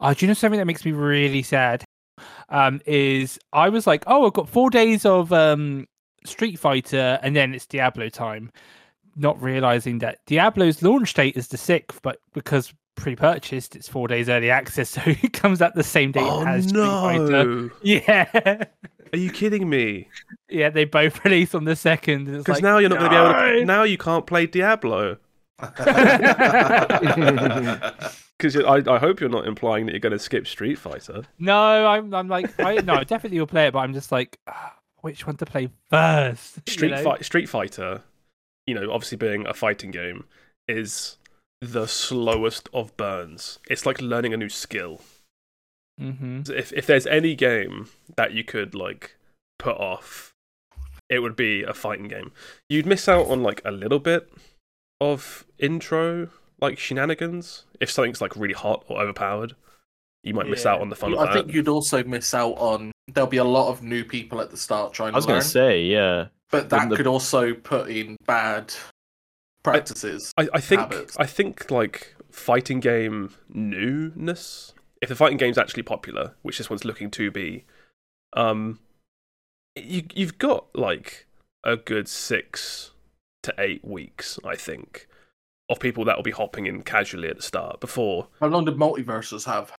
Oh, do you know something that makes me really sad? Um, is I was like, oh, I've got four days of um Street Fighter, and then it's Diablo time. Not realizing that Diablo's launch date is the sixth, but because pre-purchased, it's four days early access, so it comes out the same day Oh as Street Fighter. no! Yeah, Are you kidding me? yeah, they both release on the second. Because like, now you're not going to be able to. no! Now you can't play Diablo. Because I, I hope you're not implying that you're going to skip Street Fighter. No, I'm, I'm like, I no, definitely will play it, but I'm just like, ah, which one to play first? you Street know? Fight, Street Fighter, you know, obviously being a fighting game, is the slowest of burns. It's like learning a new skill. Mm-hmm. If if there's any game that you could like put off, it would be a fighting game. You'd miss out on like a little bit of intro like shenanigans if something's like really hot or overpowered. You might miss out on the fun of I think you'd also miss out on. There'll be a lot of new people at the start trying to. I was going to say, yeah. but that the- could also put in bad practices. I, I think habits. I think like fighting game newness. If the fighting game's actually popular, which this one's looking to be, um, you you've got like a good six to eight weeks, I think, of people that will be hopping in casually at the start. Before, How long did MultiVersus have?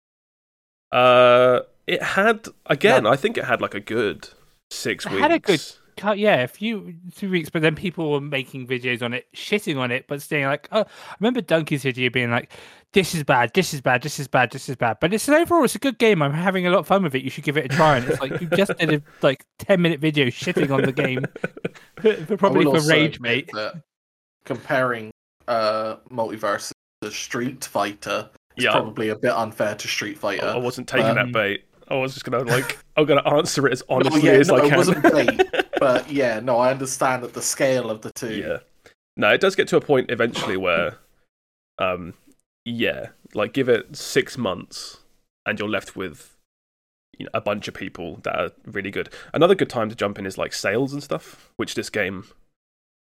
uh, it had again, I think it had like a good six It weeks. had a good- Cut- Yeah, a few two weeks, but then people were making videos on it, shitting on it, but saying like, "Oh, I remember Donkey's video being like, this is bad, this is bad, this is bad, this is bad." But it's an overall, it's a good game. I'm having a lot of fun with it. You should give it a try. And it's like you just did a like ten minute video shitting on the game, for, for probably for Rage Mate. comparing uh, MultiVersus to Street Fighter is Yeah. probably a bit unfair to Street Fighter. I wasn't taking Um, that bait. I was just gonna like I'm gonna answer it as No, honestly yeah, as no, I it can. wasn't bait, but yeah, no, I understand that the scale of the two. Yeah. No, it does get to a point eventually where, um, yeah, like give it six months and you're left with you know, a bunch of people that are really good. Another good time to jump in is like sales and stuff, which this game,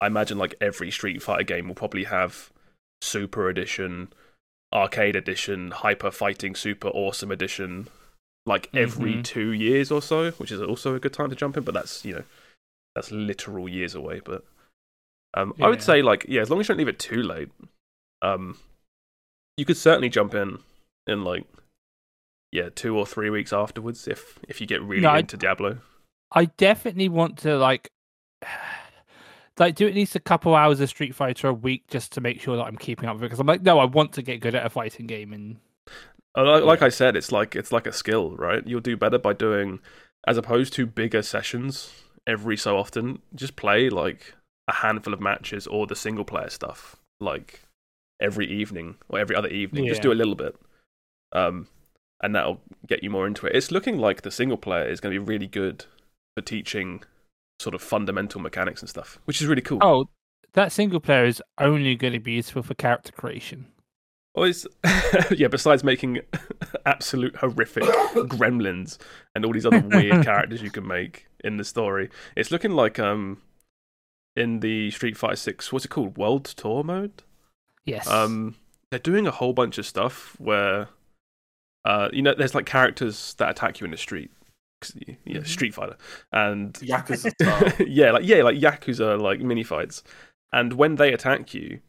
I imagine like every Street Fighter game will probably have Super Edition, Arcade Edition, Hyper Fighting Super Awesome Edition, like every Mhm. two years or so, which is also a good time to jump in, but that's, you know, that's literal years away. But um, I would say, like, yeah, as long as you don't leave it too late, um, you could certainly jump in in like, yeah, two or three weeks afterwards if if you get really No, I- into Diablo. I definitely want to like like do at least a couple hours of Street Fighter a week just to make sure that I'm keeping up with it. Because I'm like, no, I want to get good at a fighting game, and Uh, Like, like I said, it's like it's like a skill, right? You'll do better by doing, as opposed to bigger sessions every so often. Just play like a handful of matches or the single player stuff, like every evening or every other evening. Just do a little bit, um, and that'll get you more into it. It's looking like the single player is going to be really good for teaching sort of fundamental mechanics and stuff, which is really cool. oh, that single player is only going to be useful for character creation. Well, it's, yeah, besides making absolute horrific gremlins and all these other weird characters you can make in the story, it's looking like um in the Street Fighter Six, what's it called, World Tour mode? Yes. Um, they're doing a whole bunch of stuff where, uh, you know, there's like characters that attack you in the street, 'Cause, yeah, Mhm. Street Fighter, and Yakuza yeah, like yeah, like Yakuza like mini fights, and when they attack you,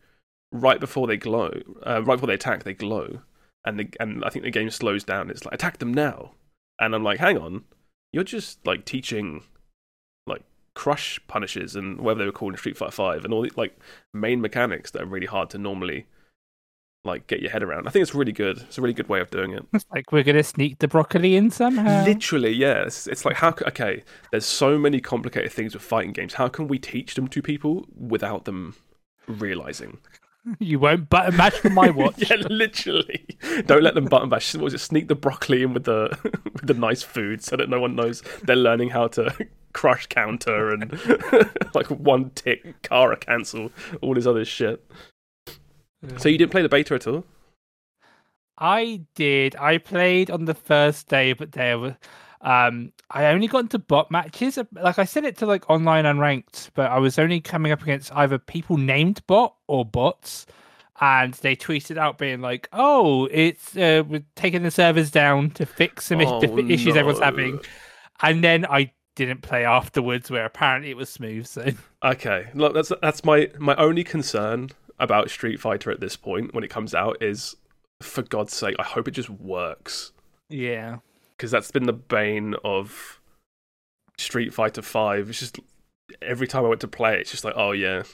right before they glow, uh, right before they attack, they glow, and the, and I think the game slows down. It's like attack them now, and I'm like, hang on, you're just like teaching, like crush punishes and whatever they were called in Street Fighter Five, and all the like main mechanics that are really hard to normally like get your head around. I think it's really good. It's a really good way of doing it. It's like we're gonna sneak the broccoli in somehow. Literally, yeah. It's, it's like how okay. There's so many complicated things with fighting games. How can we teach them to people without them realizing? You won't button mash for my watch. yeah, literally. Don't let them button bash. What was it? Sneak the broccoli in with the with the nice food so that no one knows they're learning how to crush counter and like one tick, Kara cancel, all this other shit. So you didn't play the beta at all? I did. I played on the first day, but there was um I only got into bot matches. Like I said it to like online unranked, but I was only coming up against either people named bot or bots. and they tweeted out being like, "Oh, it's uh, we're taking the servers down to fix some Oh, issues everyone's having," and then I didn't play afterwards, where apparently it was smooth. So Okay, look, that's that's my my only concern about Street Fighter at this point when it comes out is, for God's sake, I hope it just works yeah, because that's been the bane of Street Fighter Five. It's just every time I went to play it, it's just like, oh yeah, it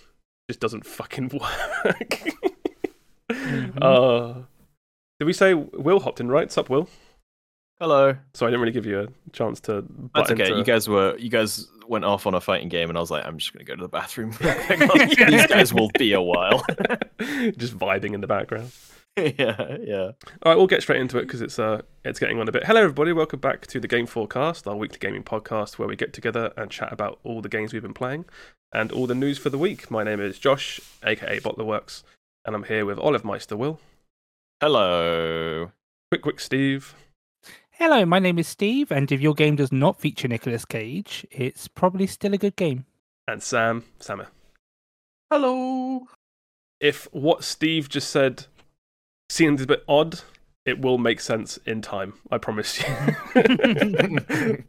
just doesn't fucking work. Mhm. Uh, did we say Will hopped in right? Sup, Will? Hello. So I didn't really give you a chance to. That's okay. into- You guys were you guys went off on a fighting game, and I was like, I'm just gonna go to the bathroom. These guys will be a while. just vibing in the background. yeah, yeah. All right, we'll get straight into it because it's uh it's getting on a bit. Hello, everybody. Welcome back to the Game FourCast, our weekly gaming podcast where we get together and chat about all the games we've been playing and all the news for the week. My name is Josh, aka Bottlerworks, and I'm here with Olive Meister, Will, Hello. Quick Quick Steve, hello, my name is Steve, and if your game does not feature Nicolas Cage, it's probably still a good game. and Sam Sammer. Hello. If what Steve just said seems a bit odd, it will make sense in time. I promise you.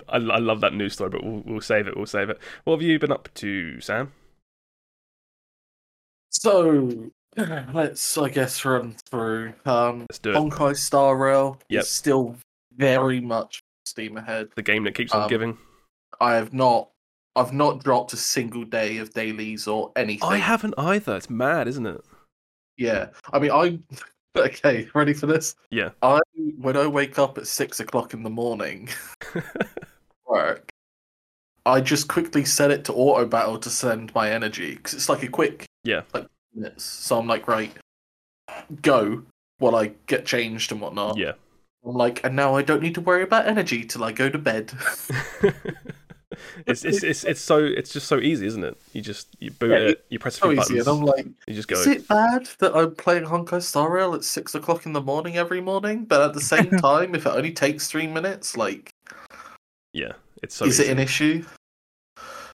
I, I love that news story, but we'll, we'll save it. We'll save it. What have you been up to, Sam? So let's, I guess, run through. Um, Let's do it. Honkai Star Rail Yep. is still very much steam ahead. The game that keeps on Um, giving. I have not, I've not dropped a single day of dailies or anything. I haven't either. It's mad, isn't it? Yeah, I mean, I. Okay, ready for this? Yeah. I when I wake up at six o'clock in the morning, work. I just quickly set it to auto battle to send my energy because it's like a quick Yeah. like minutes. So I'm like, right, go while I get changed and whatnot. yeah. I'm like, and now I don't need to worry about energy till I go to bed. it's, it's it's it's so it's just so easy, isn't it? You just you boot Yeah, it, you press a so few easy, buttons, and I'm like, you just go. is it bad that I'm playing Honkai Star Rail at six o'clock in the morning every morning? But at the same time, if it only takes three minutes, like. Yeah, it's so. is easy. it an issue?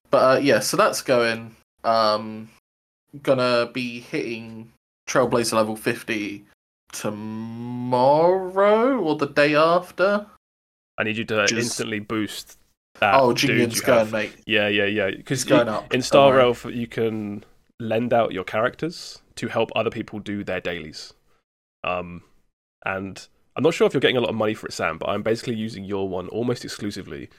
But uh, yeah, so that's going. Um, gonna be hitting Trailblazer level fifty tomorrow or the day after. I need you to Just- instantly boost that. oh, dude going, have. mate. Yeah, yeah, yeah. Because It's going up. in Star. Rail, f- you can lend out your characters to help other people do their dailies. Um, and I'm not sure if you're getting a lot of money for it, Sam, but I'm basically using your one almost exclusively.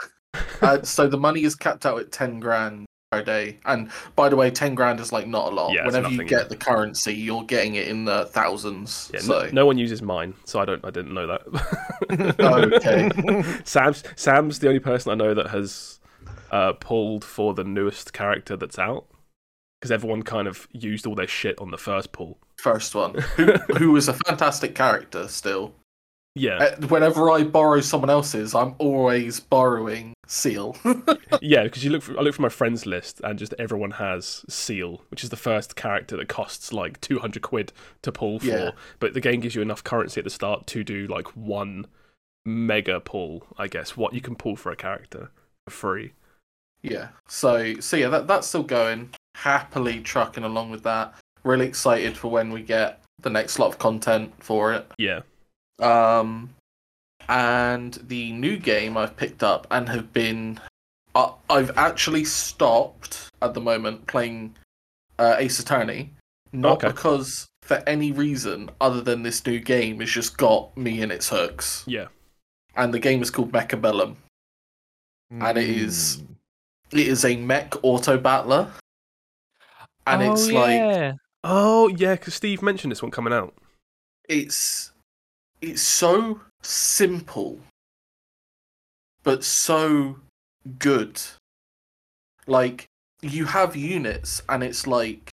uh, so the money is capped out at ten grand day. And by the way, ten grand is like not a lot. Yeah, Whenever you get the currency, you're getting it in the thousands. Yeah, so no, no one uses mine, so I don't. I didn't know that. Okay. Sam's Sam's the only person I know that has uh, pulled for the newest character that's out because everyone kind of used all their shit on the first pull. first one, who, was a fantastic character still. Yeah, Uh, Whenever I borrow someone else's, I'm always borrowing Seele. yeah. Because you look, for, I look for my friends list, and just everyone has Seele, which is the first character that costs like two hundred quid to pull for. Yeah. But the game gives you enough currency at the start to do like one mega pull, I guess. What you can pull for a character for free. yeah. So so yeah, that that's still going. Happily trucking along with that. Really excited for when we get the next lot of content for it. Yeah, Um, and the new game I've picked up and have been, uh, I've actually stopped at the moment playing uh, Ace Attorney, not Okay. because for any reason other than this new game has just got me in its hooks. yeah. And the game is called Mechabellum. And it is- It is a mech auto battler, and oh, it's like yeah. Oh yeah, because Steve mentioned this one coming out. it's it's so simple but so good. Like you have units and it's like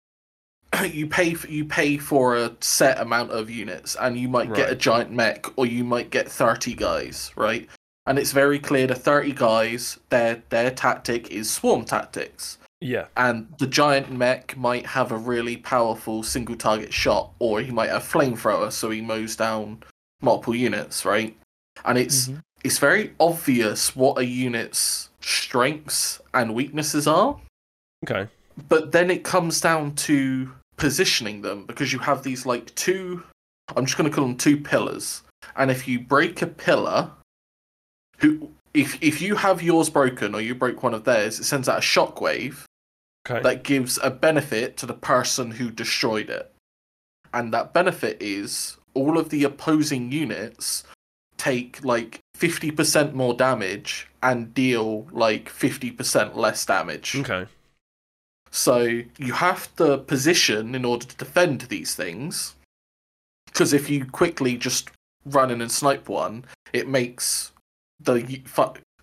you pay for, you pay for a set amount of units and you might get a giant mech or you might get 30 guys right? And it's very clear the 30 guys their their tactic is swarm tactics. Yeah, and the giant mech might have a really powerful single target shot, or he might have flamethrower, so he mows down multiple units, right? And it's Mhm. it's very obvious what a unit's strengths and weaknesses are, okay. but then it comes down to positioning them because you have these like two. I'm just going to call them two pillars, and if you break a pillar, who if if you have yours broken or you break one of theirs, it sends out a shockwave Okay. that gives a benefit to the person who destroyed it. And that benefit is all of the opposing units take like 50% more damage and deal like 50% less damage. okay. So you have to position in order to defend these things. Because if you quickly just run in and snipe one, it makes the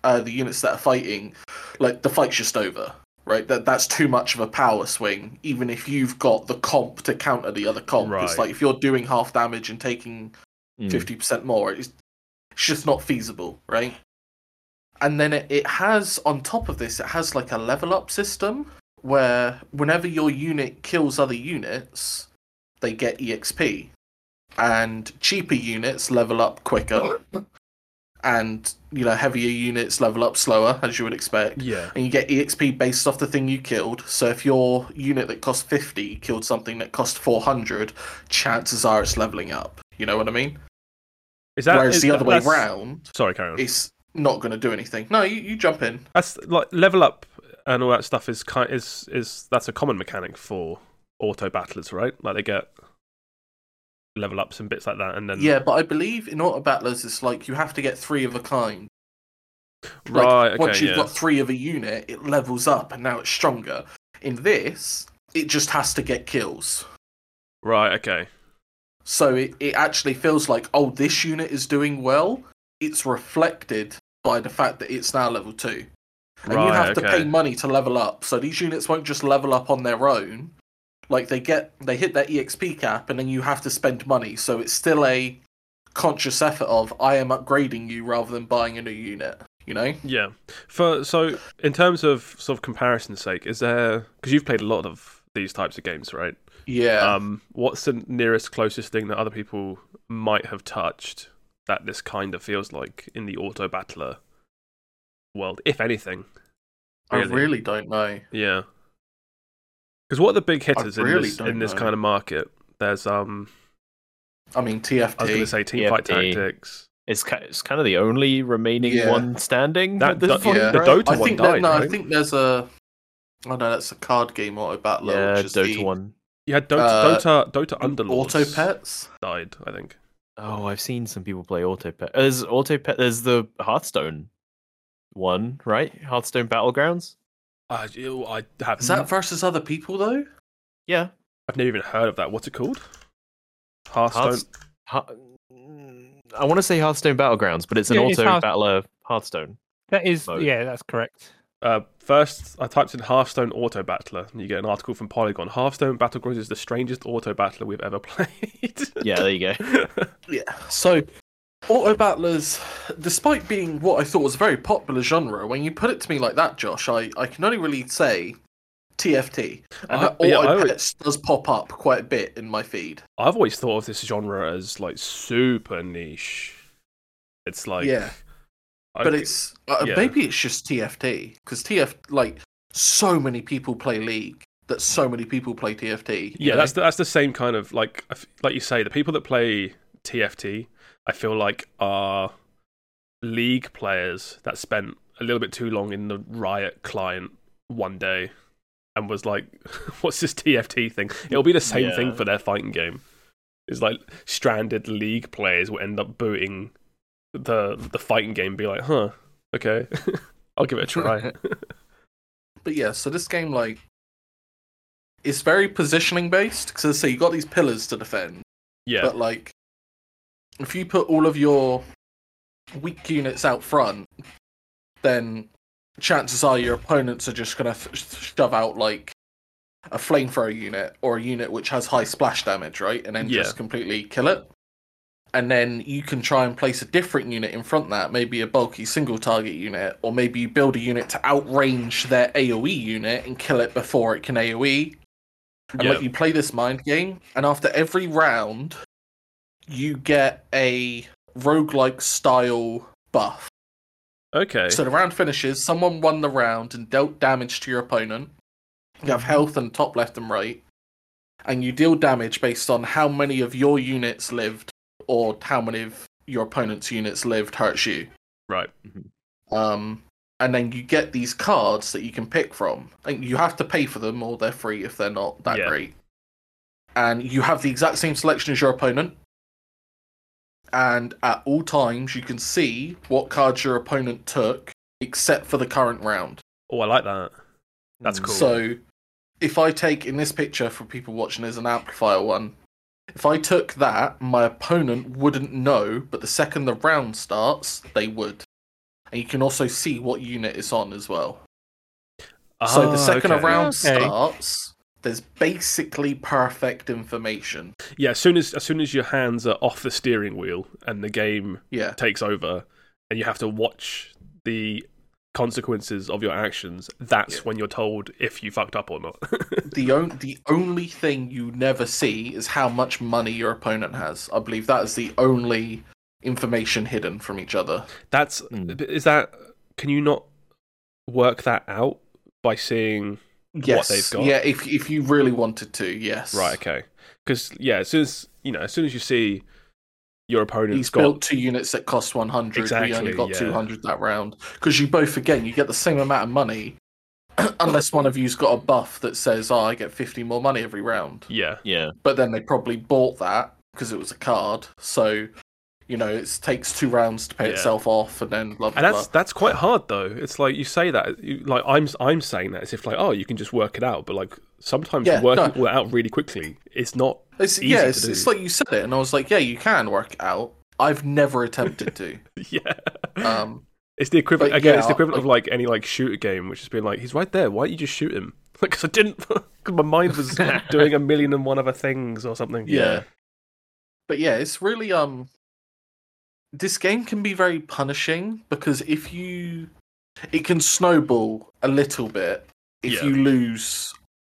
uh, the units that are fighting like the fight's just over. Right, that that's too much of a power swing. Even if you've got the comp to counter the other comp, it's like if you're doing half damage and taking Mm. fifty percent more. It's, it's just not feasible, right? And then it, it has on top of this, it has like a level up system where whenever your unit kills other units, they get EXP, and cheaper units level up quicker, and you know heavier units level up slower, as you would expect. Yeah. And you get EXP based off the thing you killed. So if your unit that cost 50 killed something that cost 400, chances are it's leveling up. You know what I mean? Is that Whereas is the that- other way round, Sorry, carry on. it's not going to do anything. No, you, you jump in. That's like level up and all that stuff is kind is is that's a common mechanic for auto battlers, right? Like they get level ups and bits like that, and then Yeah, but I believe in auto battlers, it's like you have to get three of a kind. Like, right. Okay, once you've yeah. got three of a unit, it levels up and now it's stronger. In this, it just has to get kills. Right. Okay. So it, it actually feels like, oh, this unit is doing well. It's reflected by the fact that it's now level two. And right. you have to okay. pay money to level up. So these units won't just level up on their own. Like they get they hit their EXP cap and then you have to spend money. So it's still a conscious effort of I am upgrading you rather than buying a new unit. You know? Yeah. For so in terms of sort of comparison's sake, is there because you've played a lot of these types of games, right? Yeah. Um, what's the nearest closest thing that other people might have touched that this kind of feels like in the auto battler world, if anything? I really? really don't know. Yeah. Because what are the big hitters in this in this know. kind of market? There's um, I mean TFT. I was going to say Teamfight Tactics. It's it's kind of the only remaining Yeah. one standing. That at this point, yeah. the? Dota I one think died, that, no, I think there's a Oh no, that's a card game auto battler. yeah, which is Dota the one. You had Dota, Uh, Dota, Dota Underlords Auto pets. died, I think. Oh, I've seen some people play Auto Pet. There's Auto Pet. There's the Hearthstone one, right? Hearthstone Battlegrounds. Uh, you- I have. Is that versus other people though? Yeah, I've never even heard of that. What's it called? Hearthstone. Hearths- Heart- mm, I want to say Hearthstone Battlegrounds, but it's an Yeah, it's auto Hearth- battler Hearthstone. That is, Mode. yeah, that's correct. Uh, first, I typed in Hearthstone Auto Battler, and you get an article from Polygon. Hearthstone Battlegrounds is the strangest auto battler we've ever played. Yeah, there you go. Yeah. So, auto battlers, despite being what I thought was a very popular genre, when you put it to me like that, Josh, I, I can only really say TFT. And I- auto yeah, would- pets does pop up quite a bit in my feed. I've always thought of this genre as like super niche. It's like Yeah. I- But it's uh, yeah. maybe it's just TFT because TF like so many people play League that so many people play TFT. yeah, know? that's the, that's the same kind of like like you say the people that play TFT. I feel like are league players that spent a little bit too long in the Riot client one day and was like, "What's this TFT thing?" It'll be the same thing for their fighting game. It's like stranded league players will end up booting the the fighting game, and be like, "Huh, okay, I'll give it a try." But yeah, so this game like it's very positioning based because say you got these pillars to defend, yeah, but like if you put all of your weak units out front, then chances are your opponents are just gonna th- shove out like a flamethrower unit or a unit which has high splash damage, right? And then Yeah. just completely kill it. And then you can try and place a different unit in front of that, maybe a bulky single target unit, or maybe you build a unit to outrange their AoE unit and kill it before it can AoE. And Yeah. like you play this mind game, and after every round, you get a roguelike style buff. okay, So the round finishes, someone won the round and dealt damage to your opponent. You have health and top left and right. and you deal damage based on how many of your units lived or how many of your opponent's units lived hurts you. Right. Um, and then you get these cards that you can pick from, and you have to pay for them, or they're free if they're not that Yeah. great. And you have the exact same selection as your opponent. And at all times, you can see what cards your opponent took, except for the current round. Oh, I like that. That's Mm. cool. So, if I take in this picture for people watching, there's an amplifier one. If I took that, my opponent wouldn't know, but the second the round starts, they would. And you can also see what unit it's on as well. so the Ah, second a round Okay. starts, there's basically perfect information. Yeah, as soon as as soon as your hands are off the steering wheel and the game Yeah. takes over, and you have to watch the consequences of your actions, that's Yeah. when you're told if you fucked up or not. The on- the only thing you never see is how much money your opponent has. I believe that is the only information hidden from each other. that's Mm. is that. Can you not work that out by seeing? Yes. they've got. Yeah, if if you really wanted to, yes. Right. Okay. Because yeah, as soon as you know, as soon as you see your opponent's He's got built two units that cost 100. we only got yeah. 200 that round. Because you both, again, you get the same amount of money, unless one of you's got a buff that says, oh, I get 50 more money every round. yeah, Yeah. But then they probably bought that because it was a card. So, you know, it takes two rounds to pay Yeah. itself off and then blah, blah, and that's blah. that's quite hard though. It's like you say that, you, like I'm I'm saying that as if like oh you can just work it out, but like sometimes Yeah, working no. it out really quickly it's not. It's, easy yeah, it's, it's like you said it. And I was like, yeah, you can work it out. I've never attempted to. Yeah, Um, it's the equivalent again. yeah, it's the equivalent of like- like any like shooter game, which has been like he's right there. Why don't you just shoot him? Because I didn't. Because my mind was doing a million and one other things or something. Yeah. but yeah, it's really um this game can be very punishing because if you it can snowball a little bit if Yeah. you lose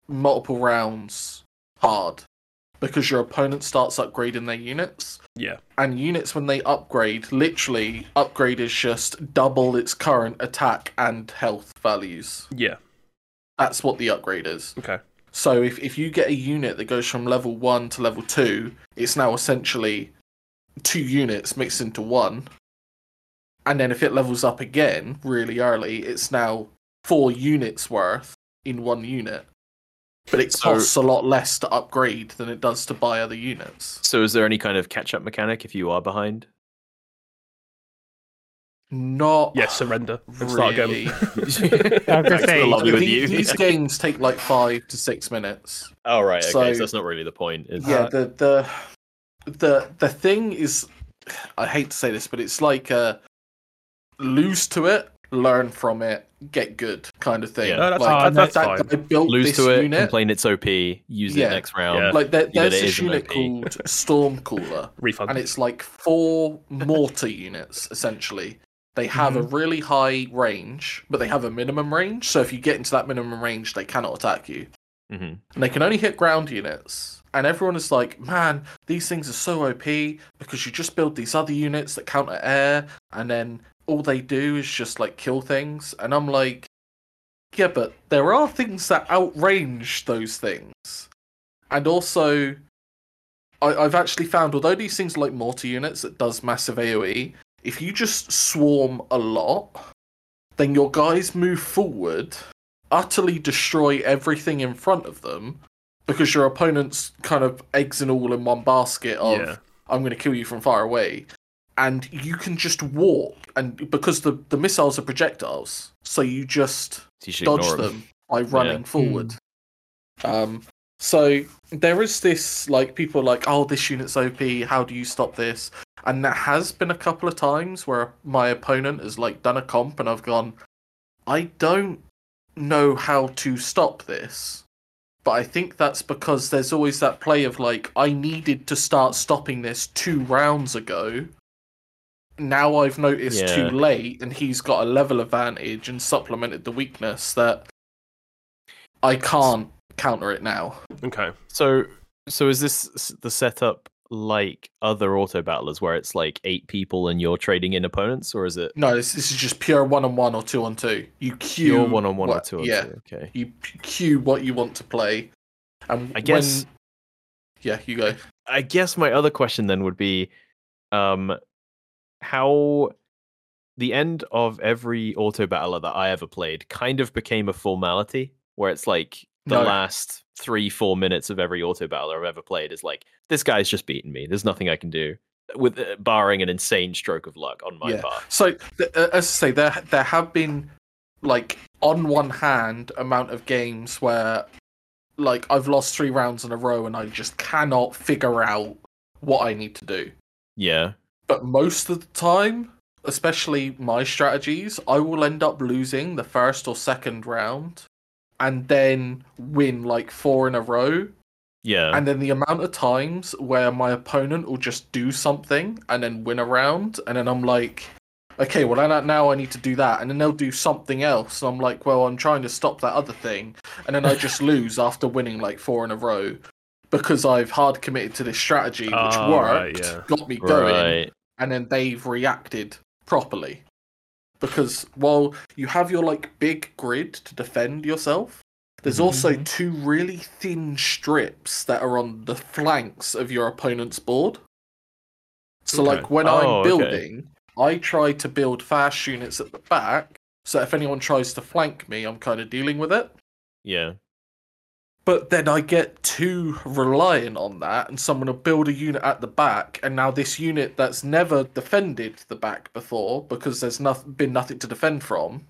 multiple rounds hard because your opponent starts upgrading their units yeah, and units when they upgrade literally upgrade is just double its current attack and health values yeah. that's what the upgrade is Okay. so if, if you get a unit that goes from level one to level two, it's now essentially two units mixed into one. And then if it levels up again really early, it's now four units worth in one unit. But it So- costs a lot less to upgrade than it does to buy other units. So is there any kind of catch up mechanic if you are behind? Not Yeah. Surrender and start really. again. I was gonna say, the lobby with these, you. these games take like five to six minutes. Oh right, okay. So- So, that's not really the point. Is yeah the the the the thing is i hate to say this but it's like uh lose to it learn from it get good kind of thing Yeah. No, that's- like, that's that fine. guy built lose this to it, unit complain it's OP, use Yeah. it next round. Yeah. like there, there's it this unit OP. called Stormcaller Refund. and it's like four mortar units essentially they have a really high range but they have a minimum range so if you get into that minimum range they cannot attack you hmm and they can only hit ground units. And everyone is like, man, these things are so OP because you just build these other units that counter air, and then all they do is just like kill things. And I'm like, yeah, but there are things that outrange those things. And also, I, I've actually found, although these things are like mortar units that does massive AoE, if you just swarm a lot, then your guys move forward utterly destroy everything in front of them because your opponent's kind of eggs and all in one basket of Yeah. I'm going to kill you from far away, and you can just walk and because the the missiles are projectiles, so you just You dodge ignore 'em. them by running Yeah. forward. Um, so there is this like people are like, oh, this unit's OP. How do you stop this? And that has been a couple of times where my opponent has like done a comp, and I've gone, I don't know how to stop this. But I think that's because there's always that play of like, I needed to start stopping this two rounds ago. Now I've noticed Yeah. too late, and he's got a level advantage and supplemented the weakness that I can't counter it now. Okay. So, so is this the setup like other auto battlers where it's like eight people and you're trading in opponents, or is it No, this, this is just pure one on one or two on two. You queue pure one on one or two? on Yeah, two? Okay. you queue what you want to play. And I guess yeah, you go. I guess my other question then would be, um, how the end of every auto battler that I ever played kind of became a formality, where it's like the No. last three, four minutes of every auto battler I've ever played is like, this guy's just beaten me. There's nothing I can do, with uh, barring an insane stroke of luck on my Yeah. part. So, th- uh, as I say, there there have been like on one hand amount of games where like I've lost three rounds in a row and I just cannot figure out what I need to do. Yeah, But most of the time, especially my strategies, I will end up losing the first or second round and then win like four in a row. yeah, And then the amount of times where my opponent will just do something and then win a round, and then I'm like, okay, well now- now I need to do that, and then they'll do something else. And I'm like, well, I'm trying to stop that other thing, and then I just lose after winning like four in a row because I've hard committed to this strategy, which Oh, worked, right, yeah. got me going, right. and then they've reacted properly. Because while you have your like big grid to defend yourself, there's also mm-hmm. two really thin strips that are on the flanks of your opponent's board. So Okay. like when Oh, I'm okay. building, I try to build fast units at the back, so if anyone tries to flank me, I'm kind of dealing with it. Yeah, But then I get too reliant on that, and someone will build a unit at the back, and now this unit that's never defended the back before because there's not, been nothing to defend from,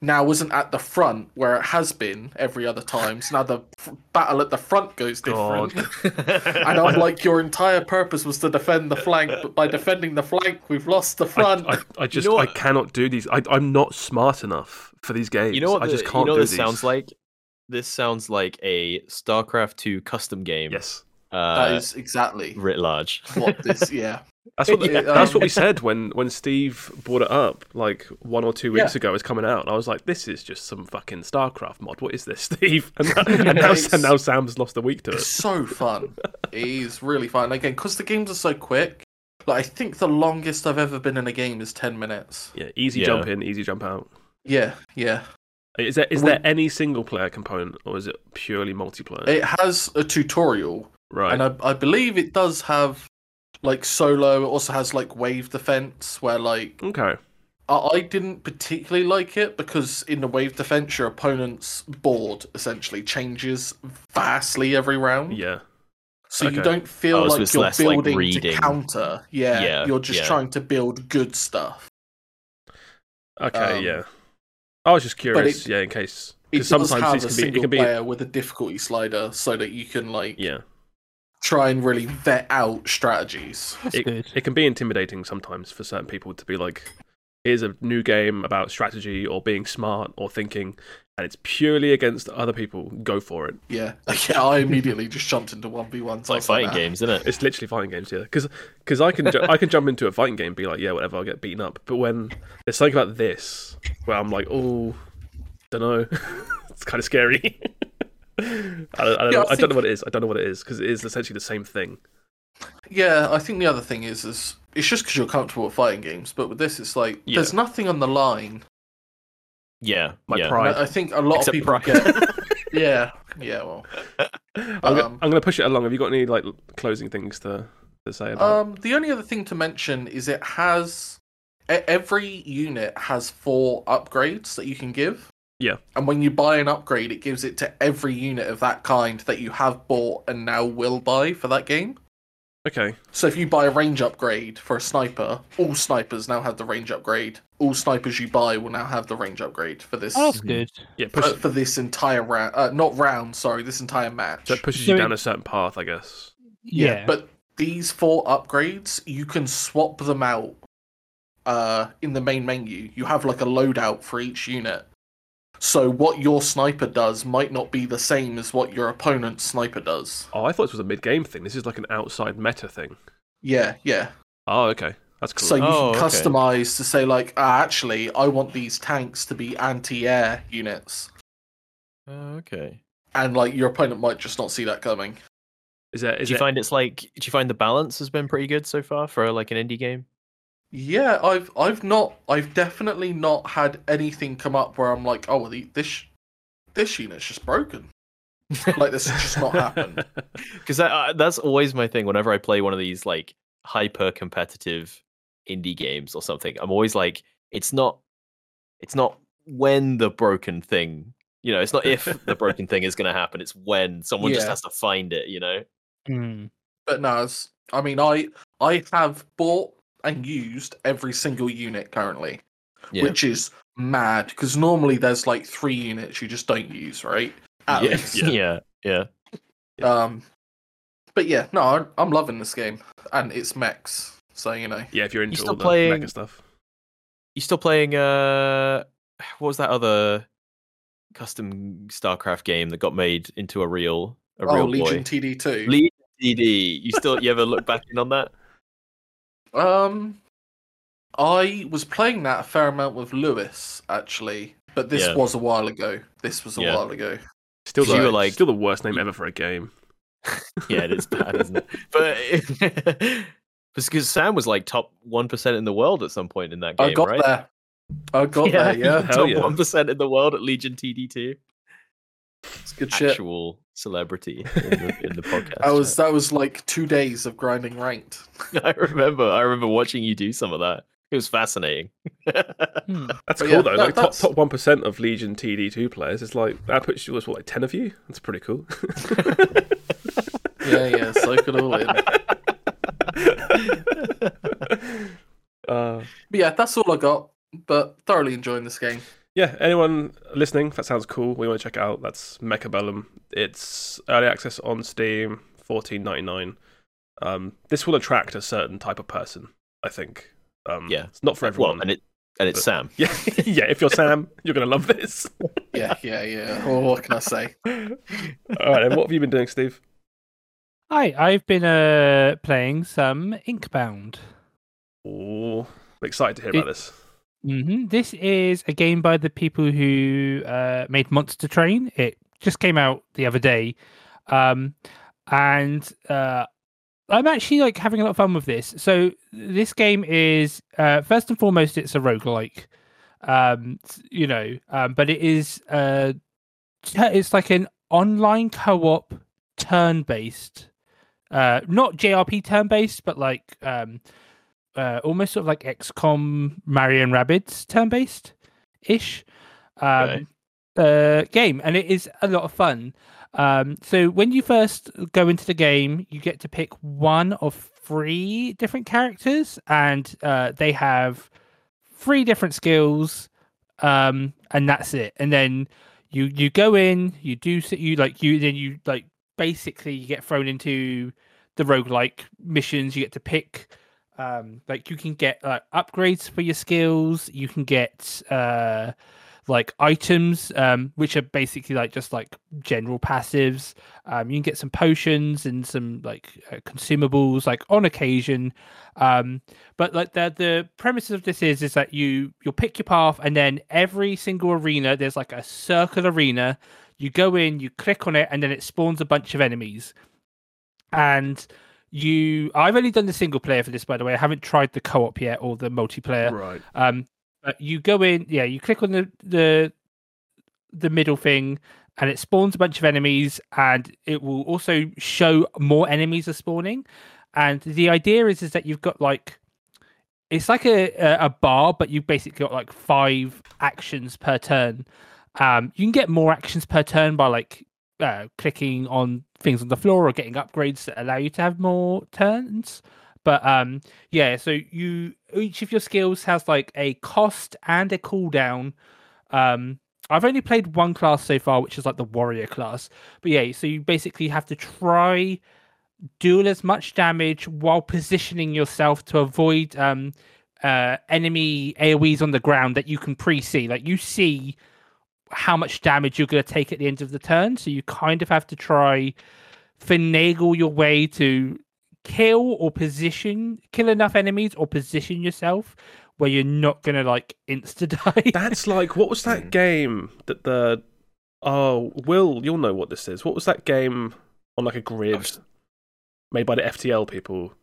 now isn't at the front where it has been every other time. So now the f- battle at the front goes different. and I'm like, your entire purpose was to defend the flank, but by defending the flank, we've lost the front. I, I just know I cannot do these. I, I'm not smart enough for these games. you know what? I just the- can't you know do what this these. sounds like. This sounds like a StarCraft two custom game. Yes, uh, that is exactly writ large. what this. Yeah, that's what Yeah. that's what we said when when Steve brought it up like one or two weeks Yeah. ago. It's coming out, and I was like, "This is just some fucking StarCraft mod. What is this, Steve?" And, and now and now Sam's lost a week to It's it. so fun. it is really fun. Again, because the games are so quick. Like I think the longest I've ever been in a game is ten minutes. Yeah, easy Yeah. jump in, easy jump out. Yeah, yeah. Is there is We- there any single player component, or is it purely multiplayer? It has a tutorial, right. and I, I believe it does have like solo. It also has like wave defense, where like okay. I, I didn't particularly like it because in the wave defense, your opponent's board essentially changes vastly every round. Yeah. So you don't feel Oh, like it's you're less like building reading. to counter. Yeah, Yeah, you're just yeah. trying to build good stuff. Okay. Um, yeah. I was just curious. it- yeah, in case It because does sometimes have these a can be it single can be player with a difficulty slider, so that you can like yeah. try and really vet out strategies. It, it can be intimidating sometimes for certain people to be like, here's a new game about strategy or being smart or thinking, and it's purely against other people. Go for it. Yeah, yeah. I immediately just jumped into one v ones. It's like fighting games, isn't it? It's literally fighting games, yeah. Because because I can ju- I can jump into a fighting game, and be like, yeah, whatever, I'll get beaten up. But when there's something about this, where I'm like, oh, don't know, it's kind of scary. I don't, I, don't Yeah, know, I I don't know what it is. I don't know what it is because it is essentially the same thing. Yeah, I think the other thing is, is it's just because you're comfortable with fighting games, but with this, it's like Yeah. there's nothing on the line. Yeah, My yeah. Pride. I, I think a lot Except of people pride. get. yeah, yeah. Well, I'm, go- Um, I'm going to push it along. Have you got any like closing things to, to say about? um, the only other thing to mention is it has every unit has four upgrades that you can give. Yeah. And when you buy an upgrade, it gives it to every unit of that kind that you have bought and now will buy for that game. Okay. So if you buy a range upgrade for a sniper, all snipers now have the range upgrade. All snipers you buy will now have the range upgrade for this Oh, that's good. Yeah, for, push, for this entire round. Uh, not round, sorry, this entire match. so it pushes So you it- down a certain path, I guess. Yeah. But these four upgrades, you can swap them out uh, in the main menu. You have like a loadout for each unit. So what your sniper does might not be the same as what your opponent's sniper does. Oh, I thought this was a mid-game thing. This is like an outside meta thing. Yeah, yeah. Oh, okay. That's cool. So you Oh, can okay. customize to say like, ah, actually, I want these tanks to be anti-air units, Oh, okay. and like your opponent might just not see that coming. is there is do you there, find it's like? Do you find the balance has been pretty good so far for like an indie game? Yeah, I've I've not I've definitely not had anything come up where I'm like, oh, well, the, this this unit's just broken. Like this has just not happened. because uh, that's always my thing. Whenever I play one of these like hyper competitive indie games or something, I'm always like, it's not, it's not when the broken thing, you know, it's not if the broken thing is going to happen. It's when someone just has to find it. You know. Hmm. But no, I mean, I I have bought and used every single unit currently, Yeah. which is mad because normally there's like three units you just don't use, right? At yeah. least. yeah. Yeah. Um, but yeah, no, I- I'm loving this game, and it's mechs, so you know. yeah, if you're into still all the playing- mecha stuff. You still playing? Uh, what was that other custom StarCraft game that got made into a real a Oh, real Legion boy? TD two. Legion TD. You still you ever look back in on that? Um, I was playing that a fair amount with Lewis actually, but this Yeah. was a while ago. This was a Yeah. while ago. Still, So you were like- still the worst name ever for a game. Yeah, it is bad, isn't it? But because Sam was like top one percent in the world at some point in that game, I got right? there. I got there. Yeah, Hell top yeah. one percent in the world at Legion TD two. It's good shit. Actual celebrity in the, in the podcast. That was chat. that was like two days of grinding ranked. I remember. I remember watching you do some of that. It was fascinating. Hmm. That's But cool yeah, though. that- like top top one percent of Legion TD two players. It's like that puts you as what like ten of you. That's pretty cool. Yeah, yeah. Soak it all in. uh, But yeah, that's all I got. But thoroughly enjoying this game. Yeah, anyone listening, if that sounds cool, we want to check it out. That's Mechabellum. It's early access on Steam, fourteen ninety nine. Um, this will attract a certain type of person, I think. Um, Yeah. it's not for everyone. well, and it and it's But- Sam. yeah, yeah. If you're Sam, you're gonna love this. Yeah, yeah, yeah. Well, what can I say? All right, and what have you been doing, Steve? Hi, I've been uh, playing some Inkbound. Oh, I'm excited to hear about this. Hmm This is a game by the people who uh, made Monster Train. It just came out the other day, um, and uh, I'm actually like having a lot of fun with this. So this game is uh, first and foremost, it's a roguelike, um, you know, um, but it is uh, it's like an online co-op turn-based, uh, not JRP turn-based, but like um, uh, almost sort of like XCOM Mario and Rabbids turn based ish um, uh, game, and it is a lot of fun. Um, so when you first go into the game, you get to pick one of three different characters, and uh, they have three different skills, um, and that's it. And then you you go in, you do you like you then you like basically you get thrown into the roguelike missions. You get to pick um like you can get like upgrades for your skills. You can get uh like items um which are basically like just like general passives. Um you can get some potions and some like uh, consumables like on occasion. Um but like the the premise of this is is that you you'll pick your path and then every single arena there's like a circle arena. You go in you click on it and then it spawns a bunch of enemies. And you i've only done the single player for this by the way. I haven't tried the co-op yet or the multiplayer. Right. um but you go in yeah you click on the the the middle thing and it spawns a bunch of enemies and it will also show more enemies are spawning. And the idea is is that you've got like it's like a a, a bar but you've basically got like five actions per turn. Um you can get more actions per turn by like uh, clicking on things on the floor or getting upgrades that allow you to have more turns. But um yeah so you each of your skills has like a cost and a cooldown. Um i've only played one class so far which is like the warrior class. But yeah so you basically have to try deal as much damage while positioning yourself to avoid um uh enemy aoes on the ground that you can pre-see. Like you see how much damage you're going to take at the end of the turn so you kind of have to try finagle your way to kill or position kill enough enemies or position yourself where you're not gonna like insta die. That's like what was that Mm. game that the oh Will you'll know what this is. What was that game on like a grid made by the FTL people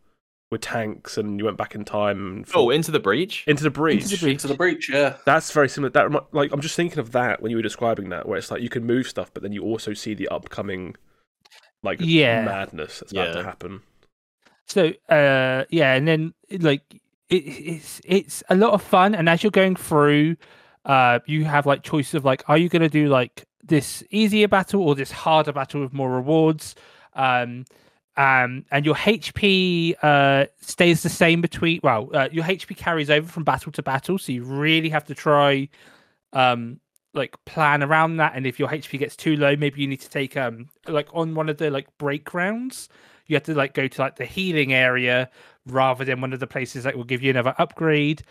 with tanks, and you went back in time. And Oh, into the breach. into the breach. Into the breach. To the breach, yeah. That's very similar. That like I'm just thinking of that when you were describing that, where it's like you can move stuff, but then you also see the upcoming like Yeah. madness that's about to happen. So uh yeah, and then like it, it's it's a lot of fun and as you're going through uh you have like choices of like are you going to do like this easier battle or this harder battle with more rewards um um and your HP uh stays the same between well uh, your HP carries over from battle to battle so you really have to try um like plan around that. And if your HP gets too low maybe you need to take um like on one of the like break rounds. You have to like go to like the healing area rather than one of the places that will give you another upgrade.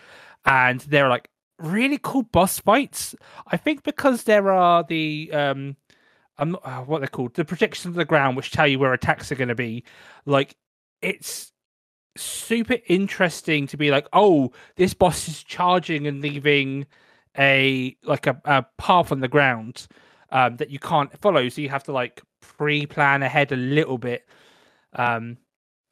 And there are like really cool boss fights. I think because there are the um i'm not uh, what they're called the projections of the ground which tell you where attacks are going to be. Like it's super interesting to be like oh this boss is charging and leaving a like a, a path on the ground um that you can't follow. So you have to like pre-plan ahead a little bit. Um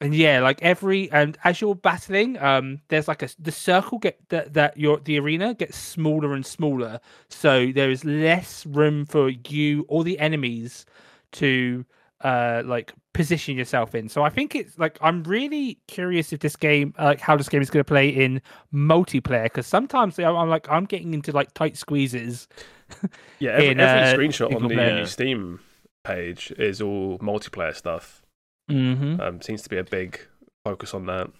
and yeah like every and as you're battling um there's like a the circle get that that your the arena gets smaller and smaller so there is less room for you or the enemies to uh like position yourself in so i think it's like i'm really curious if this game uh, like how this game is going to play in multiplayer because sometimes I'm, I'm like i'm getting into like tight squeezes Yeah, every, In, every uh, screenshot on the player. Steam page is all multiplayer stuff. Mm-hmm. Um, seems to be a big focus on that.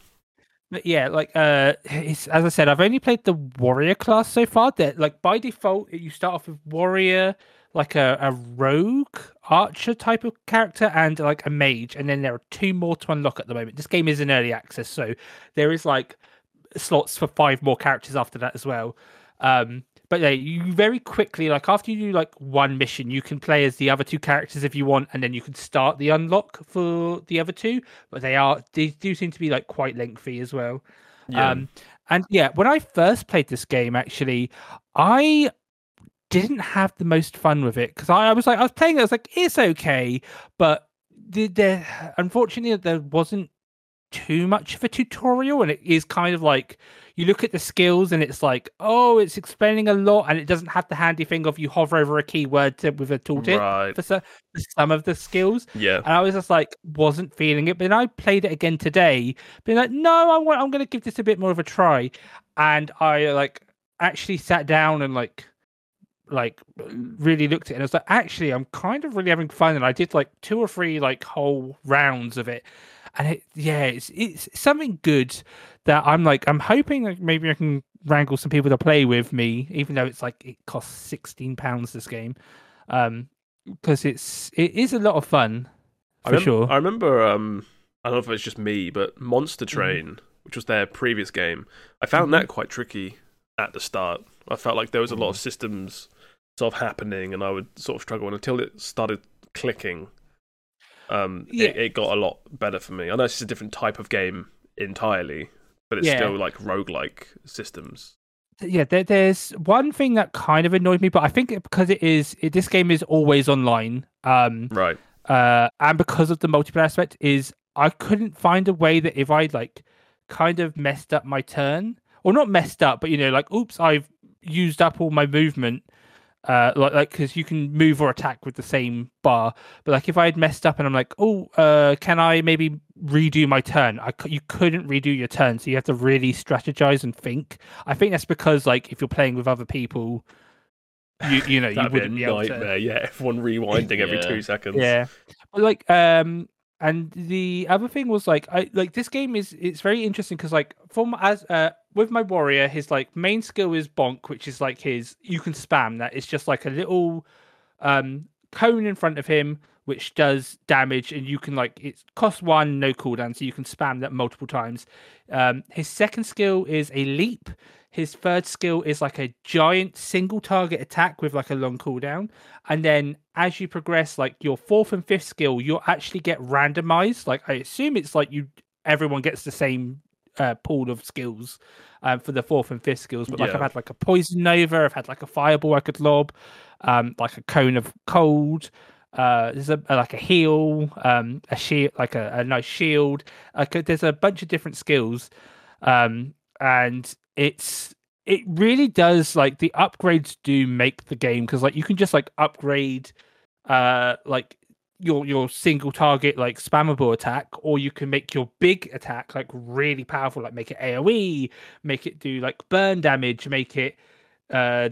But yeah, like uh, as I said, I've only played the warrior class so far. That like by default, you start off with warrior, like a, a rogue archer type of character, and like a mage, and then there are two more to unlock at the moment. This game is in early access, so there is like slots for five more characters after that as well. Um, but yeah, you very quickly like after you do like one mission, you can play as the other two characters if you want, and then you can start the unlock for the other two. But they are they do seem to be like quite lengthy as well. Yeah. Um, and yeah, when I first played this game, actually, I didn't have the most fun with it because I, I was like, I was playing it, I was like, it's okay, but the, there, unfortunately, there wasn't too much of a tutorial, and it is kind of like you look at the skills and it's like, oh, it's explaining a lot, and it doesn't have the handy thing of you hover over a keyword to, with a tooltip right. for, so, for some of the skills. Yeah. And I was just like, wasn't feeling it. But then I played it again today, being like, no, I want, I'm going to give this a bit more of a try. And I like actually sat down and like, like really looked at it and I was like, actually, I'm kind of really having fun. And I did like two or three like whole rounds of it. And it, yeah, it's it's something good that I'm like, I'm hoping like maybe I can wrangle some people to play with me, even though it's like it costs sixteen pounds this game, um, because it's it is a lot of fun I for sure. I remember. Um, I don't know if it's just me, but Monster Mm-hmm. Train, which was their previous game, I found that quite tricky at the start. I felt like there was a lot of systems sort of happening, and I would sort of struggle And until it started clicking. Um, Yeah. it, it got a lot better for me. I know it's a different type of game entirely, but it's Yeah. still like roguelike systems. yeah there, there's one thing that kind of annoyed me but i think it, because it is it, this game is always online um Right. uh and because of the multiplayer aspect is i couldn't find a way that if i like kind of messed up my turn or not messed up but you know like oops i've used up all my movement uh like like because you can move or attack with the same bar but like if i had messed up and i'm like oh uh can i maybe redo my turn i you couldn't redo your turn so you have to really strategize and think i think that's because like if you're playing with other people you you know you That'd be a wouldn't be able to nightmare. Yeah, everyone rewinding every Yeah. two seconds. yeah but like um and the other thing was like i like this game is it's very interesting because like from as uh with my warrior his like main skill is bonk which is like his you can spam that. It's just like a little um cone in front of him which does damage and you can like it costs one no cooldown so you can spam that multiple times. Um his second skill is a leap. His third skill is like a giant single target attack with like a long cooldown. And then as you progress like your fourth and fifth skill you'll actually get randomized. Like i assume it's like you everyone gets the same uh, pool of skills um, for the fourth and fifth skills but like Yeah. i've had like a poison nova i've had like a fireball i could lob um, like a cone of cold Uh, there's a, like a heal, um, a shield, like a, a nice shield. Like a, there's a bunch of different skills, um, and it's it really does like the upgrades do make the game because like you can just like upgrade, uh, like your your single target like spammable attack, or you can make your big attack like really powerful, like make it AOE, make it do like burn damage, make it uh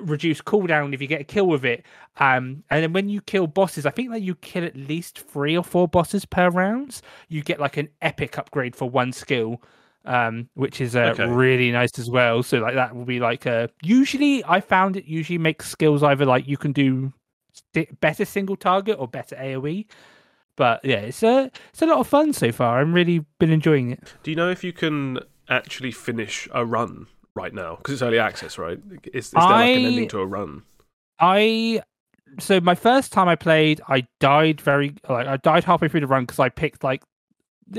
reduce cooldown if you get a kill with it. Um and then when you kill bosses, I think that you kill at least three or four bosses per rounds, you get like an epic upgrade for one skill. Um, which is uh, Okay. really nice as well. So like that will be like uh usually I found it usually makes skills either like you can do better single target or better AoE. But yeah, it's a it's a lot of fun so far. I'm really been enjoying it. Do you know if you can actually finish a run right now? Because it's early access, right? Is, is there like an ending to a run? I so my first time I played, I died very like I died halfway through the run because I picked like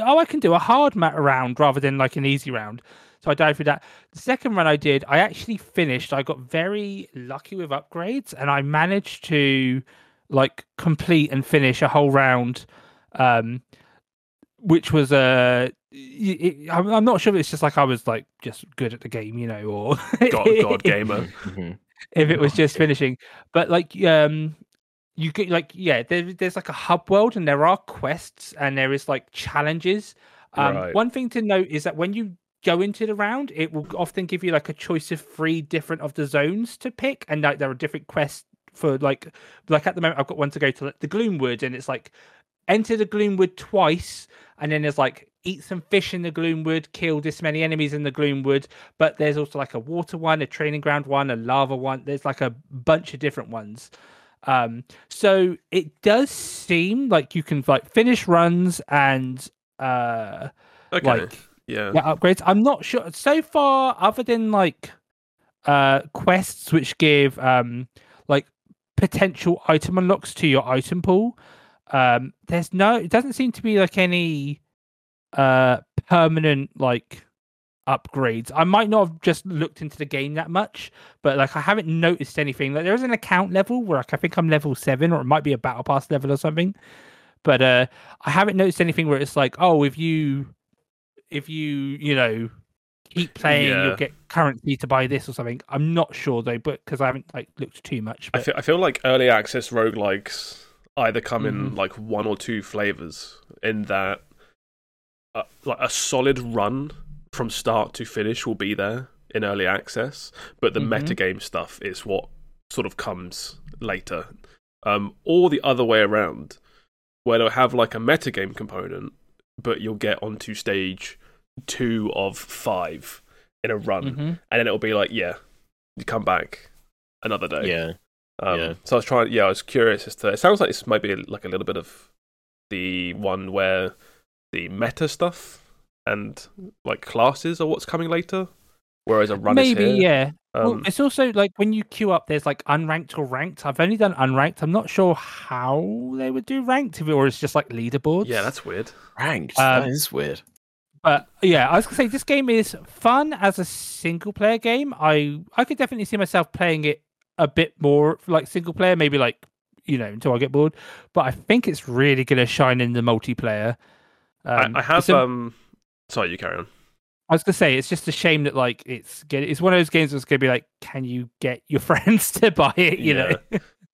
oh I can do a hard mat round rather than like an easy round. So I died through that. The second run I did, I actually finished. I got very lucky with upgrades, and I managed to like complete and finish a whole round, um, which was a. Uh, I'm I'm not sure if it's just like I was like just good at the game, you know, or God, God gamer. Mhm. if it was just finishing. But like um you get like yeah, there, there's like a hub world and there are quests and there is like challenges. Um Right. one thing to note is that when you go into the round, it will often give you like a choice of three different of the zones to pick and like there are different quests for like like at the moment I've got one to go to like, the Gloomwood and it's like enter the Gloomwood twice and then there's like eat some fish in the Gloomwood, kill this many enemies in the Gloomwood, but there's also like a water one, a training ground one, a lava one. There's like a bunch of different ones. Um, so it does seem like you can like finish runs and uh Okay. like yeah. yeah, upgrades. I'm not sure so far, other than like uh quests which give um like potential item unlocks to your item pool. Um there's no it doesn't seem to be like any uh permanent like upgrades. I might not have just looked into the game that much, but like I haven't noticed anything. Like there is an account level where like I think I'm level seven, or it might be a battle pass level or something. But uh I haven't noticed anything where it's like, oh, if you if you, you know, keep playing, Yeah. you'll get currency to buy this or something. I'm not sure though, but because I haven't like looked too much. I feel, I feel like early access roguelikes either come Mm-hmm. in like one or two flavors in that uh, like a solid run from start to finish will be there in early access, but the Mhm. metagame stuff is what sort of comes later. Um, or the other way around, where they'll have like a metagame component, but you'll get onto stage two of five in a run, Mhm. and then it'll be like, yeah, you come back another day. Yeah. Um, Yeah. So I was trying. Yeah, I was curious as to. It sounds like this might be like a little bit of the one where the meta stuff and like classes are what's coming later, whereas a run maybe is here. yeah. well, Um, it's also like when you queue up, there's like unranked or ranked. I've only done unranked. I'm not sure how they would do ranked, if it or it's just like leaderboards. yeah, that's weird. Ranked. Um, that is weird. But yeah, I was gonna say this game is fun as a single player game. I I could definitely see myself playing it a bit more like single player, maybe like you know until I get bored. But I think it's really gonna shine in the multiplayer. Um, I, I have. a- um, sorry, you carry on. I was gonna say it's just a shame that like it's it's one of those games that's gonna be like, can you get your friends to buy it? You know,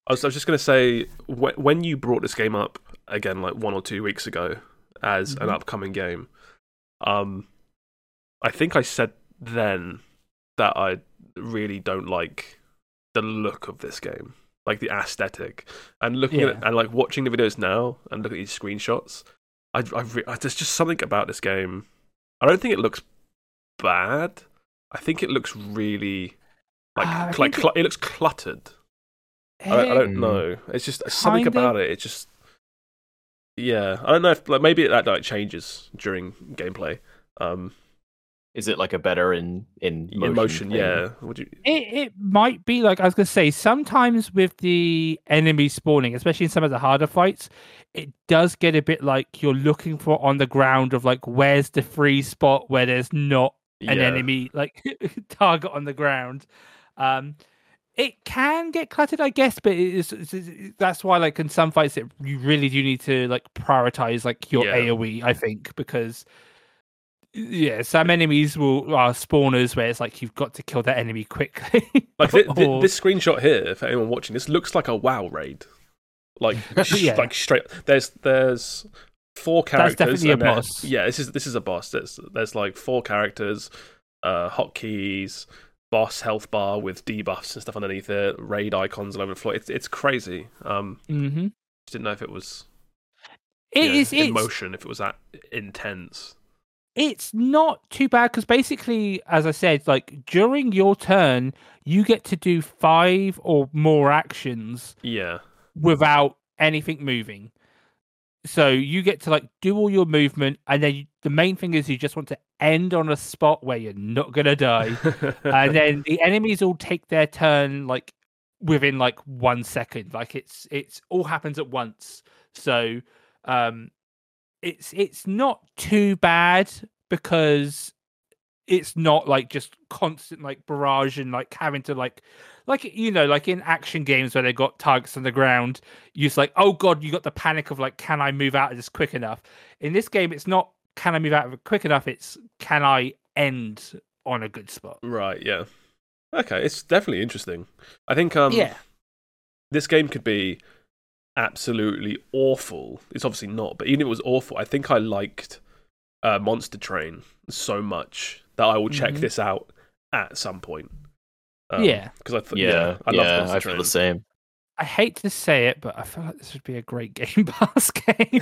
I was, I was just going to say wh- when you brought this game up again, like one or two weeks ago, as an Mhm. upcoming game, um, I think I said then that I really don't like the look of this game, like the aesthetic, and looking at it and like watching the videos now and looking at these screenshots. I, I, re- I there's just something about this game. I don't think it looks bad. I think it looks really like I cl- like think it- it looks cluttered. I don't, I don't know. It's just something Kind of. about it. It just, yeah. I don't know if like maybe that like changes during gameplay. Um, Is it like a better in in motion? in motion, yeah. Would you? It, it might be like I was gonna say. Sometimes with the enemy spawning, especially in some of the harder fights, it does get a bit like you're looking for on the ground of like where's the free spot where there's not an yeah. enemy like target on the ground. Um, it can get cluttered, I guess, but it is, it's, it's- that's why, like, in some fights, it, you really do need to like prioritize like your Yeah. AOE. I think because yeah, some enemies will are spawners where it's like you've got to kill that enemy quickly. Like thi- thi- Or- this screenshot here, for anyone watching, this looks like a WoW raid. Like, sh- Yeah. like straight. There's there's four characters. That's definitely a boss. Yeah, this is this is a boss. There's there's like four characters, uh, hotkeys, boss health bar with debuffs and stuff underneath it, raid icons all over the floor. It's it's crazy. Um, mm-hmm. just didn't know if it was It know, is. in motion, if it was that intense. it's not too bad because basically, as I said, like during your turn, you get to do five or more actions Yeah, without anything moving. So you get to like do all your movement, and then you, the main thing is you just want to end on a spot where you're not gonna die, and then the enemies all take their turn like within like one second. Like it's it's all happens at once. So um, it's it's not too bad because it's not like just constant like barrage and like having to like like you know like in action games where they got targets on the ground you're just like oh god you got the panic of like can i move out of this quick enough in this game it's not can i move out of it quick enough it's can i end on a good spot right. Yeah. Okay, it's definitely interesting. I think um, yeah this game could be absolutely awful. It's obviously not, but even if it was awful, I think I liked uh, Monster Train so much that I will check Mhm. this out at some point. Yeah. because I th- yeah, yeah, I yeah, love Monster I Train. feel the same. i hate to say it but i feel like this would be a great game pass game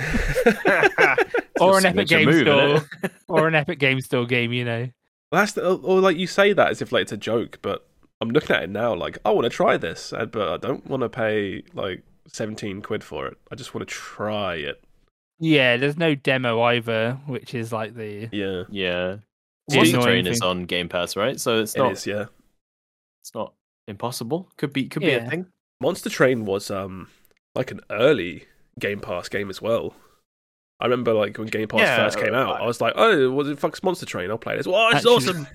or an epic game move, store or an epic game store game you know Well, that's the, or like you say that as if like it's a joke, but I'm looking at it now like I want to try this, uh, but I don't want to pay like 17 quid for it. I just want to try it. yeah there's no demo either which is like the Yeah, Yeah, the Monster Train is on Game Pass, right? So it's not is. Yeah, it's not impossible. Could be could be a thing. Monster Train was um like an early Game Pass game as well. I remember like when Game Pass Yeah, first came out, I- I was like, "Oh, was it fuck's Monster Train? I'll play this." Wow, it's Actually- awesome.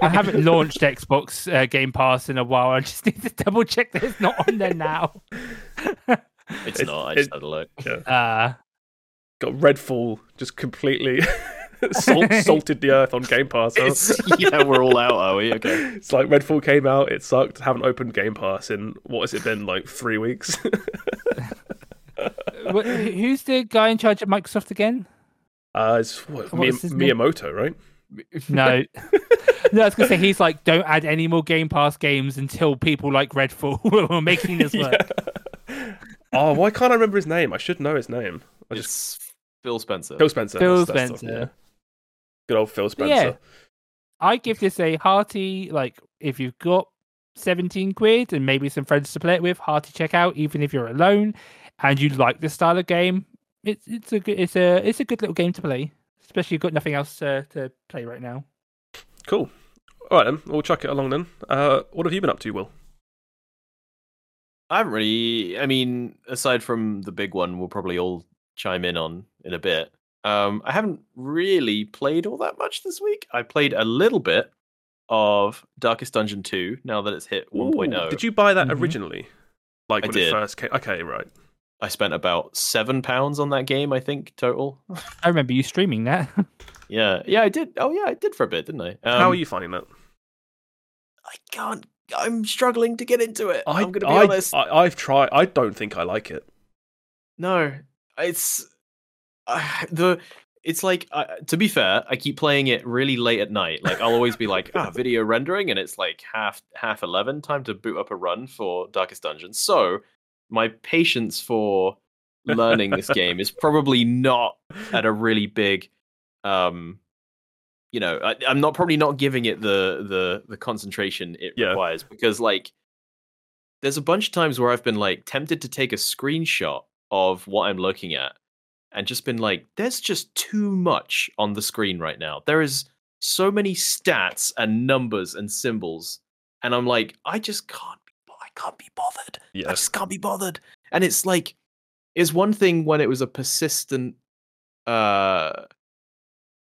I haven't launched Xbox uh, Game Pass in a while. I just need to double check that it's not on there now. It's, It's- not. I it- just had a look. uh, Got Redfall just completely salt, salted the earth on Game Pass. huh? Yeah, we're all out, are we? Okay. It's like Redfall came out, it sucked. Haven't opened Game Pass in what has it been like three weeks? who's the guy in charge of Microsoft again? uh, it's what, What Mi- was his name? Miyamoto, right? No, no. I was gonna say he's like, don't add any more Game Pass games until people like Redfall are making this work. Yeah. oh, why can't I remember his name? I should know his name. I just It's Phil Spencer. Phil Spencer. Phil that's- that's Spencer. yeah. Good old Phil But yeah. I give this a hearty like if you've got 17 quid and maybe some friends to play it with, hearty check out, even if you're alone and you like this style of game. It's it's a good it's a it's a good little game to play, especially if you've got nothing else to, to play right now. Cool. All right then, we'll chuck it along then. Uh, what have you been up to, Will? I haven't really. I mean, aside from the big one, we'll probably all chime in on in a bit. Um, I haven't really played all that much this week. I played a little bit of Darkest Dungeon 2 now that it's hit 1.0. Did you buy that Mhm. originally? Like I when it first came? Okay, right. I spent about seven pounds on that game, I think, total. I remember you streaming that. yeah, yeah, I did. Oh, yeah, I did for a bit, didn't I? Um, How are you finding that? I can't. I'm struggling to get into it. I, am going to be I, honest. I, I've tried. I don't think I like it. No, it's uh, the. It's like uh, to be fair, I keep playing it really late at night. Like I'll always be like, ah, video rendering, and it's like half half eleven. Time to boot up a run for Darkest Dungeon. So my patience for learning this game is probably not at a really big um you know I, i'm not probably not giving it the the the concentration it Yeah. requires because like there's a bunch of times where i've been like tempted to take a screenshot of what i'm looking at and just been like there's just too much on the screen right now there is so many stats and numbers and symbols and i'm like i just can't be i can't be bothered Yes. I just can't be bothered. And it's like, it's one thing when it was a persistent uh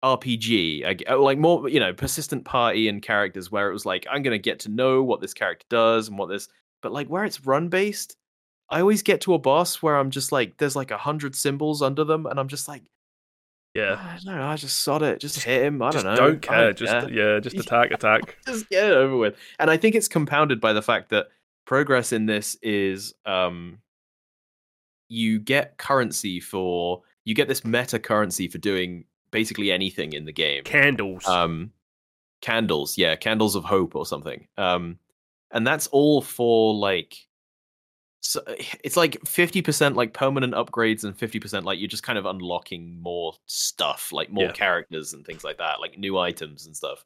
RPG, uh, like more, you know, persistent party and characters where it was like, I'm gonna get to know what this character does and what this. but like where it's run based, I always get to a boss where I'm just like, there's like a hundred symbols under them, and I'm just like, Yeah. I don't know, I just sod it, just hit him. I don't know. don't care. just care. yeah, just attack, attack. just get it over with. And I think it's compounded by the fact that progress in this is um you get currency for you get this meta currency for doing basically anything in the game. Candles. Um candles, yeah, candles of hope or something. Um and that's all for like so it's like 50% like permanent upgrades and 50% like you're just kind of unlocking more stuff like more Yeah. characters and things like that like new items and stuff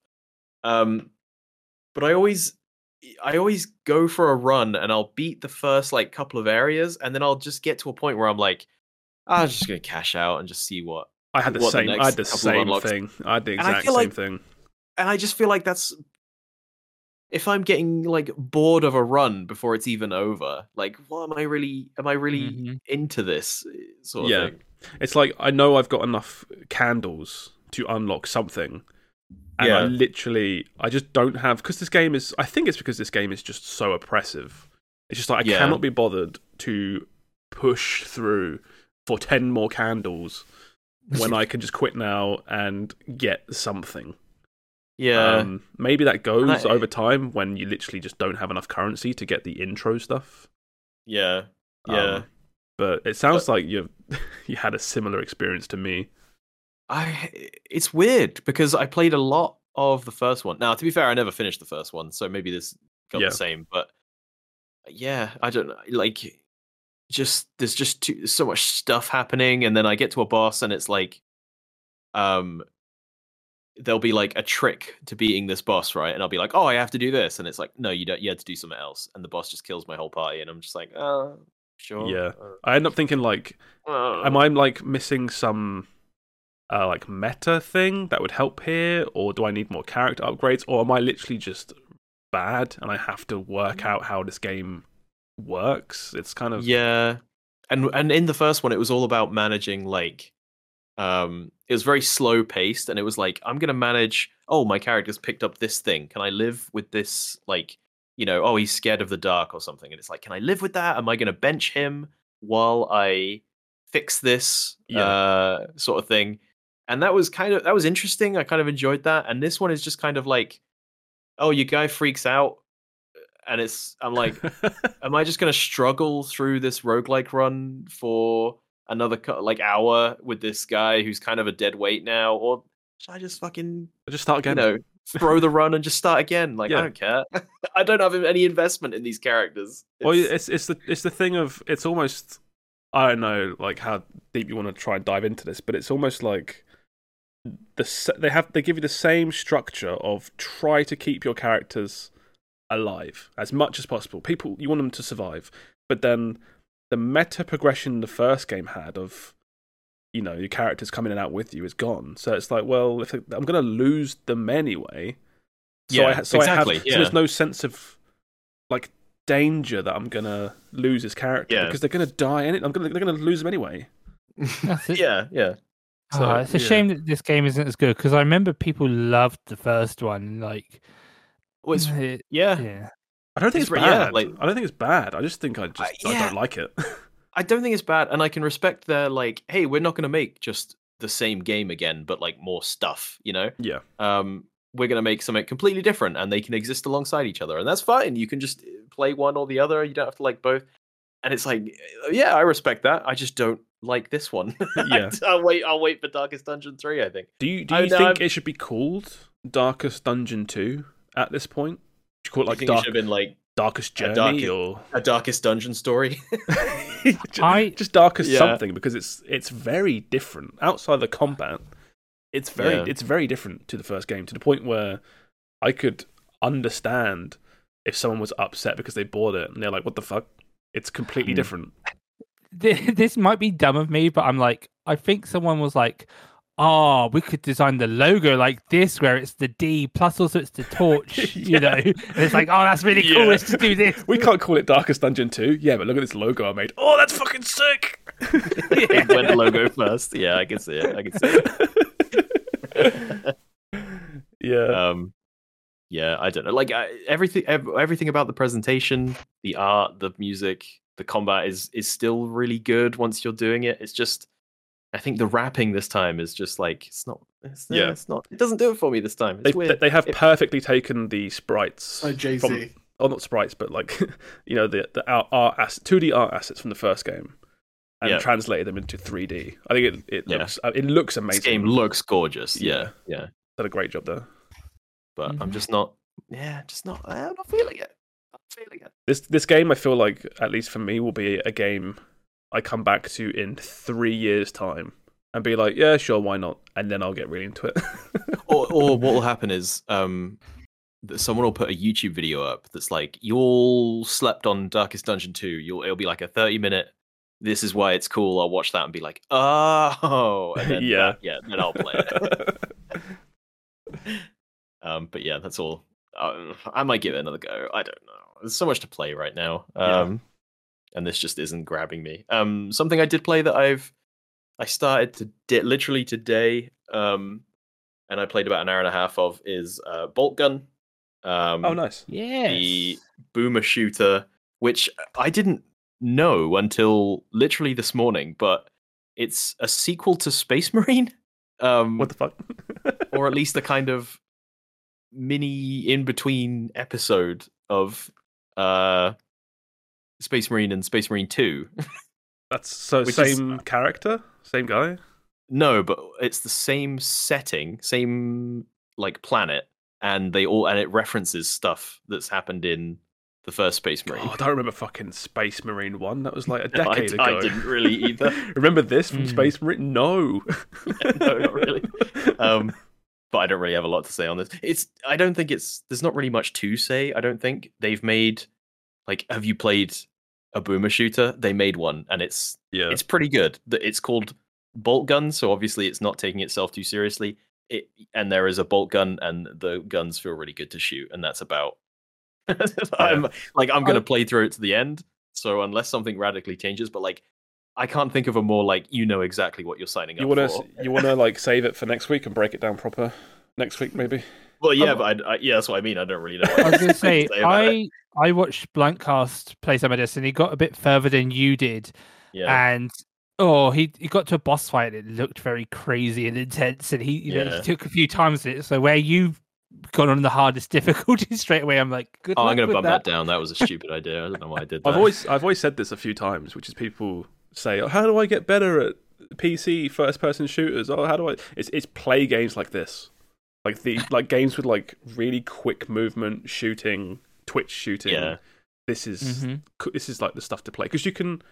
um but i always i always go for a run and i'll beat the first like couple of areas and then i'll just get to a point where i'm like "Ah, i'm just gonna cash out and just see what I had the what the same. I had the same thing. I had the exact same like- thing. and I just feel like that's if I'm getting like bored of a run before it's even over, like, what am I really? Am I really Mhm. into this eh, sort of Yeah. thing? It's like I know I've got enough candles to unlock something, and I literally I just don't have because this game is. I think it's because this game is just so oppressive. It's just like I Yeah. cannot be bothered to push through for ten more candles when I can just quit now and get something. Yeah, Um, maybe that goes over time when you literally just don't have enough currency to get the intro stuff. yeah, yeah. Um, but it sounds like you you had a similar experience to me. I it's weird because I played a lot of the first one. Now, to be fair, I never finished the first one, so maybe this got Yeah. the same. But yeah, I don't know. Like, just there's just too, so much stuff happening, and then I get to a boss, and it's like, um, there'll be like a trick to beating this boss, right? And I'll be like, oh, I have to do this, and it's like, no, you don't. You had to do something else, and the boss just kills my whole party, and I'm just like, oh, sure, Yeah. I end up thinking like, uh, am I like missing some uh, like meta thing that would help here, or do I need more character upgrades, or am I literally just bad and I have to work out how this game works? It's kind of yeah and and in the first one it was all about managing like um it was very slow paced and it was like i'm gonna manage oh my character's picked up this thing. Can i live with this like you know oh he's scared of the dark or something. And it's like can i live with that? Am i gonna bench him while i fix this Yeah. uh sort of thing? And that was kind of that was interesting. I kind of enjoyed that. And this one is just kind of like oh your guy freaks out and it's i'm like am I just going to struggle through this roguelike run for another co- like hour with this guy who's kind of a dead weight now, or should I just fucking just start you again. know throw the run and just start again? Like Yeah. I don't care. I don't have any investment in these characters. Well, It's- it's it's the it's the thing of it's almost I don't know like how deep you want to try and dive into this, but it's almost like the they have they give you the same structure of try to keep your characters alive as much as possible. People you want them to survive, but then the meta progression the first game had of you know your characters coming in and out with you is gone. So it's like, well, if I'm going to lose them anyway, so I Yeah, ha- so I exactly, have so there's no sense of like danger that I'm gonna lose his character Yeah. because they're gonna die. Any- I'm gonna they're gonna lose them anyway. Yeah, yeah. So, Ah, it's a yeah. shame that this game isn't as good because I remember people loved the first one. Like, Well, it's, it- yeah. yeah, I don't think It's it's, re- yeah, bad. like- I don't think it's bad. I just think I just Uh, I don't like it. I don't think it's bad, and I can respect their like, hey, we're not going to make just the same game again, but like more stuff. You know, yeah, um, we're going to make something completely different, and they can exist alongside each other, and that's fine. You can just uh, play one or the other. You don't have to like both. And it's like, uh, yeah, I respect that. I just don't like this one. Yeah. I'll wait. I'll wait for Darkest Dungeon three. I think. Do you do you think I'm- it should be called Darkest Dungeon Two at this point? Should you call it like think it Dark, should have been like Darkest a Journey Darkest- or a Darkest Dungeon story. just, I- just Darkest Yeah. something because it's it's very different outside the combat. It's very Yeah. it's very different to the first game to the point where I could understand if someone was upset because they bought it and they're like, "What the fuck?" It's completely Hmm. different. This might be dumb of me, but I'm like, I think someone was like, "Oh, we could design the logo like this, where it's the D plus also it's the torch, Yeah. you know." And it's like, "Oh, that's really cool. Yeah. Let's just do this." We can't call it Darkest Dungeon 2. Yeah, but look at this logo I made. Oh, that's fucking sick. It went the logo first. Yeah, I can see it. I can see it. yeah. Um, yeah, I don't know. Like I, everything, everything about the presentation, the art, the music, the combat is is still really good. Once you're doing it, it's just, I think the rapping this time is just like it's not. It's, yeah, Yeah. it's not. It doesn't do it for me this time. It's They, weird. they have It- perfectly taken the sprites Like Jay Z. oh not sprites, but like you know the the art, art ass, 2D art assets from the first game, and Yeah. translated them into 3D. I think it it Yeah. looks uh, it looks this amazing. game looks gorgeous. Yeah, Yeah. yeah. did a great job there. But I'm Mhm. just not. Yeah, just not. I'm not feeling it. I'm feeling it. This this game, I feel like, at least for me, will be a game I come back to in three years' time and be like, yeah, sure, why not? And then I'll get really into it. or or what will happen is um that someone will put a YouTube video up that's like you all slept on Darkest Dungeon 2. You'll it'll be like a 30 minute this is why it's cool. I'll watch that and be like, "Oh." And then Yeah. yeah, then I'll play it. um but yeah, that's all. Um, I might give it another go. I don't know. There's so much to play right now. Yeah. And this just isn't grabbing me. Um something I did play that I've I started to di- literally today um and I played about an hour and a half of is uh, Boltgun. Um, oh, nice. Yeah, the boomer shooter, which I didn't know until literally this morning, but it's a sequel to Space Marine, um, What the fuck? or at least a kind of mini in between episode of uh, Space Marine and Space Marine Two. That's so Which is- same character, same guy. No, but it's the same setting, same like planet, and they all and it references stuff that's happened in the first Space Marine. Oh, I don't remember fucking Space Marine one. That was like a No, I decade d- I ago. didn't really either. remember this from Mm. Space Marine? No. no, not really. um, but I don't really have a lot to say on this. It's I don't think it's there's not really much to say. I don't think they've made like have you played a boomer shooter? They made one and it's yeah. it's pretty good. It's called Boltgun, so obviously it's not taking itself too seriously. It and there is a bolt gun and the guns feel really good to shoot and that's about I'm like I'm going to play through it to the end. So unless something radically changes but like I can't think of a more like you know exactly what you're signing up You want for. to you want to like save it for next week and break it down proper next week maybe. Well, yeah, Um, but I, I, yeah, that's what I mean. I don't really know. I was going to say. I I watched Blankcast play some of this, and he got a bit further than you did, yeah, and oh, he he got to a boss fight. and It looked very crazy and intense, and he you know he took a few times it. So where you've gone on the hardest difficulty straight away, I'm like, good. oh, I'm going to with bump that. down. That was a stupid idea. I don't know why I did that. I've always I've always said this a few times, which is people say, oh, "How do I get better at PC first person shooters?" Oh, how do I? It's it's play games like this, like the like games with like really quick movement, shooting, twitch shooting. Yeah. This is Mhm. this is like the stuff to play because you can,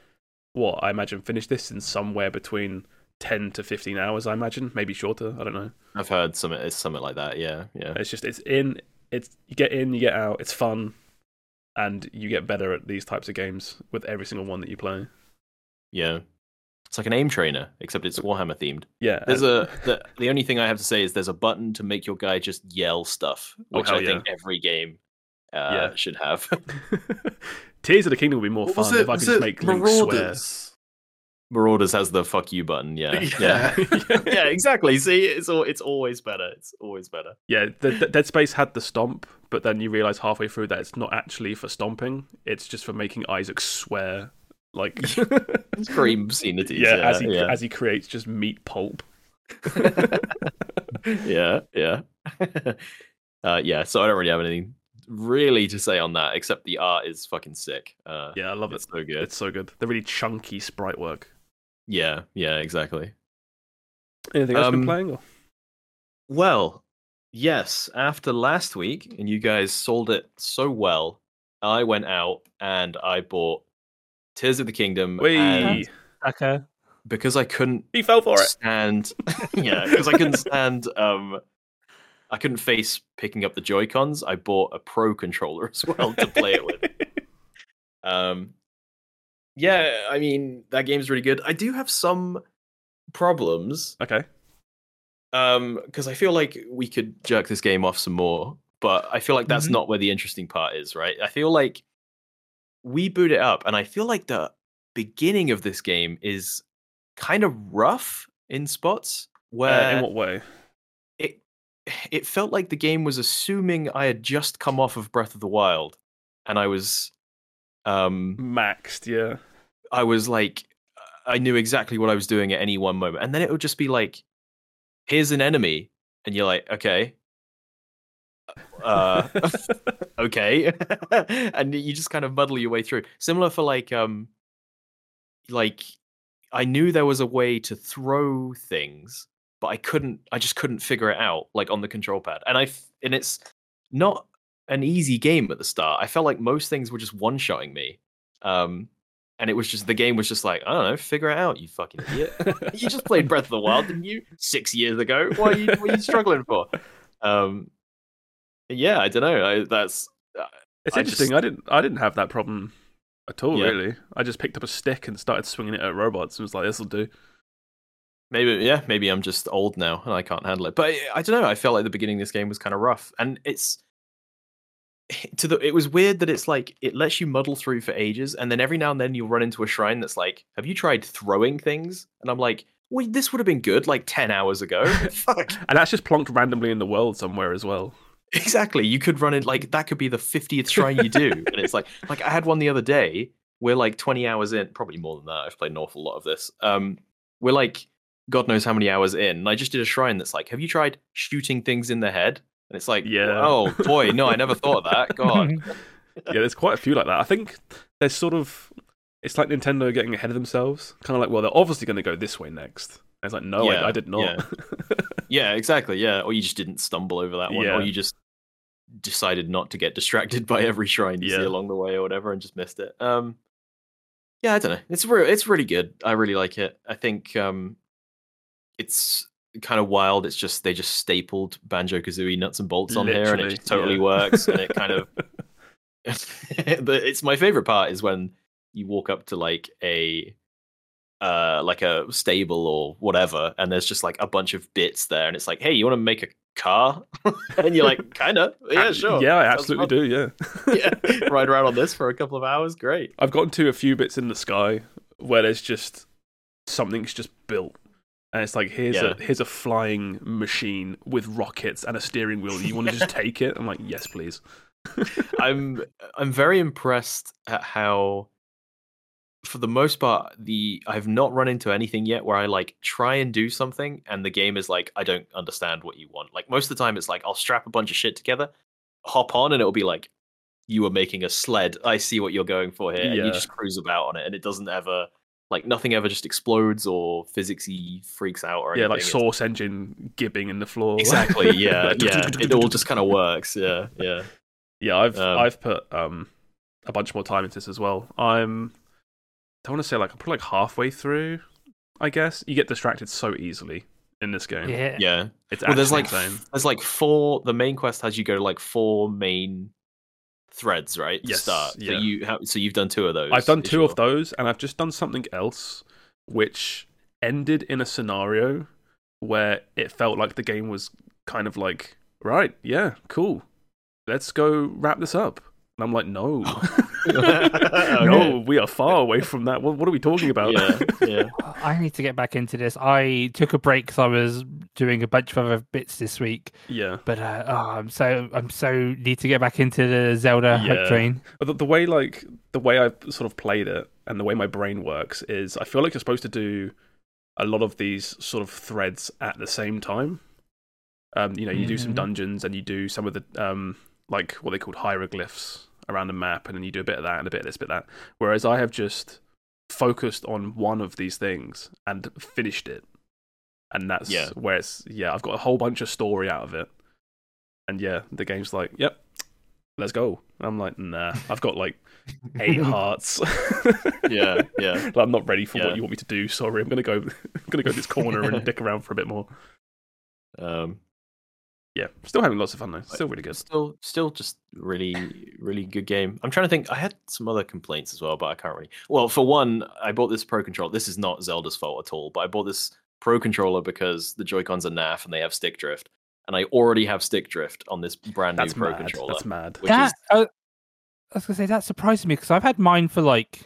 what I imagine, finish this in somewhere between ten to fifteen hours. I imagine, maybe shorter. I don't know. I've heard some It's something like that. Yeah, yeah, It's just it's in. It's you get in, you get out. It's fun, and you get better at these types of games with every single one that you play. yeah. It's like an aim trainer, except it's Warhammer themed. Yeah, There's a the, the only thing I have to say is there's a button to make your guy just yell stuff, Oh, which hell I think every game uh, Yeah. should have. Tears of the Kingdom would be more What fun it? if I could Was just it make Link swear. Marauders? Marauders has the fuck you button. Yeah, Yeah. yeah, exactly. See, it's all it's always better. It's always better. Yeah, the, the Dead Space had the stomp, but then you realize halfway through that it's not actually for stomping; it's just for making Isaac swear. Like, Scream scenities. yeah, Yeah, as he yeah. as he creates just meat pulp. yeah, yeah. uh, yeah, so I don't really have anything really to say on that, except the art is fucking sick. Uh, Yeah, I love it. so good. It's so good. The really chunky sprite work. Yeah, yeah, exactly. Anything else been Um, playing? Or? Well, yes, after last week, and you guys sold it so well, I went out and I bought Tears of the Kingdom. and Wee, Okay. because I couldn't he fell for it. stand yeah because i couldn't stand um i couldn't face picking up the joy cons i bought a pro controller as well to play it with um yeah i mean that game's really good i do have some problems okay. um because i feel like we could jerk this game off some more but i feel like that's Mhm. not where the interesting part is right i feel like we boot it up and i feel like the beginning of this game is kind of rough in spots Uh, where in what way? it it felt like the game was assuming I had just come off of Breath of the Wild, and I was, um, Maxed, yeah. I was like, I knew exactly what I was doing at any one moment, and then it would just be like, here's an enemy, and you're like, okay, uh, okay, and you just kind of muddle your way through. Similar for like, um, like I knew there was a way to throw things, but I couldn't. I just couldn't figure it out, like on the control pad. And I and it's not an easy game at the start. I felt like most things were just one shotting me. Um, and it was just the game was just like I don't know, figure it out, you fucking idiot. you just played Breath of the Wild, didn't you? Six years ago. What are you, what are you struggling for? Um, yeah, I don't know. I, that's uh, It's I interesting. just- I didn't I didn't have that problem at all, Yeah. really. I just picked up a stick and started swinging it at robots and was like, this'll do. maybe yeah, maybe I'm just old now and I can't handle it. But I don't know. I felt like the beginning of this game was kind of rough, and it's to the. It was weird that it's like it lets you muddle through for ages, and then every now and then you'll run into a shrine that's like, "Have you tried throwing things?" And I'm like, "Well, this would have been good like ten hours ago." Fuck. And that's just plonked randomly in the world somewhere as well. Exactly. You could run it like that could be the 50th shrine you do. and it's like like I had one the other day. We're like 20 hours in, probably more than that. I've played an awful lot of this. Um we're like God knows how many hours in. And I just did a shrine that's like, have you tried shooting things in the head? And it's like, Yeah. oh boy, no, I never thought of that. God. yeah, there's quite a few like that. I think there's sort of it's like Nintendo getting ahead of themselves. Kind of like, well, they're obviously going to go this way next. And it's like, no, Yeah, I, I did not. Yeah, exactly. Yeah. Or you just didn't stumble over that one. Yeah. Or you just decided not to get distracted by every shrine you see along the way or whatever and just missed it. Um yeah, I don't know. It's re- it's really good. I really like it. I think um it's kind of wild. It's just they just stapled Banjo Kazooie nuts and bolts on here and it just totally yeah. works and it kind of the, it's my favorite part is when you walk up to like a uh like a stable or whatever and there's just like a bunch of bits there and it's like hey you want to make a car and you're like kind of yeah sure Yeah, I absolutely do. Yeah. yeah ride around on this for a couple of hours great I've gotten to a few bits in the sky where there's just something's just built. And it's like here's Yeah. a here's a flying machine with rockets and a steering wheel. You want to just take it? I'm like, yes, please. i'm i'm very impressed at how for the most part the i've not run into anything yet where i like try and do something and the game is like i don't understand what you want. Like most of the time it's like i'll strap a bunch of shit together hop on and it'll be like you are making a sled. I see what you're going for here. And you just cruise about on it and it doesn't ever like nothing ever just explodes or physicsy freaks out or yeah, anything. Like It's- source engine gibbing in the floor. exactly yeah yeah. It all just kind of works yeah yeah. Yeah, I've Um, I've put um a bunch more time into this as well. I'm I want to say like I'm probably like halfway through. I guess you get distracted so easily in this game. yeah. yeah It's well, there's like insane. there's like four. The main quest has you go to like four main threads, right? To Yes, start. yeah. So you have. So you've done two of those. I've done two your- of those, and I've just done something else, which ended in a scenario where it felt like the game was kind of like, right, yeah, cool, let's go wrap this up. And I'm like, no, Okay. no, we are far away from that. What, what are we talking about? Yeah, yeah. I need to get back into this. I took a break because I was doing a bunch of other bits this week, yeah. but uh, oh, I'm so I'm so need to get back into the Zelda hype Yeah. train. But the, the way like the way I've sort of played it and the way my brain works is I feel like you're supposed to do a lot of these sort of threads at the same time. Um, you know, you do some Mhm. dungeons and you do some of the um like what they called hieroglyphs around the map and then you do a bit of that and a bit of this, bit of that. Whereas I have just focused on one of these things and finished it. And that's Yeah. where it's yeah, I've got a whole bunch of story out of it. And yeah, the game's like, Yep, let's go. I'm like, nah, I've got like eight hearts. Yeah, yeah. Like, I'm not ready for Yeah. what you want me to do. Sorry, I'm gonna go. I'm gonna go this corner and dick around for a bit more. Um, Yeah, still having lots of fun though. Still really good. still, still, just really, really good game. I'm trying to think. I had some other complaints as well, but I can't really. Well, for one, I bought this Pro controller. This is not Zelda's fault at all, but I bought this Pro controller because the Joy Cons are naff and they have stick drift, and I already have stick drift on this brand That's new Pro mad. controller. That's mad. which that is uh, I was gonna say that surprised me because I've had mine for like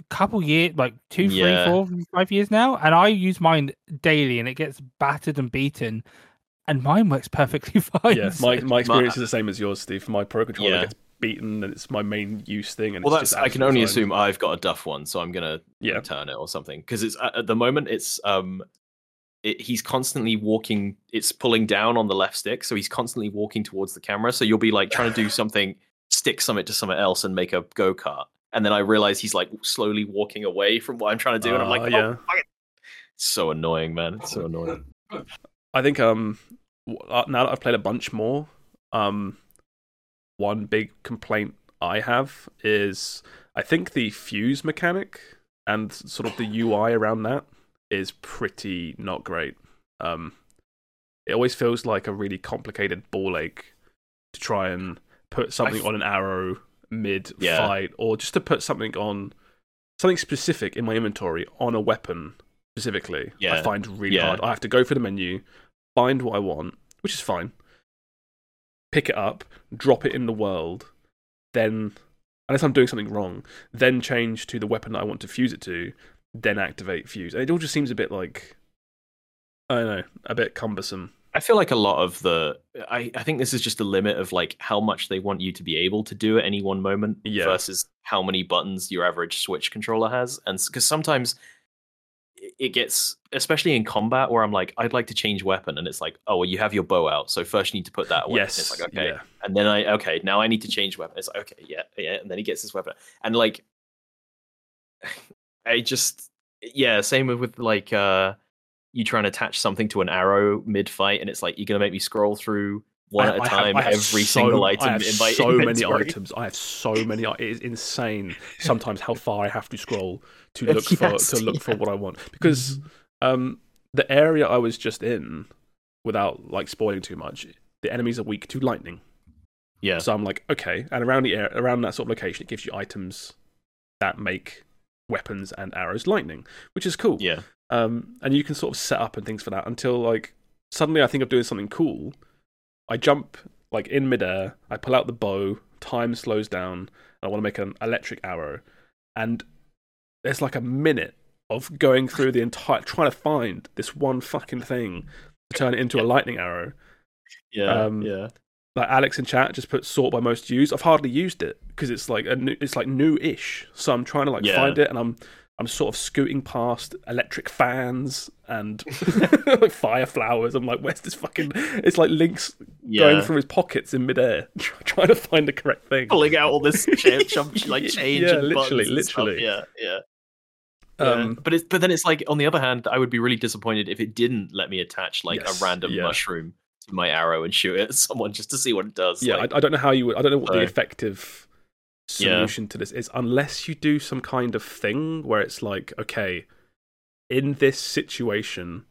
a couple years, like two, three, Yeah. four, five years now, and I use mine daily, and it gets battered and beaten. And mine works perfectly fine. Yeah, my my experience is the same as yours, Steve. My pro controller Yeah. gets beaten, and it's my main use thing. And Well, it's that's just I can only fine. assume I've got a duff one, so I'm gonna Yeah. return it or something because it's at at the moment it's um it, he's constantly walking it's pulling down on the left stick so he's constantly walking towards the camera so you'll be like trying to do something stick something to something else and make a go-kart and then i realize he's like slowly walking away from what i'm trying to do and i'm like Ah, oh, yeah. fuck it. so annoying man it's so annoying I think um uh, now that I've played a bunch more, um, one big complaint I have is I think the fuse mechanic and sort of the UI around that is pretty not great. Um, it always feels like a really complicated ball ache to try and put something f- on an arrow mid Yeah. fight, or just to put something on something specific in my inventory on a weapon specifically. I find really Yeah. hard. I have to go for the menu, find what I want, which is fine. Pick it up, drop it in the world, then unless I'm doing something wrong, then change to the weapon that I want to fuse it to, then activate fuse. And it all just seems a bit like I don't know, a bit cumbersome. I feel like a lot of the I, I think this is just the limit of like how much they want you to be able to do at any one moment Yeah. versus how many buttons your average Switch controller has. And because sometimes it- gets especially in combat where I'm like, I'd like to change weapon, and it's like, oh well, you have your bow out, so first you need to put that away. And yes. It's like okay. Yeah. And then I okay, now I need to change weapon. It's like, okay, yeah, yeah, and then he gets his weapon. And like I just yeah, same with, with like uh you try and attach something to an arrow mid fight, and it's like you're gonna make me scroll through one I- at a time have every so- single item I have in my so many items. I have so many. It is insane. Sometimes how far I have to scroll to look for to look for what I want because um the area I was just in, without like spoiling too much, the enemies are weak to lightning. Yeah, So I'm like, okay, and around the air, around that sort of location, it gives you items that make weapons and arrows lightning, which is cool. yeah, Um, and you can sort of set up and things for that until like suddenly I think of doing something cool. I jump like in midair, I pull out the bow, time slows down, and I want to make an electric arrow. And there's like a minute of going through the entire trying to find this one fucking thing to turn it into a lightning arrow. yeah, Um, yeah. Like Alex in chat just put sort by most used. I've hardly used it because it's like a new, it's like new-ish. So I'm trying to like Yeah. find it, and I'm I'm sort of scooting past electric fans and like fire flowers. I'm like, where's this fucking? It's like Link's yeah. going through his pockets in midair, trying to find the correct thing. pulling out all this cha- chump, like change Yeah, and literally, buttons and stuff. literally. yeah yeah Um, Yeah. but it's but then it's like on the other hand i would be really disappointed if it didn't let me attach like Yes, a random yeah. mushroom to my arrow and shoot it at someone just to see what it does yeah, like, I, I don't know how you would. I don't know what the So- effective Yeah. solution to this is, unless you do some kind of thing where it's like, okay, in this situation,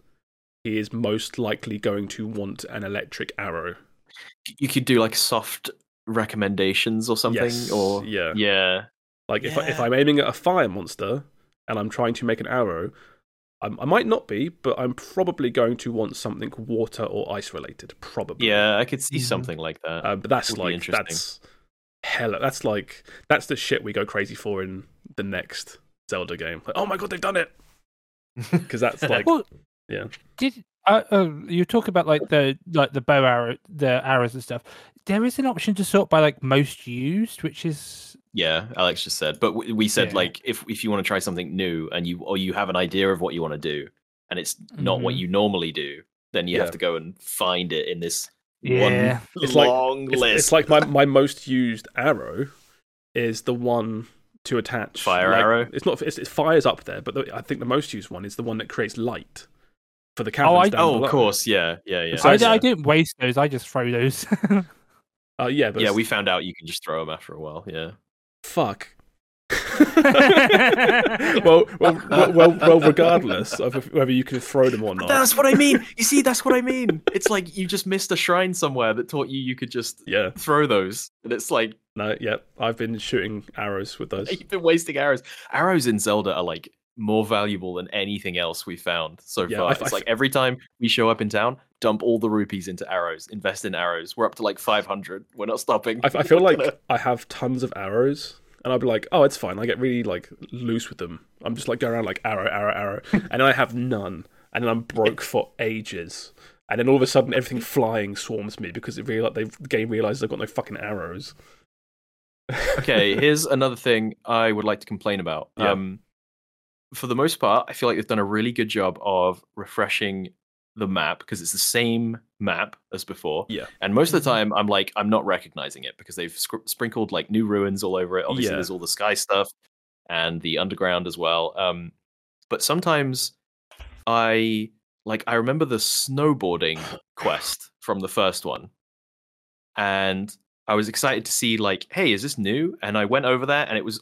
he is most likely going to want an electric arrow. you could do like soft recommendations or something Yes, or yeah, yeah like if I, if I'm aiming at a fire monster and I'm trying to make an arrow. I'm, I might not be, but I'm probably going to want something water or ice related. Probably. yeah i could see Mhm. something like that Uh, but that's Would like interesting. that's hella. That's like that's the shit we go crazy for in the next Zelda game. Like, oh my god, they've done it! Because that's like Well, yeah. Did uh, uh, you talk about like the like the bow arrow, the arrows and stuff? There is an option to sort by like most used, which is yeah alex just said but we, we said Yeah. like if if you want to try something new and you or you have an idea of what you want to do and it's not what Mhm. you normally do then you Yeah. have to go and find it in this yeah. one It's like- long It's, list it's like my my most used arrow is the one to attach Fire like- arrow? It's not. It's, it's fire's up there, but the, I think the most used one is the one that creates light for the oh, I- down oh below. of course yeah yeah yeah So I, I didn't waste those. I just throw those. Uh, yeah, but yeah we found out you can just throw them after a while yeah fuck. well, well, well, well, regardless of whether you can throw them or not. That's what I mean. You see, that's what I mean. It's like you just missed a shrine somewhere that taught you you could just Yeah, throw those, and it's like no, yeah. I've been shooting arrows with those. you've been wasting arrows. Arrows in Zelda are like more valuable than anything else we found so Yeah, far. I- it's I- like every time we show up in town, dump all the rupees into arrows, invest in arrows. We're up to like five hundred. We're not stopping. I, I feel like I have tons of arrows, and I'd be like, "Oh, it's fine." I get really like loose with them. I'm just like going around like arrow, arrow, arrow, and I have none, and then I'm broke for ages. and then all of a sudden everything flying swarms me because it real the game realizes I've got no fucking arrows. okay, here's another thing I would like to complain about. Yeah. Um, for the most part, I feel like they've done a really good job of refreshing the map because it's the same map as before. Yeah. And most of the time, I'm like, I'm not recognizing it because they've scr- sprinkled like new ruins all over it. Obviously, Yeah. there's all the sky stuff and the underground as well. Um, but sometimes I like I remember the snowboarding quest from the first one, and I was excited to see like, hey, is this new? And I went over there, and it was,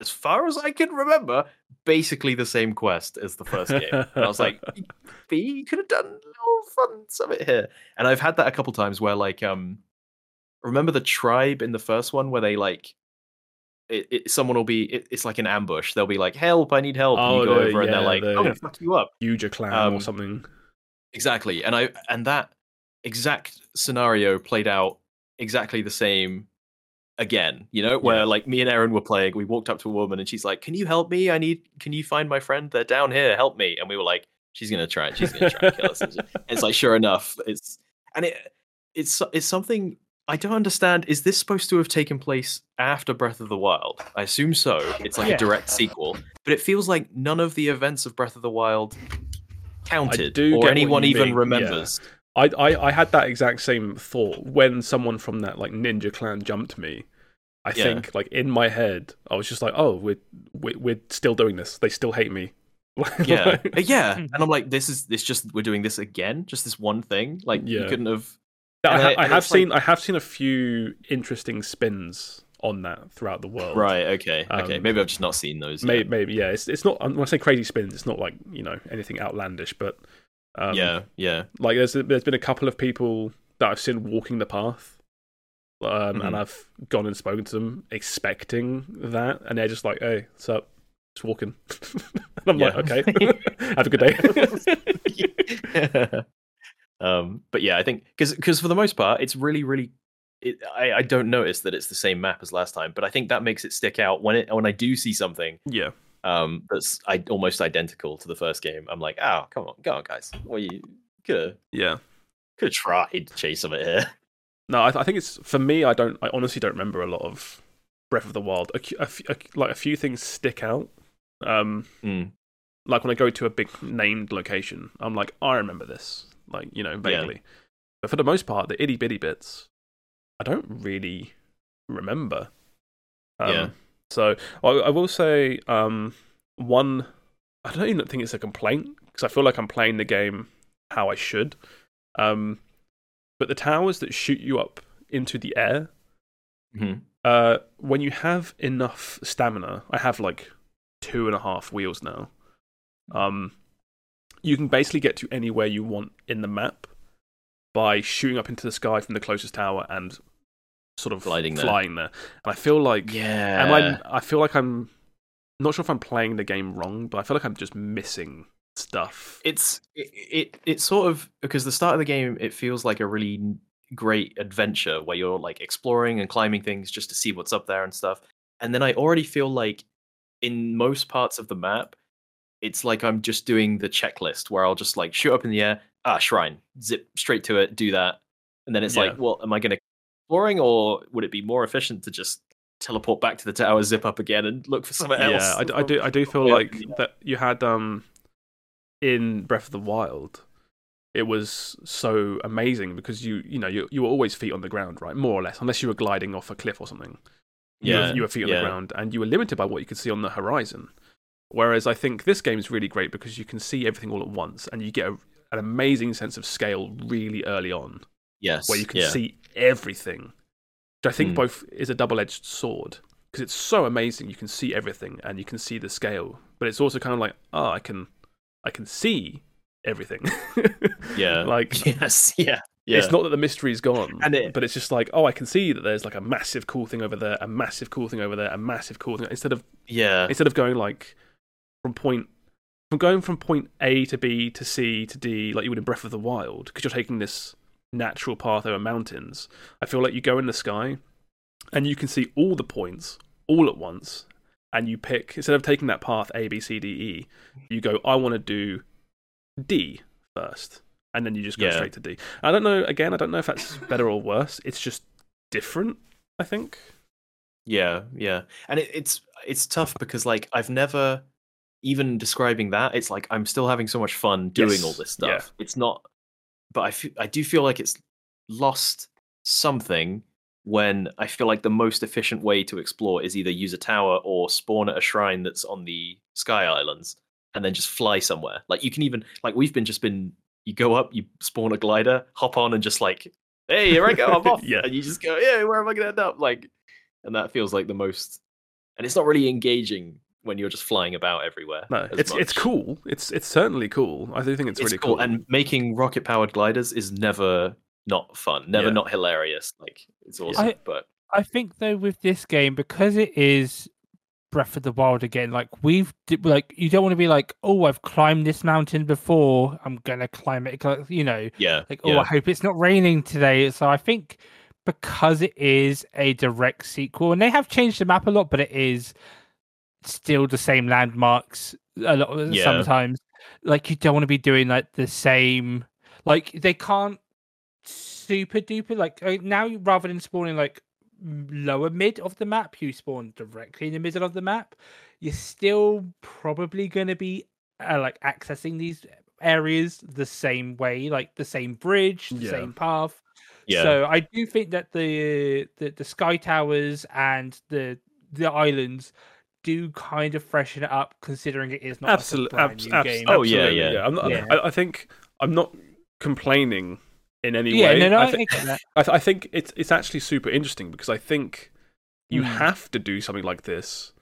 as far as I can remember, basically the same quest as the first game. And I was like, B, you could have done a little fun something here. And I've had that a couple times where like, um, remember the tribe in the first one where they like. It, it, someone will be it, it's like an ambush they'll be like help i need help and Oh, you go the- over and they're like the- i'm gonna fuck you up Huge clan or Um, something. Exactly. And I and that exact scenario played out exactly the same again, you know, where Yeah. like me and aaron were playing, we walked up to a woman and she's like, Can you help me? I need can you find my friend? They're down here, help me. And we were like, She's gonna try it she's gonna try and kill us. And it's like sure enough, it's and it it's it's something I don't understand. Is this supposed to have taken place after Breath of the Wild? I assume so. It's like Yeah. a direct sequel. But it feels like none of the events of Breath of the Wild counted or anyone even mean, yeah. Remembers. I, I I had that exact same thought when someone from that like ninja clan jumped me. I Yeah. think like in my head, I was just like, oh, we're we're, we're still doing this. They still hate me. Yeah, Uh, yeah, and I'm like, this is this just we're doing this again, just this one thing. Like you couldn't have. I, ha- I- I have it's like- seen I have seen a few interesting spins on that throughout the world. Right. Okay. okay. Um, Maybe I've just not seen those. Maybe, Yet. maybe yeah. It's it's not when I say crazy spins, it's not like you know anything outlandish, but um, yeah. Yeah. like there's there's been a couple of people that I've seen walking the path, um, Mhm. and I've gone and spoken to them expecting that, and they're just like, "Hey, what's up? Just walking." and I'm like, "Okay, have a good day." um. But yeah, I think because because for the most part, it's really really. It, I, I don't notice that it's the same map as last time, but I think that makes it stick out when it when I do see something yeah, um that's I, almost identical to the first game. I'm like, oh come on, go on, guys. Well, you could have yeah. could have tried to chase of it here. No, I, I think it's for me. I don't. I honestly don't remember a lot of Breath of the Wild. A, a a- like a few things stick out. Um, Mm. like when I go to a big named location, I'm like, I remember this, like you know, vaguely. But for the most part, the itty bitty bits, I don't really remember. Um, Yeah. So I, I will say, um, one, I don't even think it's a complaint because I feel like I'm playing the game how I should. Um, but the towers that shoot you up into the air, Mhm. uh, when you have enough stamina, I have like two and a half wheels now. Um, you can basically get to anywhere you want in the map by shooting up into the sky from the closest tower and sort of Gliding there. flying there. And I feel like Yeah. am I? I feel like I'm not sure if I'm playing the game wrong, but I feel like I'm just missing stuff. it's it, it it's sort of because the start of the game it feels like a really great adventure where you're like exploring and climbing things just to see what's up there and stuff and then i already feel like in most parts of the map it's like i'm just doing the checklist where i'll just like shoot up in the air ah shrine zip straight to it do that and then it's Yeah. like well am i going to exploring or would it be more efficient to just teleport back to the tower zip up again and look for something else Yeah, I, I do. I do feel Yeah, like yeah. that you had um in Breath of the Wild. It was so amazing because you you know you you were always feet on the ground, right? More or less, unless you were gliding off a cliff or something. You were, Yeah, you were feet on yeah. the ground, and you were limited by what you could see on the horizon. Whereas I think this game is really great because you can see everything all at once, and you get a, an amazing sense of scale really early on yes where you can yeah. see everything. Which I think Mm. both is a double edged sword because it's so amazing. You can see everything and you can see the scale, but it's also kind of like, oh, I can, I can see everything. Yeah. like yes yeah yeah it's not that the mystery's gone, And it- but it's just like, oh, I can see that there's like a massive cool thing over there, a massive cool thing over there, a massive cool thing. Instead of yeah instead of going like from point from going from point A to B to C to D like you would in Breath of the Wild because you're taking this natural path over mountains. I feel like you go in the sky and you can see all the points all at once and you pick instead of taking that path A B C D E, you go I want to do D first. and then you just go Yeah. straight to D. I don't know. Again, I don't know if that's better or worse. It's just different. I think. Yeah, yeah, and it, it's it's tough because like I've never even describing that. It's like I'm still having so much fun doing all Yes, this yeah. stuff. It's not, but I I do feel like it's lost something when I feel like the most efficient way to explore is either use a tower or spawn at a shrine that's on the Sky Islands and then just fly somewhere. Like you can even like we've been just been you go up, you spawn a glider, hop on, and just like hey here I go, I'm off, Yeah. and you just go yeah where am I gonna end up like, and that feels like the most, and it's not really engaging when you're just flying about everywhere. No, as it's it's cool. It's it's certainly cool. I do think it's, It's really cool, cool. and making rocket powered gliders is never not fun, never Yeah. not hilarious. Like it's awesome, I- but I think though with this game because it is Breath of the Wild again, like we've like you don't want to be like, oh, I've climbed this mountain before, I'm gonna climb it. You know, yeah, like oh, yeah. I hope it's not raining today. So I think because it is a direct sequel, and they have changed the map a lot, but it is still the same landmarks a lot of- Yeah. sometimes. Like you don't want to be doing like the same. Like they can't super duper like now rather than spawning like lower mid of the map, you spawn directly in the middle of the map. You're still probably going to be uh, like accessing these areas the same way, like the same bridge, the Yeah. same path. yeah. So I do think that the, the the sky towers and the the islands do kind of freshen it up, considering it is not Absolutely, like a brand new game. Oh, yeah, yeah. I'm not, Yeah. I, I think I'm not complaining in any yeah, way. no, no, I, I, thi- I get. I, th- I think it's it's actually super interesting because I think you Mm. have to do something like this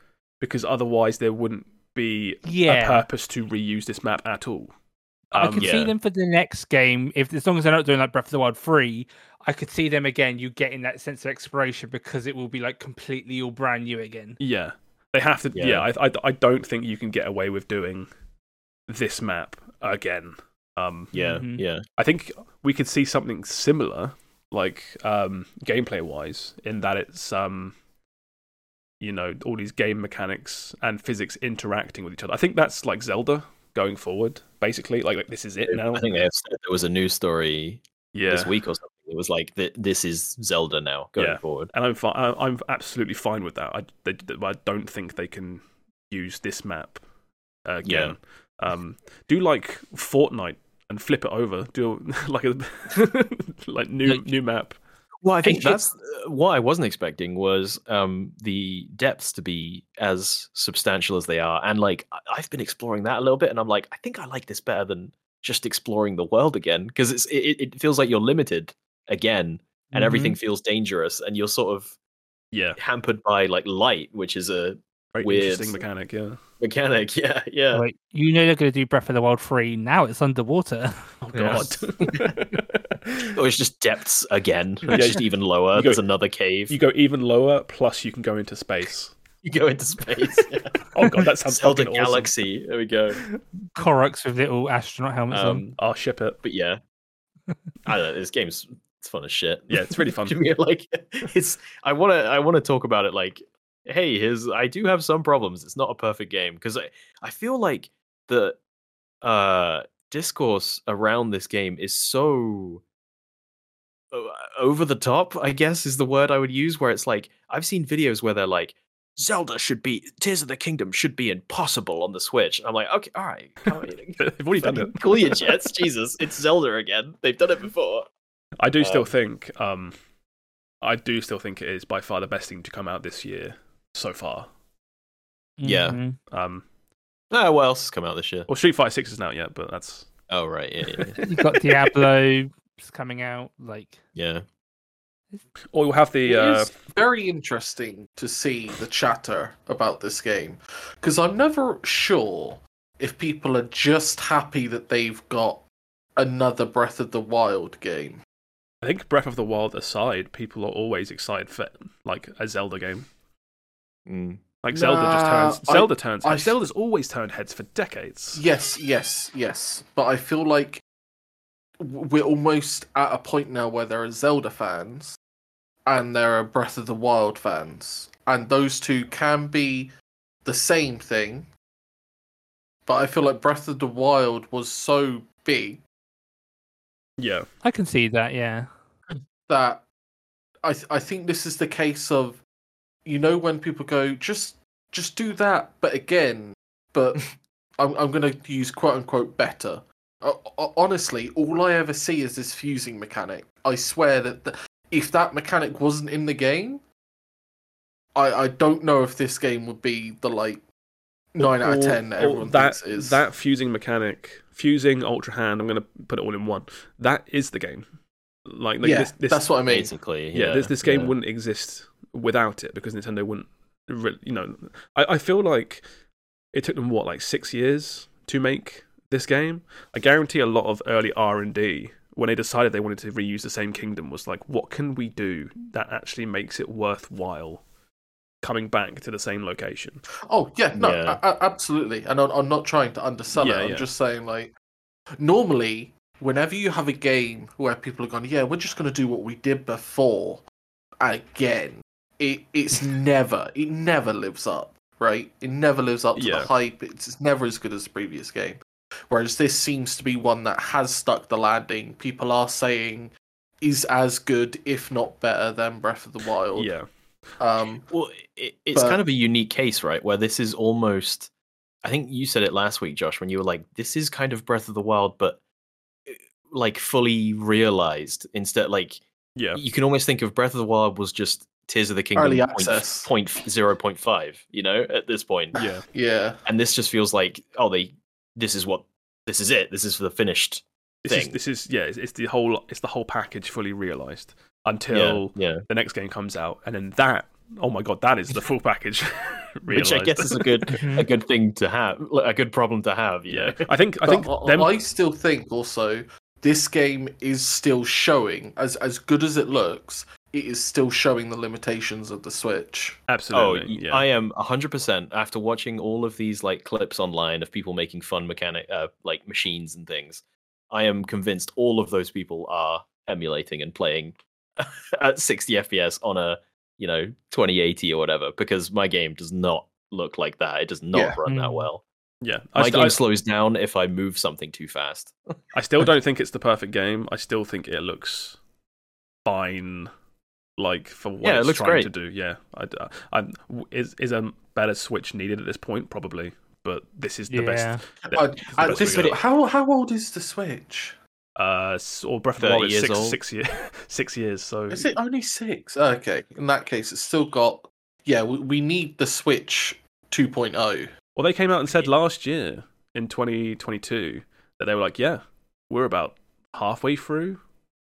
because otherwise there wouldn't be Yeah. a purpose to reuse this map at all. I Um, could see them for the next game if as long as they're not doing like Breath of the Wild free. I could see them again. You getting that sense of exploration because it will be like completely all brand new again. Yeah, they have to. Yeah, Yeah. I, I, I don't think you can get away with doing this map again. Um, yeah, Mhm. yeah, I think we could see something similar, like um, gameplay wise, in that it's um, you know, all these game mechanics and physics interacting with each other. I think that's like Zelda going forward, basically. Like, like this is it now. I think they have said there was a news story Yeah, this week or something. It was like th- this is Zelda now going Yeah. forward. and I'm fi- I- I'm absolutely fine with that. I they, I don't think they can use this map again. Um, do like Fortnite and flip it over. Do like a like new Like- new map. Well, I think Think that's uh, what I wasn't expecting was um, the depths to be as substantial as they are, and like I- I've been exploring that a little bit, and I'm like, I think I like this better than just exploring the world again because it's it, it feels like you're limited again, and everything feels dangerous, and you're sort of Yeah, hampered by like light, which is a very Weird. interesting mechanic. Yeah. mechanic. Yeah, yeah. Like you know they're going to do Breath of the Wild free. Now it's underwater. Oh Yes. god. Or it's just depths again. Yeah, It's just even lower. go- There's another cave. you go even lower, plus you can go into space. You go into space. Yeah. Oh god, that sounds Zelda fucking awesome. Galaxy. There we go. Koroks with little astronaut helmets on. Um, I'll ship it. but yeah, I don't know. This game's it's fun as shit. Yeah, it's really fun. To me, like it's. I want to. I want to talk about it. Like, hey, his. I do have some problems. It's not a perfect game because I. I feel like the uh discourse around this game is so over the top. I guess is the word I would use. Where it's like I've seen videos where they're like. Zelda should be Tears of the Kingdom should be impossible on the Switch. I'm like, okay, all right, They've already done it. Cool your jets, Jesus! It's Zelda again. They've done it before. I do still Um, think, um, I do still think it is by far the best thing to come out this year so far. yeah. Mhm. Um, Oh, what else has come out this year? well, Street Fighter Six isn't out yet, but that's Oh, right, yeah, yeah, yeah. You got Diablo coming out. Like yeah. or you'll have the It uh, is very interesting to see the chatter about this game because I'm never sure if people are just happy that they've got another Breath of the Wild game. I think Breath of the Wild aside, people are always excited for like a Zelda game. Mm. Like Zelda just Nah, turns. I- Zelda turns. I- Zelda's always turned heads for decades. Yes, yes, yes. But I feel like we're almost at a point now where there are Zelda fans and there are Breath of the Wild fans. And those two can be the same thing. But I feel like Breath of the Wild was so big Yeah, I can see that. Yeah. That I th- I think this is the case of you know when people go just just do that but again but I'm I'm going to use quote unquote better. O- honestly, all I ever see is this fusing mechanic. I swear that th- if that mechanic wasn't in the game, I I don't know if this game would be the like nine out of ten that everyone that thinks is. that fusing mechanic, fusing ultra hand. I'm gonna put it all in one. That is the game. Like, like yeah, this, this, that's what I mean. Basically, yeah, yeah. this this game yeah. wouldn't exist without it because Nintendo wouldn't. re- You know, I, I feel like it took them what like six years to make this game. I guarantee a lot of early R and D when they decided they wanted to reuse the same kingdom was like, what can we do that actually makes it worthwhile coming back to the same location? Oh yeah, no, Yeah. a- a- absolutely. And I'm, I'm not trying to undersell Yeah, it. I'm yeah. just saying, like, normally, whenever you have a game where people are going, yeah, we're just going to do what we did before again, it it's never, it never lives up, right? It never lives up to Yeah. the hype. It's, it's never as good as the previous game. Whereas this seems to be one that has stuck the landing. People are saying is as good, if not better, than Breath of the Wild. Yeah, Um, Well, it, it's But- kind of a unique case, right? Where this is almost. I think you said it last week, Josh, when you were like, "This is kind of Breath of the Wild, but like fully realized." Instead, like yeah, you can almost think of Breath of the Wild was just Tears of the Kingdom Early point- access. point zero point five. You know, at this point, yeah. yeah. and this just feels like, oh, they. This is what. This is it. This is the finished This is thing. this is yeah. It's, it's the whole it's the whole package fully realized until yeah, yeah. the next game comes out, and then that. Oh my god, that is the full package. Which I guess is a good a good thing to have, a good problem to have. Yeah. know? I think I think I- them. I still think also this game is still showing as as good as it looks. It is still showing the limitations of the Switch. Oh, Absolutely. y- yeah. I am hundred percent after watching all of these like clips online of people making fun mechanic uh, like machines and things. I am convinced all of those people are emulating and playing at 60 FPS on a you know 2080 or whatever because my game does not look like that. It does not Yeah. run that Mm. well. Yeah. I, My st- game I, slows down if I move something too fast. I still don't think it's the perfect game. I still think it looks fine. Like for what Yeah, it it's looks trying great. to do, yeah. I, I- is is a better Switch needed at this point? Probably, but this is the Yeah. best. the- I- this is the I- best this- we how how old is the Switch? Uh, or Breath of the Wild is six old. six years six years. So Is it only six? Okay, in that case, it's still got. Yeah, we, we need the Switch oh. 2.0. Well, they came out and said last year in 2022 that they were like, yeah, we're about halfway through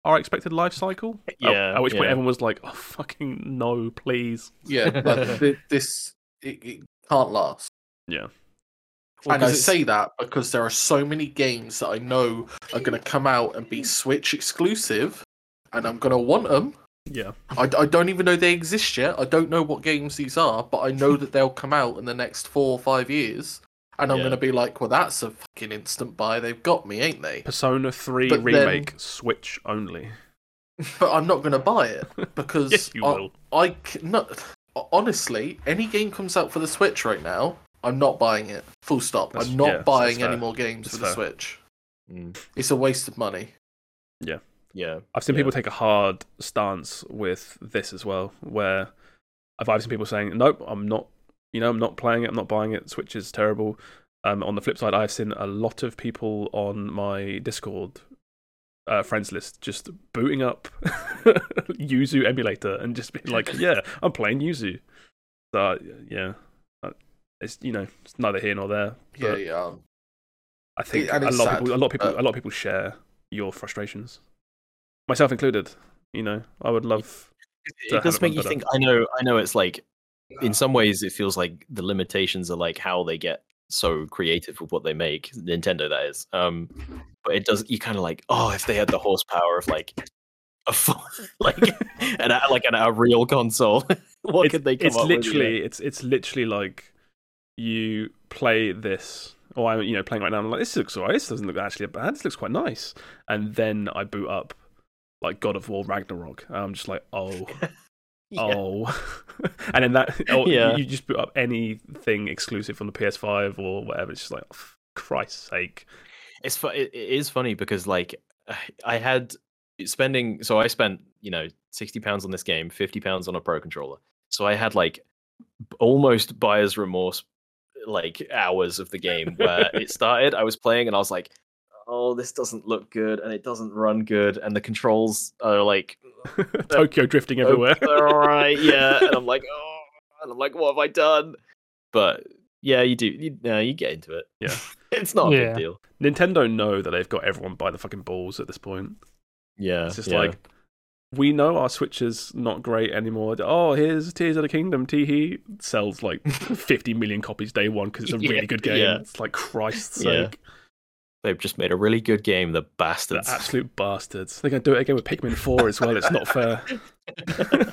our expected life cycle. At- Yeah, At, which point yeah. everyone was like, oh, fucking no, please. Yeah, but thi- this it, it can't last. Yeah. and I it's- say that because there are so many games that I know are going to come out and be Switch exclusive, and I'm going to want them. Yeah. I, I don't even know they exist yet. I don't know what games these are, but I know that they'll come out in the next four or five years. And I'm Yeah. going to be like, well, that's a fucking instant buy. They've got me, ain't they? Persona 3 But then- remake, Switch only. But I'm not going to buy it because Yes, you I, will. I no, honestly, any game comes out for the Switch right now, I'm not buying it. Full stop. That's- I'm not yeah, buying any more games That's for the fair. Switch. Mm, It's a waste of money. yeah, I've seen Yeah. people take a hard stance with this as well, where I've I've seen people saying, nope, I'm not, you know, I'm not playing it, I'm not buying it, Switch is terrible. Um, on the flip side, I've seen a lot of people on my Discord uh, friends list just booting up Yuzu emulator and just being like, yeah, I'm playing Yuzu. So, uh, yeah, uh, it's, you know, it's neither here nor there. Yeah, yeah. I think and a lot of people, a lot of people, but- a lot of people share your frustrations, myself included. You know, I would love. to it does make you better. think. I know, I know. It's like in some ways, it feels like the limitations are like how they get so creative with what they make. Nintendo, that is. Um, but it does. You kind of like, oh, if they had the horsepower of like a full, like an like an, a real console, what it's, could they come it's up literally, with? it's it's literally like you play this, or I'm you know playing right now. I'm like, this looks alright. This doesn't look actually bad. This looks quite nice. And then I boot up like God of War Ragnarok. And I'm just like, oh. Yeah. Oh, and then that, oh, Yeah. you just put up anything exclusive on the PS5 or whatever. It's just like, oh, Christ's sake. It's fu- it, is funny because like I had spending so I spent, you know, 60 pounds on this game, 50 pounds on a pro controller. So I had like almost buyer's remorse like hours of the game where it started. I was playing and I was like, oh, this doesn't look good and it doesn't run good and the controls are like Tokyo drifting everywhere. all right, yeah. And I'm like, oh, and I'm like, what have I done? But yeah, you do. You, no, you get into it. Yeah. it's not a Yeah. big deal. Nintendo know that they've got everyone by the fucking balls at this point. Yeah, It's just yeah. like we know our Switch is not great anymore. Oh, here's Tears of the Kingdom. Teehee sells like 50 million copies day one because it's a Yeah, really good game. yeah. It's like Christ's Yeah. sake, they've just made a really good game. The the bastards. absolute bastards. They're gonna do it again with Pikmin 4 as well. It's not fair.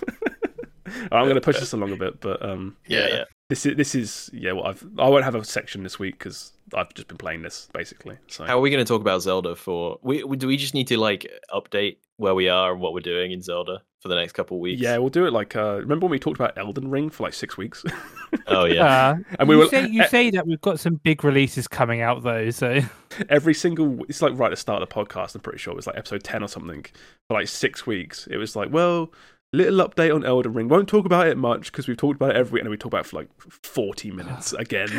I'm going to push this along a bit, but um, yeah, yeah. this is this is yeah. What I've I won't have a section this week because I've just been playing this basically. So How are we going to talk about Zelda for? We, we do we just need to like update where we are and what we're doing in Zelda for the next couple of weeks? yeah, we'll do it like uh, remember when we talked about Elden Ring for like six weeks, Oh yeah. Uh, and we you were say you e- say that we've got some big releases coming out though, so every single it's like right at the start of the podcast i'm pretty sure it was like episode 10 or something for like six weeks it was like well little update on elden ring won't talk about it much because we've talked about it every week and we talk about it for like 40 minutes again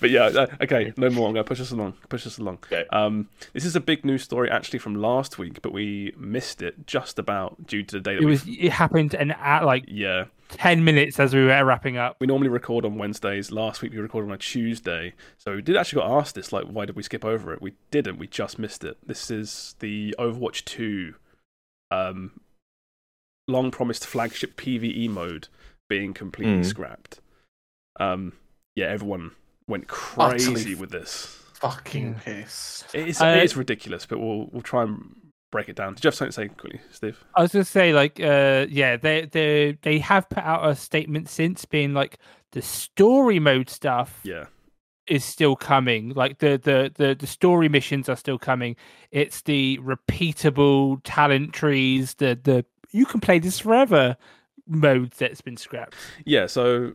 but yeah uh, okay no more i'm gonna push us along push us along Okay. um this is a big news story actually from last week but we missed it just about due to the day that it was it happened an at like yeah ten minutes as we were wrapping up. we normally record on Wednesdays. Last week we recorded on a Tuesday, so we did actually got asked this, like, why did we skip over it? We didn't. We just missed it. This is the Overwatch Two, um, long promised flagship PVE mode being completely Mm. scrapped. Um, yeah, everyone went crazy Utterly with this. Fucking Yeah. pissed. It is, Uh, it is ridiculous, but we'll we'll try and break it down. Did you have something to say quickly, Steve? I was gonna say like uh yeah they they they have put out a statement since being like the story mode stuff Yeah, is still coming like the the the, the story missions are still coming it's the repeatable talent trees the the you can play this forever mode that's been scrapped Yeah, so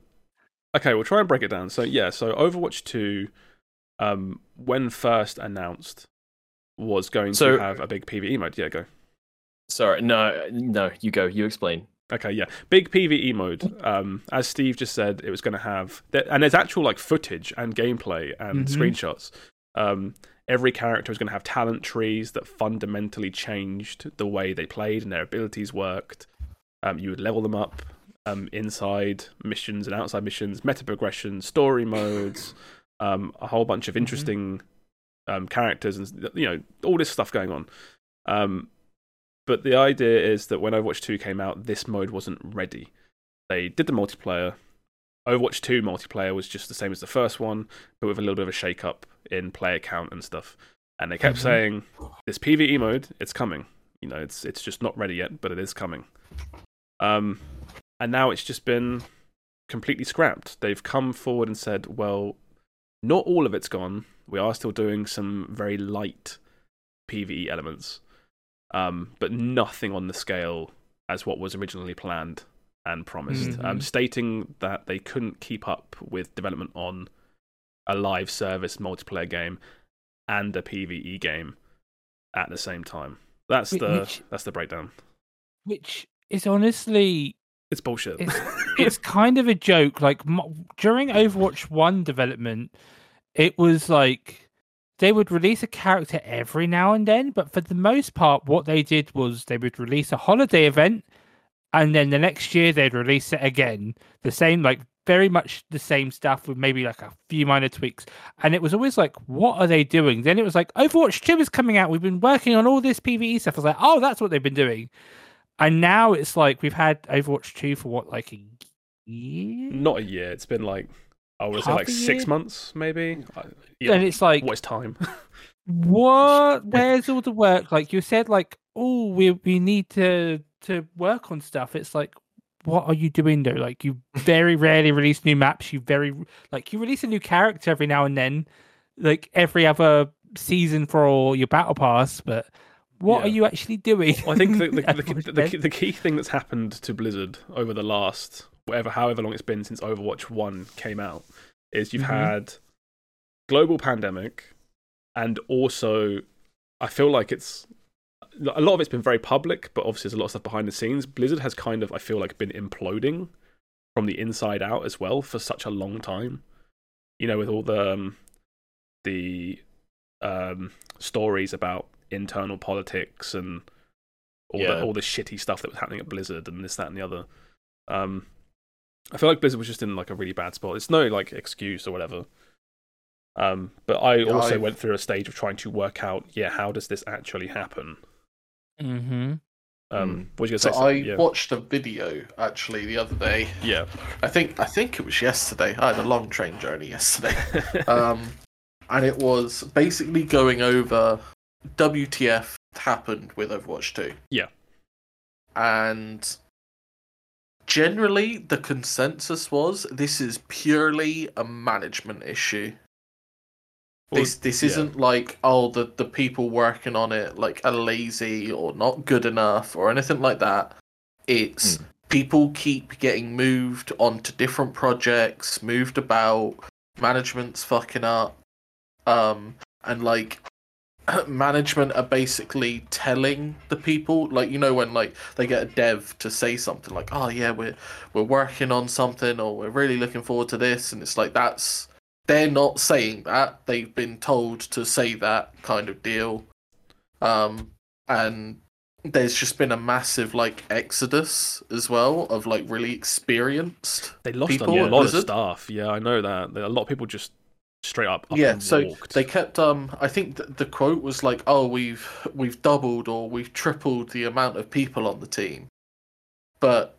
okay, we'll try and break it down. So yeah, so Overwatch 2 um when first announced was going So- to have a big PvE mode. Yeah, go. Sorry, no, no. You go. You explain. Okay, yeah. Big PvE mode. Um as Steve just said, it was going to have and there's actual like footage and gameplay and Mhm. screenshots. Um every character was going to have talent trees that fundamentally changed the way they played and their abilities worked. Um you would level them up um inside missions and outside missions, meta progression, story modes, um a whole bunch of interesting um characters and you know all this stuff going on. But the idea is that when Overwatch 2 came out, this mode wasn't ready. They did the multiplayer. Overwatch 2 multiplayer was just the same as the first one, but with a little bit of a shake up in player count and stuff. And they kept Mhm. saying, this PvE mode, it's coming. You know, it's it's just not ready yet, but it is coming. Um, and now it's just been completely scrapped. They've come forward and said, well, not all of it's gone. We are still doing some very light PvE elements, um, but nothing on the scale as what was originally planned and promised. Um, Mhm. stating that they couldn't keep up with development on a live service multiplayer game and a PvE game at the same time. That's the which- that's the breakdown. which is honestly It's bullshit. it's kind of a joke. Like during Overwatch One development, it was like they would release a character every now and then, but for the most part, what they did was they would release a holiday event, and then the next year they'd release it again. The same, like very much the same stuff with maybe like a few minor tweaks. And it was always like, what are they doing? Then it was like Overwatch Two is coming out. We've been working on all this PVE stuff. I was like, oh, that's what they've been doing. And now it's like we've had Overwatch 2 for what, like a year? Not a year. It's been like I would say like six year? months, maybe. Yeah. And it's like, what is time? what? Where's all the work? Like you said, like, oh, we we need to to work on stuff. It's like, what are you doing though? Like you very rarely release new maps. You very like you release a new character every now and then, like every other season for your battle pass. But what are you actually doing? Well, I think the the, the, the, the key thing that's happened to Blizzard over the last whatever, however long it's been since Overwatch One came out, is you've Mhm. had global pandemic and also I feel like it's a lot of it's been very public, but obviously there's a lot of stuff behind the scenes. Blizzard has kind of, I feel like, been imploding from the inside out as well for such a long time. You know, with all the um, the um, stories about internal politics and all Yeah. the all the shitty stuff that was happening at Blizzard and this, that, and the other. Um, I feel like Blizzard was just in like a really bad spot. It's no like excuse or whatever. Um, but I also I- went through a stage of trying to work out, yeah, how does this actually happen? Mm-hmm. Um, what you gonna So say? I yeah. watched a video actually the other day. yeah. I think I think it was yesterday. I had a long train journey yesterday. um, and it was basically going over WTF happened with Overwatch 2. Yeah. And generally, the consensus was this is purely a management issue. Well, this this yeah. isn't like oh the the people working on it like are lazy or not good enough or anything like that. It's people keep getting moved onto different projects, moved about, management's fucking up. Um and like management are basically telling the people like you know when like they get a dev to say something like oh yeah we're we're working on something or we're really looking forward to this and it's like that's they're not saying that they've been told to say that kind of deal um and there's just been a massive like exodus as well of like really experienced They lost people a lot of staff. Yeah, I know that. A lot of people just straight up, up yeah and so walked. they kept um i think th- the quote was like oh we've we've doubled or we've tripled the amount of people on the team but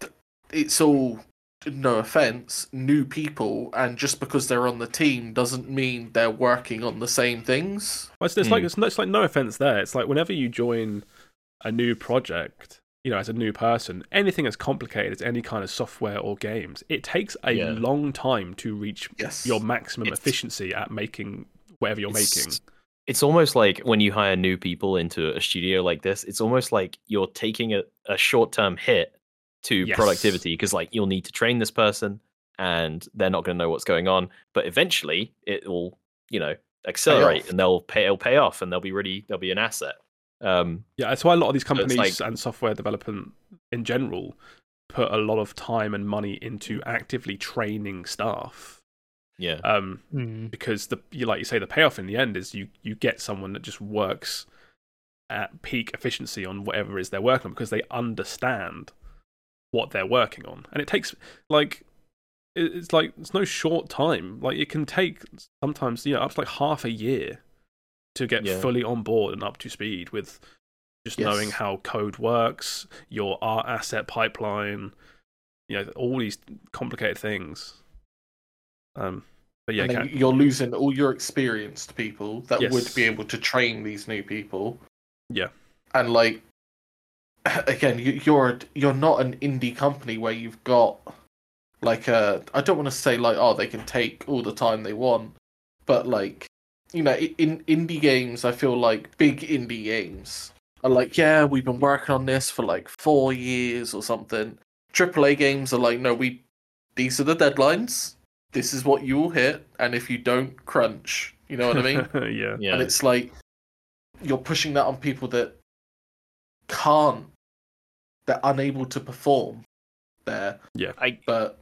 th- it's all no offense new people and just because they're on the team doesn't mean they're working on the same things Well, it's, it's like Hmm. it's, it's like no offense there. It's like whenever you join a new project, you know, as a new person, anything as complicated as any kind of software or games, it takes a Yeah. long time to reach yes your maximum It's- efficiency at making whatever you're making. It's- almost like when you hire new people into a studio like this, it's almost like you're taking a, a short term hit to Yes. productivity because like you'll need to train this person and they're not going to know what's going on. But eventually it will, you know, accelerate and they'll pay it'll pay off and they'll be really they'll be an asset. Um Yeah, that's why a lot of these companies like- and software development in general put a lot of time and money into actively training staff. yeah. Um, Mm. because the you like you say the payoff in the end is you you get someone that just works at peak efficiency on whatever it is they're working on because they understand what they're working on and it takes like it's like it's no short time like it can take sometimes you know up to like half a year to get Yeah. fully on board and up to speed with just Yes. knowing how code works your art asset pipeline you know all these complicated things um but yeah Kat- you're losing all your experienced people that would be able to train these new people Yeah. and like again you, you're you're not an indie company where you've got like a i don't want to say like oh they can take all the time they want but like you know in indie games i feel like big indie games are like yeah we've been working on this for like four years or something AAA games are like no we these are the deadlines this is what you will hit and if you don't crunch you know what i mean yeah. Yeah. and it's like you're pushing that on people that can't they're unable to perform there Yeah. I but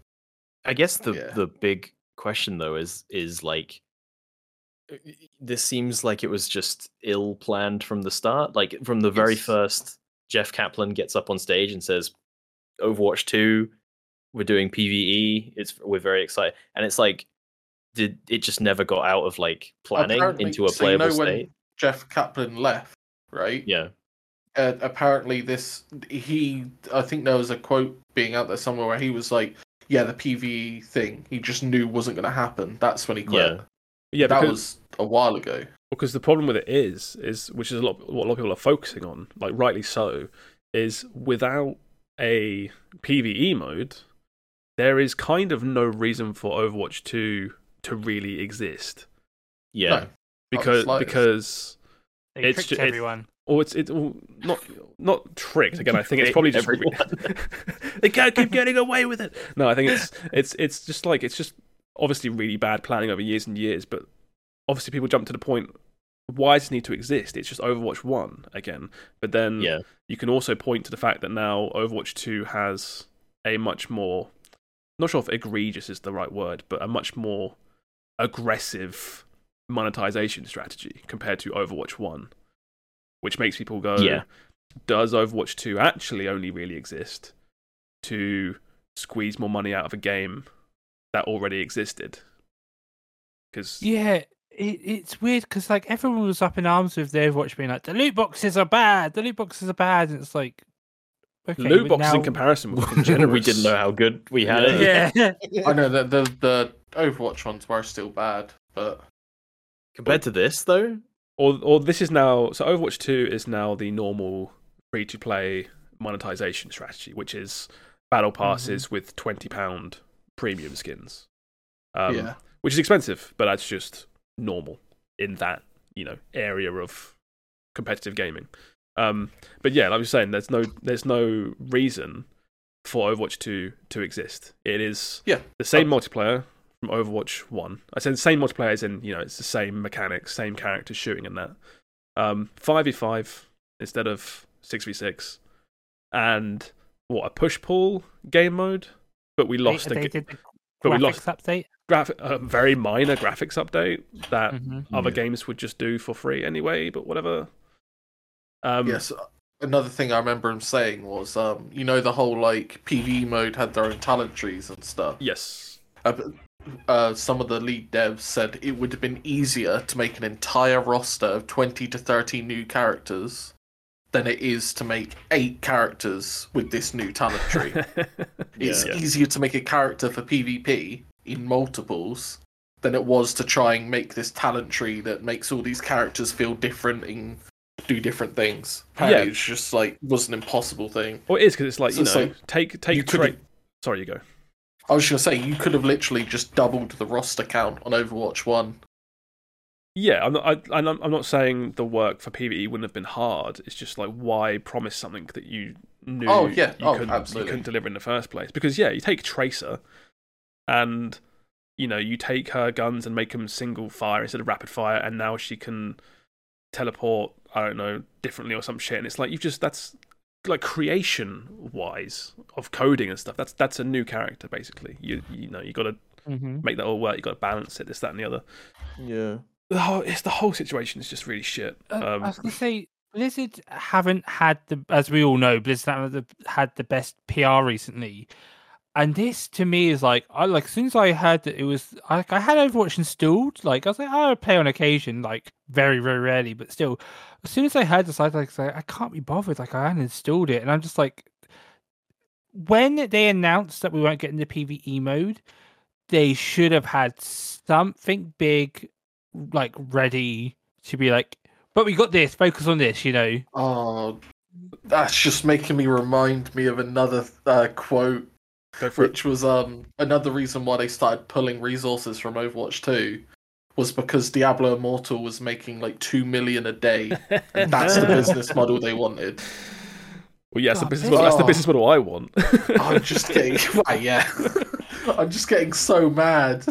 I guess the Yeah. the big question though is is like this seems like it was just ill planned from the start. Like from the very first, Jeff Kaplan gets up on stage and says, "Overwatch two, we're doing PVE. It's we're very excited." And it's like, did it just never got out of like planning Apparently- into a so you playable know when state? jeff kaplan left right Yeah, uh, apparently this he i think there was a quote being out there somewhere where he was like yeah the pve thing he just knew wasn't going to happen that's when he quit Yeah. Yeah, that because, was a while ago because the problem with it is, is which is a lot what a lot of people are focusing on, like rightly so, is without a PVE mode, there is kind of no reason for Overwatch 2 to really exist. yeah, No. Because because They It's tricked ju- it- everyone. or it's it's well, not not tricked again. I think it's probably just they can't keep getting away with it. No, I think it's it's it's just like it's just obviously really bad planning over years and years. But obviously, people jump to the point why does it need to exist? It's just Overwatch One again. But then Yeah. you can also point to the fact that now Overwatch Two has a much more not sure if egregious is the right word, but a much more aggressive monetization strategy compared to Overwatch 1, which makes people go, Yeah. does Overwatch 2 actually only really exist to squeeze more money out of a game that already existed? Because Yeah, it, it's weird because like everyone was up in arms with the Overwatch being like the loot boxes are bad, the loot boxes are bad, and it's like okay, loot but boxes in comparison with we didn't know how good we had it. Yeah, I know that the the Overwatch ones were still bad, but Compared to this, though, or or this is now so Overwatch 2 is now the normal free to play monetization strategy, which is battle passes with 20 pound premium skins. Um, yeah, which is expensive, but that's just normal in that you know area of competitive gaming. Um, but yeah, like I was saying, there's no there's no reason for Overwatch 2 to exist. It is Yeah. the same multiplayer from Overwatch 1. I said the same multiplayer as in, you know, it's the same mechanics, same characters shooting and that. Um, 5v5 instead of 6v6. And what, a push pull game mode? But we lost they, a they g- did the but we graphics lost update. Graphic, a very minor graphics update that Mhm. other Yeah. games would just do for free anyway, but whatever. Um, yes. Another thing I remember him saying was, um, you know, the whole like PVE mode had their own talent trees and stuff. Yes. Uh, uh, some of the lead devs said it would have been easier to make an entire roster of 20 to 30 new characters than it is to make eight characters with this new talent tree. it's Yeah. easier to make a character for PvP in multiples than it was to try and make this talent tree that makes all these characters feel different and do different things. Apparently, Yeah. it's just like was an impossible thing. Well, it is because it's like So you know, like take take you tra- Sorry, you go. I was just gonna say you could have literally just doubled the roster count on Overwatch One. Yeah, I'm not. I, I'm not- I'm not saying the work for PVE wouldn't have been hard. It's just like why promise something that you knew Oh, yeah. you, Oh, couldn't, you absolutely. couldn't deliver in the first place. Because yeah, you take Tracer, and you know you take her guns and make them single fire instead of rapid fire, and now she can teleport. I don't know differently or some shit. And it's like you've just that's like creation wise of coding and stuff. That's that's a new character basically. You you know you got to Mhm. make that all work. You got to balance it. This that and the other yeah. the whole it's the whole situation is just really shit. Uh, I Um, was gonna say Blizzard haven't had the, as we all know, Blizzard haven't had the best PR recently, and this to me is like, I like as soon as I heard that it was, like I had Overwatch installed, like I was like, oh, I play on occasion, like very very rarely, but still, as soon as I heard this, I was like, I can't be bothered, like I uninstalled it, and I'm just like, when they announced that we weren't getting the PVE mode, they should have had something big, like ready to be like, but we got this. Focus on this, you know. Oh, that's just making me remind me of another uh, quote. Which was um another reason why they started pulling resources from Overwatch Two, was because Diablo Immortal was making like two million a day. And that's the business model they wanted. Well, yes, the Oh, business model, that's the business model I want. I'm just getting, right, yeah, I'm just getting so mad.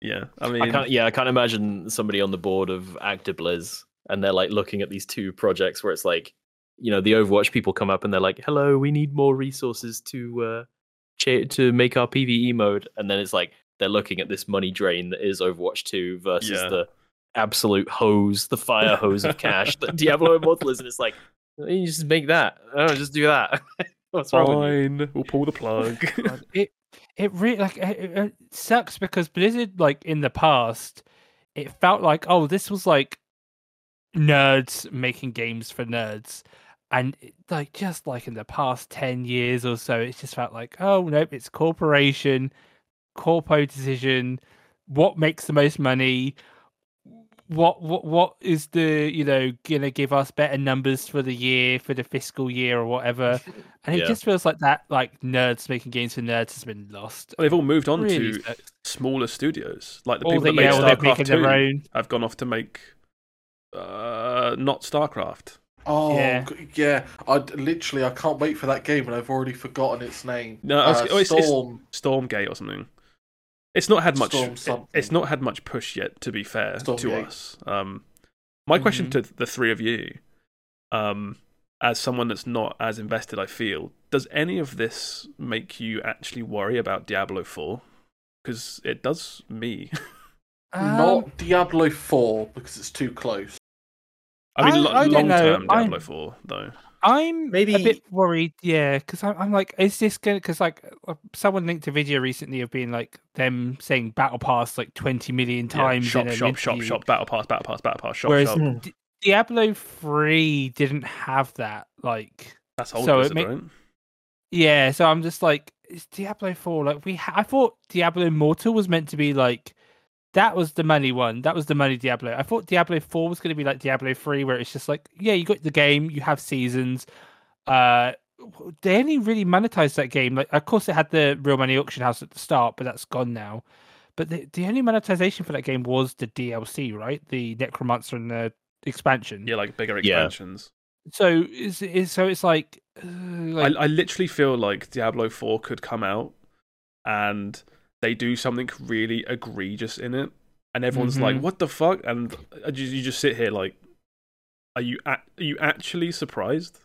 yeah, I mean, I can't. Yeah, I can't imagine somebody on the board of ActiBliz and they're like looking at these two projects where it's like, you know, the Overwatch people come up and they're like, "Hello, we need more resources to uh, cha- to make our PVE mode," and then it's like they're looking at this money drain that is Overwatch Two versus Yeah. the absolute hose, the fire hose of cash that Diablo Immortal is, and it's like, you just make that. Oh, just do that. What's wrong fine. We'll pull the plug. It it really like it, it- it sucks because Blizzard like in the past, it felt like oh this was like nerds making games for nerds. And like just like in the past ten years or so, it's just felt like oh nope, it's corporation, corpo decision, what makes the most money, what what what is the you know gonna give us better numbers for the year for the fiscal year or whatever and it Yeah. just feels like that like nerds making games for nerds has been lost They've all moved on really to sucks. smaller studios, like the All people the, that made yeah, they're StarCraft making their 2 own have gone off to make uh, not StarCraft. Oh Yeah. yeah, I literally I can't wait for that game, and I've already forgotten its name. No, I was- Uh, oh, it's- it's- Storm. Stormgate or something. It's not had much. It- it's not had much push yet. To be fair to us, um, My question Mhm. to the three of you, um, as someone that's not as invested, I feel, does any of this make you actually worry about Diablo 4? Because it does me. Um, Not Diablo 4 because it's too close. I mean, I- lo- I don't long know. term I'm- Diablo 4, though. I'm Maybe- a bit worried, yeah, because I'm, I'm like, is this going to, Because like, uh, someone linked a video recently of being like them saying Battle Pass like 20 million Yeah, times. shop, in an shop, shop, interview, shop, battle pass, battle pass, battle pass, shop, Whereas shop. Di- Diablo 3 didn't have that. Like, That's old so it ma- right? yeah, so I'm just like, is Diablo 4 like we? Ha- I thought Diablo Immortal was meant to be like. That was the money one. That was the money Diablo. I thought Diablo 4 was going to be like Diablo 3, where it's just like, yeah, you got the game, you have seasons. Uh, they only really monetized that game. Like, of course, it had the real money auction house at the start, but that's gone now. But the, the only monetization for that game was the DLC, right? The Necromancer and the expansion. Yeah, like bigger Yeah. expansions. So is is so it's like, uh, like I, I literally feel like Diablo 4 could come out and they do something really egregious in it, and everyone's like, Mhm. "What the fuck?" And you, just sit here like, "Are you a- are you actually surprised?"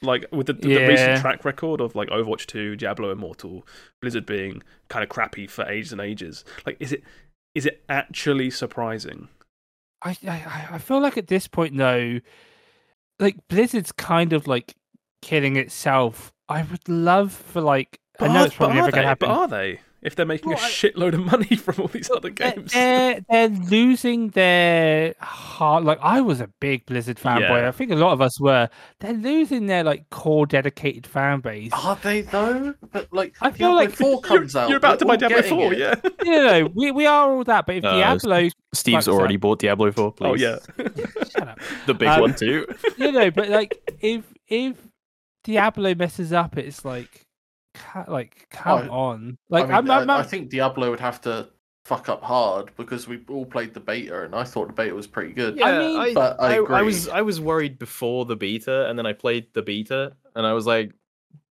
Like with the, the, the recent track record of like Overwatch 2, Diablo Immortal, Blizzard being kind of crappy for ages and ages. Like, is it is it actually surprising? I, I I feel like at this point though, like Blizzard's kind of like killing itself. I would love for like I know it's probably never going to But are they? If they're making Well, a I- shitload of money from all these other games, They're they're losing their heart. Like I was a big Blizzard fanboy. Yeah. I think a lot of us were. They're losing their like core dedicated fan base. Are they though? But like, I feel Diablo like 4 you're, comes out. you're about to buy Diablo 4, it. yeah. you know, we, we are all that. But if Uh, Diablo, Steve's already up. bought Diablo 4, please. Oh yeah. shut up. The big Um, one too. you know, but like if if Diablo messes up, it's like, ca- like come Oh, on. Like I, mean, I'm, I'm, I, I I'm- think Diablo would have to fuck up hard because we all played the beta, and I thought the beta was pretty good. Yeah, mean- I, But I I, agree. was I was worried before the beta, and then I played the beta, and I was like,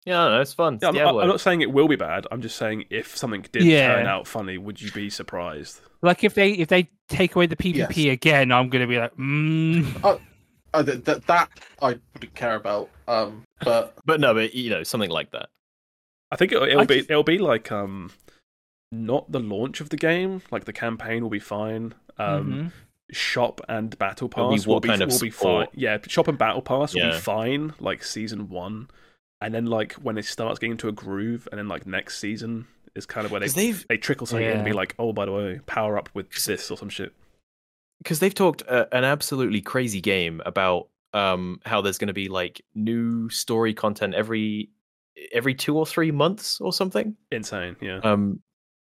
yeah, I don't know, it's fun. It's Yeah, I'm, Diablo. I'm not saying it will be bad. I'm just saying if something did Yeah. turn out funny, would you be surprised? like if they if they take away the PvP Yes. again, I'm gonna be like, mm. Uh, th- th- that I wouldn't care about. Um, but but no, but you know, something like that. I think it'll, it'll I be just- it'll be like um, not the launch of the game. Like the campaign will be fine. Um, mhm. shop and battle It'll be pass will be, kind of will be fine. Yeah, shop and battle pass will be fine. Like season one, and then like when it starts getting into a groove, and then like next season is kind of where they they've they trickle something in and be like, oh, by the way, power up with this or some shit. because they've talked uh, an absolutely crazy game about um how there's going to be like new story content every every two or three months or something. Insane. Yeah, Um,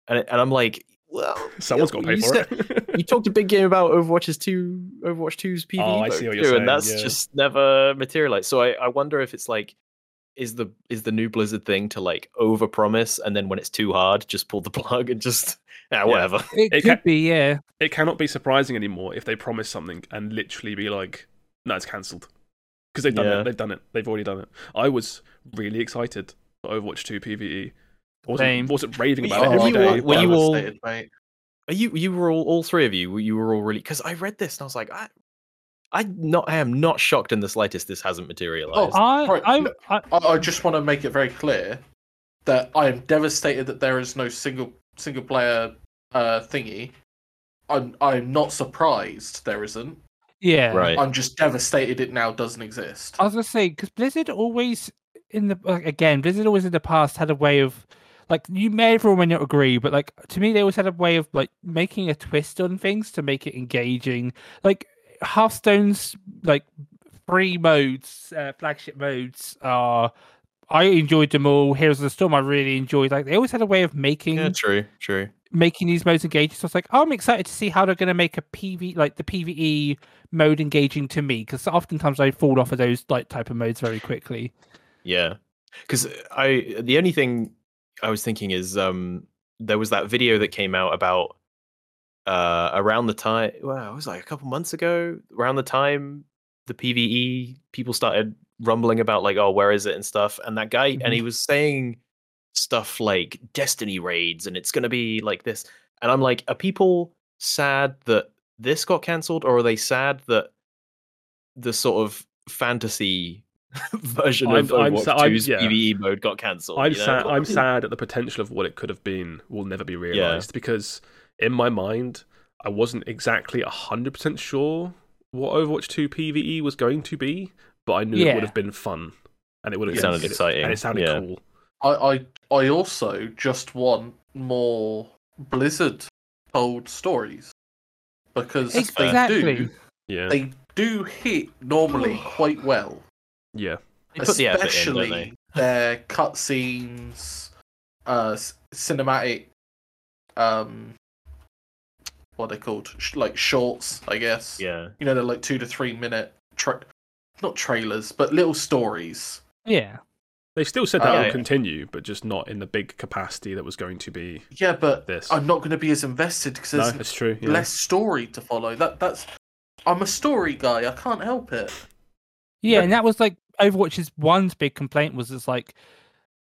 and and I'm like, well, someone's you- got to pay for said- it. you talked a big game about Overwatch's two, Overwatch 2's PvE Oh, I see what you're too, saying, and that's yeah. just never materialized. So I, I wonder if it's like, is the is the new Blizzard thing to like overpromise and then when it's too hard, just pull the plug and just ah, whatever. it, It could ca- be, yeah. it cannot be surprising anymore if they promise something and literally be like, no, it's cancelled. Because they've done Yeah. it. They've done it. They've already done it. I was really excited for Overwatch 2 PvE. I wasn't, Same. wasn't raving about you- it every were you all- day. were you all- mate. Are you you were all all three of you? You were all really because I read this and I was like, I, I not I am not shocked in the slightest. This hasn't materialized. I, right, I, no, I, I, I just want to make it very clear that I am devastated that there is no single single player uh, thingy. I'm I'm not surprised there isn't. Yeah. right. I'm just devastated it now doesn't exist. I was gonna say because Blizzard always in the like, again Blizzard always in the past had a way of like you may everyone may not agree, but like to me they always had a way of like making a twist on things to make it engaging. Like Hearthstone's like free modes, uh, flagship modes are. I enjoyed them all. Heroes of the Storm, I really enjoyed. Like they always had a way of making yeah, true, true. Making these modes engaging. So I was like, oh, I'm excited to see how they're going to make a PV like the PVE mode engaging to me. Because oftentimes I fall off of those like type of modes very quickly. Yeah, because I the only thing I was thinking is um there was that video that came out about uh around the time well it was like a couple months ago around the time the PVE people started rumbling about like oh where is it? and stuff. And that guy and he was saying stuff like destiny raids and it's going to be like this and I'm like are people sad that this got cancelled, or are they sad that the sort of fantasy version of I'm- I'm Overwatch sa- I'm- 2's yeah. PvE mode got cancelled? I'm you know? sad. I'm sad at the potential of what it could have been will never be realized because in my mind, I wasn't exactly hundred percent sure what Overwatch Two PVE was going to be, but I knew it would have been fun and it would have It sounded exciting, and it sounded yeah. cool. I, I I also just want more Blizzard told stories because they do Yeah, they do hit normally quite well. yeah. They put the in, especially their cutscenes, uh, cinematic, um, what are they called? Like shorts, I guess. Yeah. You know, they're like two to three minute, tra- not trailers, but little stories. Yeah. They still said that Uh, would yeah. continue, but just not in the big capacity that was going to be Yeah, but this. I'm not going to be as invested because no, there's that's true. Yeah. less story to follow. That that's. I'm a story guy. I can't help it. Yeah, Yeah. and that was like Overwatch's one big complaint was it's like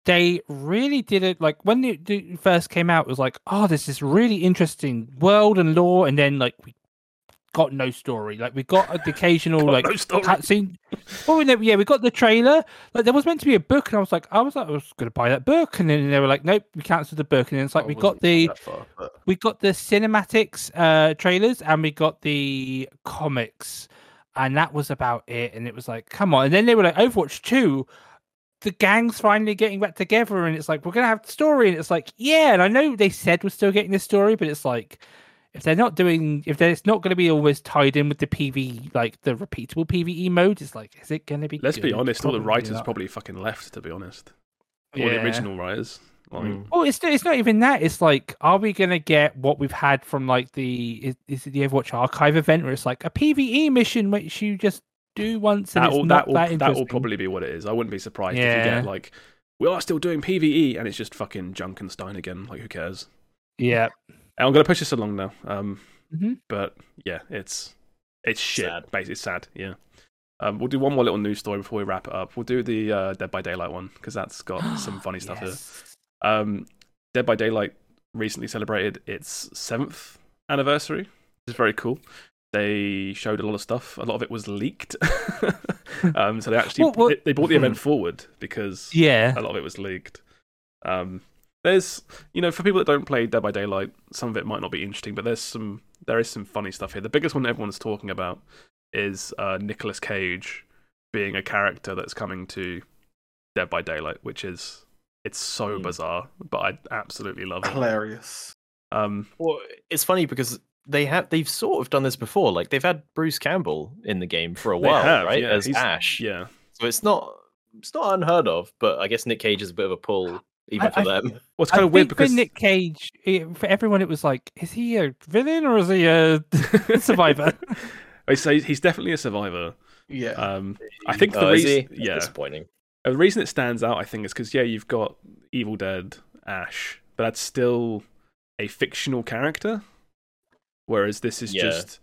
they really did it like when it it first came out it was like oh this is really interesting world and lore and then like we got no story. Like we got the occasional Got like no cutscene oh we never, yeah we got the trailer. Like there was meant to be a book and I was like I was like I was gonna buy that book. And then they were like nope we cancelled the book. And then it's like I we got the far, but- we got the cinematics uh trailers and we got the comics. And that was about it. And it was like come on. And then they were like overwatch 2 the gang's finally getting back together. And it's like we're gonna have the story. And it's like yeah. And i know they said we're still getting this story but it's like if they're not doing if there's not going to be always tied in with the pv like the repeatable pve mode it's like is it going to be Let's be good? honest, all the writers not. probably fucking left. To be honest, all the original writers. Like, Mm. Well, it's it's not even that. It's like, are we gonna get what we've had from like the is, is it the Overwatch archive event where it's like a PVE mission which you just do once and that it's will not that will that that will probably be what it is. I wouldn't be surprised if you get like we are still doing PVE and it's just fucking Junkenstein again. Like who cares? yeah. And I'm gonna push this along now. Um, Mhm. but yeah, it's it's shit. Sad. Basically, it's sad. Yeah. Um, we'll do one more little news story before we wrap it up. We'll do the uh, Dead by Daylight one because that's got some funny stuff here. Um, Dead by Daylight recently celebrated its seventh anniversary, which is very cool. They showed a lot of stuff. A lot of it was leaked. um, so they actually What- what- They, they brought the event forward because Yeah. a lot of it was leaked. Um, there's, you know, for people that don't play Dead by Daylight, some of it might not be interesting, but there's some, there is some funny stuff here. The biggest one everyone's talking about is uh, Nicolas Cage being a character that's coming to Dead by Daylight, which is, it's so Hmm. bizarre, but I absolutely love it. Hilarious. Um, Well, it's funny because they have they've sort of done this before. Like they've had Bruce Campbell in the game for a while, have, right? yeah, As he's- Ash. yeah, So it's not it's not unheard of, but I guess Nick Cage is a bit of a pull even I- for I- them. well, it's I kind of weird because for Nick Cage, it, for everyone, it was like, is he a villain or is he a survivor? I say he's definitely a survivor. Yeah. Um, I think the Oh, is he? reason, yeah, disappointing. The reason it stands out, I think, is because yeah, you've got Evil Dead Ash, but that's still a fictional character, whereas this is Yeah. just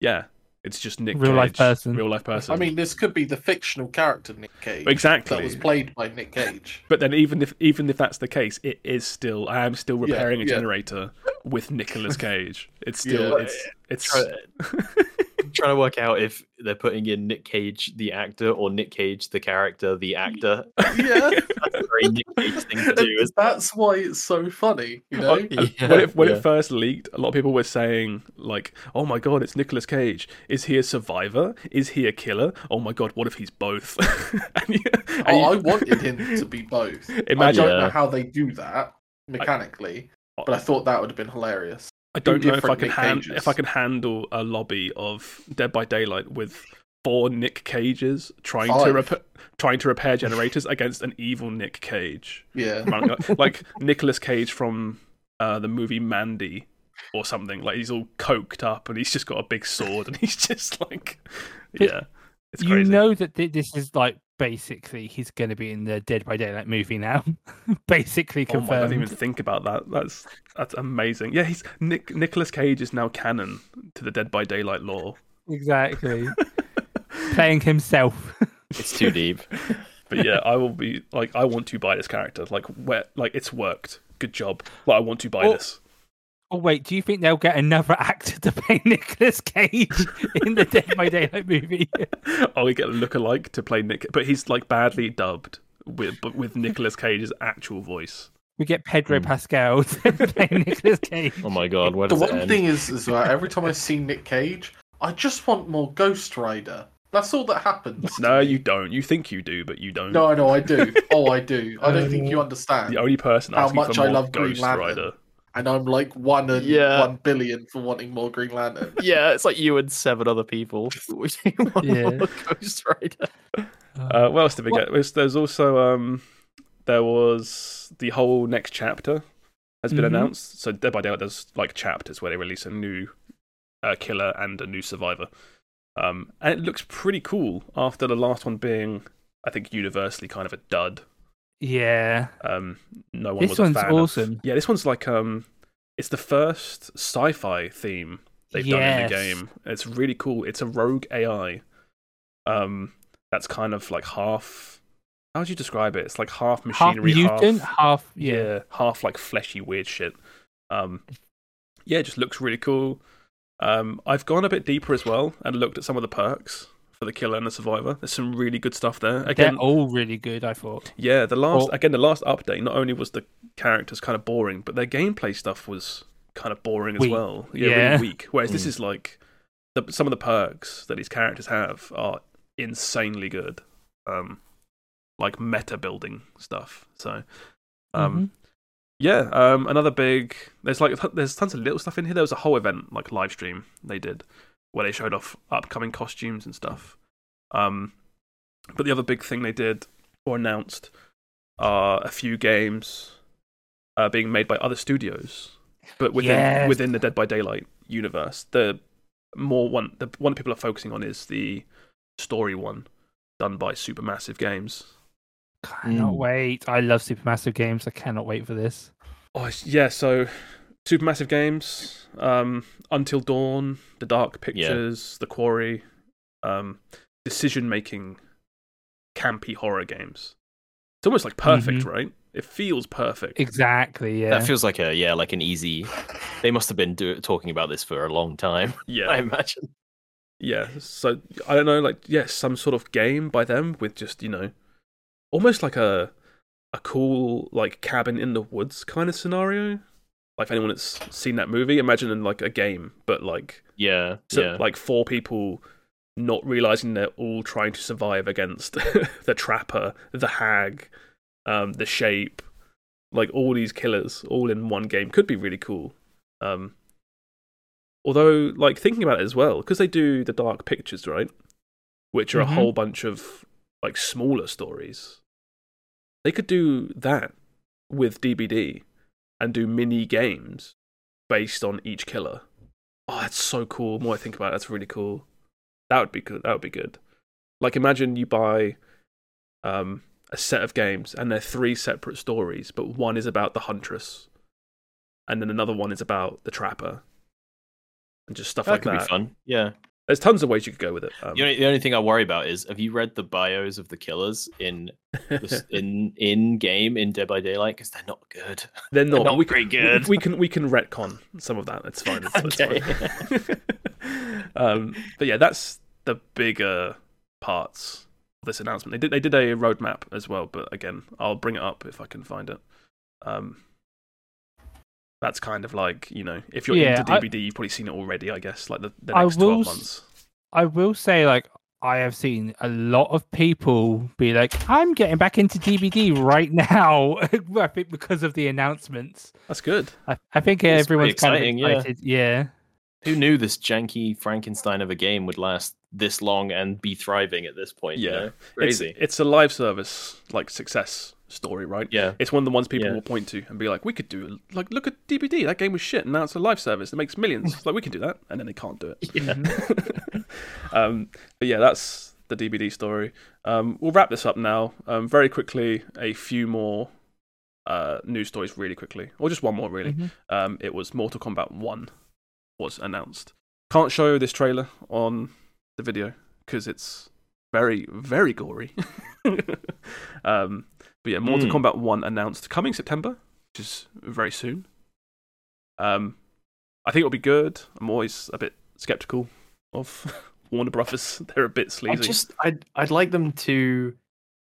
yeah, it's just Nick Real life person. real life person. I mean, this could be the fictional character Nick Cage exactly. that was played by Nick Cage. but then even if even if that's the case, it is still I am still Yeah, repairing a yeah. generator with Nicolas Cage. It's still Yeah. it's it's Try- trying to work out if they're putting in Nick Cage the actor or Nick Cage the character the actor. Yeah. That's a very Nick Cage thing to do. Isn't That's why it's so funny, you know? And Yeah, when it when yeah. it first leaked, a lot of people were saying like, "Oh my god, it's Nicolas Cage. Is he a survivor? Is he a killer? Oh my god, what if he's both?" and you, oh, and Oh, you- I wanted him to be both. Imagine, I don't know how they do that mechanically, but I thought that would have been hilarious. I don't know if I can Nick hand, if I can handle a lobby of Dead by Daylight with four Nick Cages trying to rep- trying to repair generators against an evil Nick Cage, Yeah. running like Nicholas Cage from uh, the movie Mandy or something. Like he's all coked up and he's just got a big sword and he's just like, But yeah, it's you know that thi- this is like basically he's going to be in the Dead by Daylight movie now. basically Oh my, I confirmed. didn't even think about that. That's that's amazing. Yeah, he's Nick Nicolas Cage is now canon to the Dead by Daylight lore. Exactly. Playing himself. It's too deep. But yeah, I will be like, I want to buy this character. Like, where, like it's worked. Good job. Like, I want to buy Well, this. Oh wait, do you think they'll get another actor to play Nicolas Cage in the Dead by Daylight movie? oh, we get a lookalike to play Nick, but he's like badly dubbed with but with Nicolas Cage's actual voice. We get Pedro Hmm. Pascal to play Nicolas Cage. Oh my god, where The it one end? thing is, as well, every time I see Nick Cage, I just want more Ghost Rider. That's all that happens. No, you don't. You think you do, but you don't. No, I know I do. Oh, I do. I don't think you understand. The only person How much for I more love Green Ghost Lantern. Rider. And I'm like one and Yeah. one billion for wanting more Green Lantern. Yeah, it's like you and seven other people. One Yeah. Ghost Rider. Uh, what else did we What- get? There's, there's also um, there was the whole next chapter has been Mhm. announced. So Dead by Daylight does like chapters where they release a new uh, killer and a new survivor, um, and it looks pretty cool. After the last one being, I think, universally kind of a dud. Yeah, Um, no one this was a one's fan of- awesome. Yeah, this one's like um, it's the first sci-fi theme they've done in the game. It's really cool. It's a rogue AI. Um, that's kind of like half. How would you describe it? It's like half Half machinery, mutant, half half yeah. yeah. half like fleshy weird shit. Um, yeah, it just looks really cool. Um, I've gone a bit deeper as well and looked at some of the perks for the killer and the survivor. There's some really good stuff there. Again, They're all really good. I thought. yeah, the last again the last update. Not only was the characters kind of boring, but their gameplay stuff was kind of boring as Weak. well. Yeah, Yeah. really weak. Whereas this Mm. is like the, some of the perks that these characters have are insanely good. Um, like meta building stuff. So, um, Mhm. yeah. Um, another big. There's like there's tons of little stuff in here. There was a whole event like live stream they did where they showed off upcoming costumes and stuff. Um, but the other big thing they did or announced are a few games uh, being made by other studios, but within Yes. within the Dead by Daylight universe. The more one the one people are focusing on is the story one done by Supermassive Games. Cannot Mm. wait. I love Supermassive games. I cannot wait for this. Oh yeah, so Supermassive Games, um, Until Dawn, The Dark Pictures, The Quarry, um, decision making, campy horror games. It's almost like perfect, Mhm. right? It feels perfect. Exactly. Yeah. That feels like a yeah, like an easy. They must have been do- talking about this for a long time. Yeah, I imagine. yeah. So I don't know, like yes, some sort of game by them with just you know, almost like a a cool like cabin in the woods kind of scenario. Like anyone that's seen that movie, imagine in like a game, but like Yeah, So, yeah. like four people not realizing they're all trying to survive against the trapper, the hag, um, the shape, like all these killers all in one game could be really cool. Um, although, like thinking about it as well, because they do the dark pictures, right, which are Mhm. a whole bunch of like smaller stories. They could do that with DBD and do mini games based on each killer. Oh, that's so cool. The more I think about it, that's really cool. That would be good. That would be good. Like, imagine you buy um, a set of games and they're three separate stories, but one is about the huntress, and then another one is about the trapper, and just stuff like that like could that. be fun. Yeah. There's tons of ways you could go with it. Um, The only, the only thing I worry about is have you read the bios of the killers in this, in in game in Dead by Daylight because they're not good. they're not. not we, very good. We, can we can retcon some of that. It's fine. It's, it's fine. um, but yeah, that's the bigger parts of this announcement. They did they did a roadmap as well, but again, I'll bring it up if I can find it. Um, that's kind of like you know, if you're Yeah, into I- you've probably seen it already. I guess like the, the I next will twelve months. I will say, like, I have seen a lot of people be like, "I'm getting back into DBD right now." I think because of the announcements. That's good. I, I think It's everyone's pretty kind of exciting, yeah. excited. Yeah. Who knew this janky Frankenstein of a game would last this long and be thriving at this point? you Yeah. know? It's, crazy. it's a live service like success story, right? yeah, It's one of the ones people Yeah. will point to and be like, "We could do like look at DBD. That game was shit, and now it's a live service that makes millions. like we can do that." And then they can't do it. yeah. Mhm. um, but yeah, that's the DBD story. Um, we'll wrap this up now. Um, very quickly, a few more uh, news stories, really quickly, or just one more, really. Mhm. Um, it was Mortal Kombat One was announced. Can't show this trailer on the video because it's very, very gory. um, but yeah, Mortal Mm. Kombat One announced coming September, which is very soon. Um, I think it'll be good. I'm always a bit skeptical of Warner Brothers. They're a bit I sleazy. just I'd I'd like them to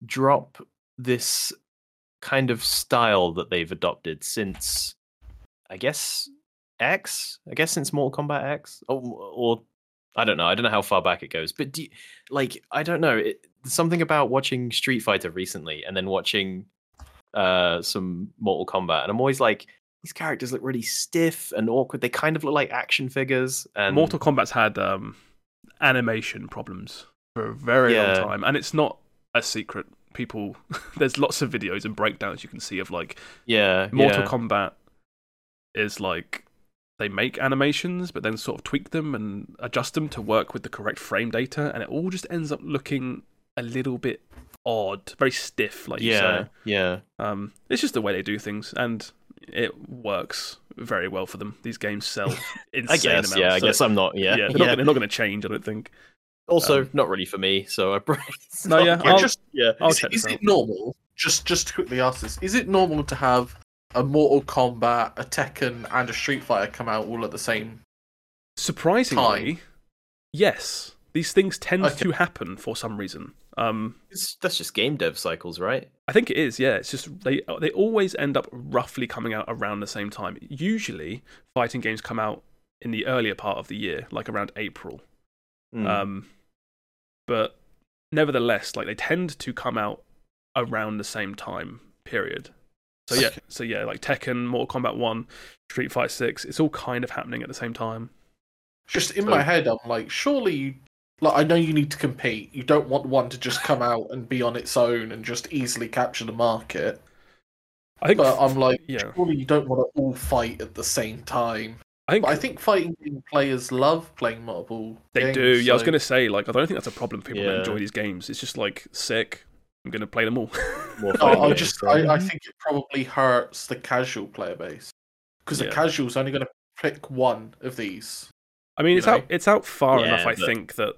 drop this kind of style that they've adopted since I guess X. I guess since Mortal Kombat X, or, or I don't know. I don't know how far back it goes, but do you, like I don't know. It, something about watching Street Fighter recently and then watching uh some Mortal Kombat, and I'm always like. These characters look really stiff and awkward. They kind of look like action figures. And Mortal Kombat's had um, animation problems for a very Yeah. long time, and it's not a secret. People, there's lots of videos and breakdowns you can see of like yeah, Mortal yeah. Kombat is like they make animations, but then sort of tweak them and adjust them to work with the correct frame data, and it all just ends up looking a little bit odd, very stiff, like you yeah, say. yeah. Um, it's just the way they do things, and it works very well for them. These games sell insane I guess, amounts. yeah. I so- guess I'm not. Yeah, yeah, yeah. they're, Not, they're not going to change. I don't think. Also, um, not really for me. So I probably. No, yeah. I'll- just yeah. I'll is, check it- is this it normal? Just just to quickly ask this: Is it normal to have a Mortal Kombat, a Tekken, and a Street Fighter come out all at the same? Surprisingly, yes, these things tend Okay. to happen for some reason. Um, It's, that's just game dev cycles, right? I think it is. Yeah, it's just they they always end up roughly coming out around the same time. Usually, fighting games come out in the earlier part of the year, like around April. Mm. Um, but nevertheless, like they tend to come out around the same time period. So yeah, so yeah, like Tekken, Mortal Kombat One, Street Fighter Six, it's all kind of happening at the same time. Just in So- my head, I'm like, surely, you, like, I know you need to compete. You don't want one to just come out and be on its own and just easily capture the market. I think, But I'm like, yeah, surely you don't want to all fight at the same time. I think But I think fighting game players love playing multiple. they games, do. Yeah, I was gonna say like I don't think that's a problem for people that enjoy these games. It's just like sick. I'm gonna play them all. No, I just, right? I, I think it probably hurts the casual player base because the Yeah. casual's only going to pick one of these. I mean, you it's out. It's out far Yeah, enough. I but- think that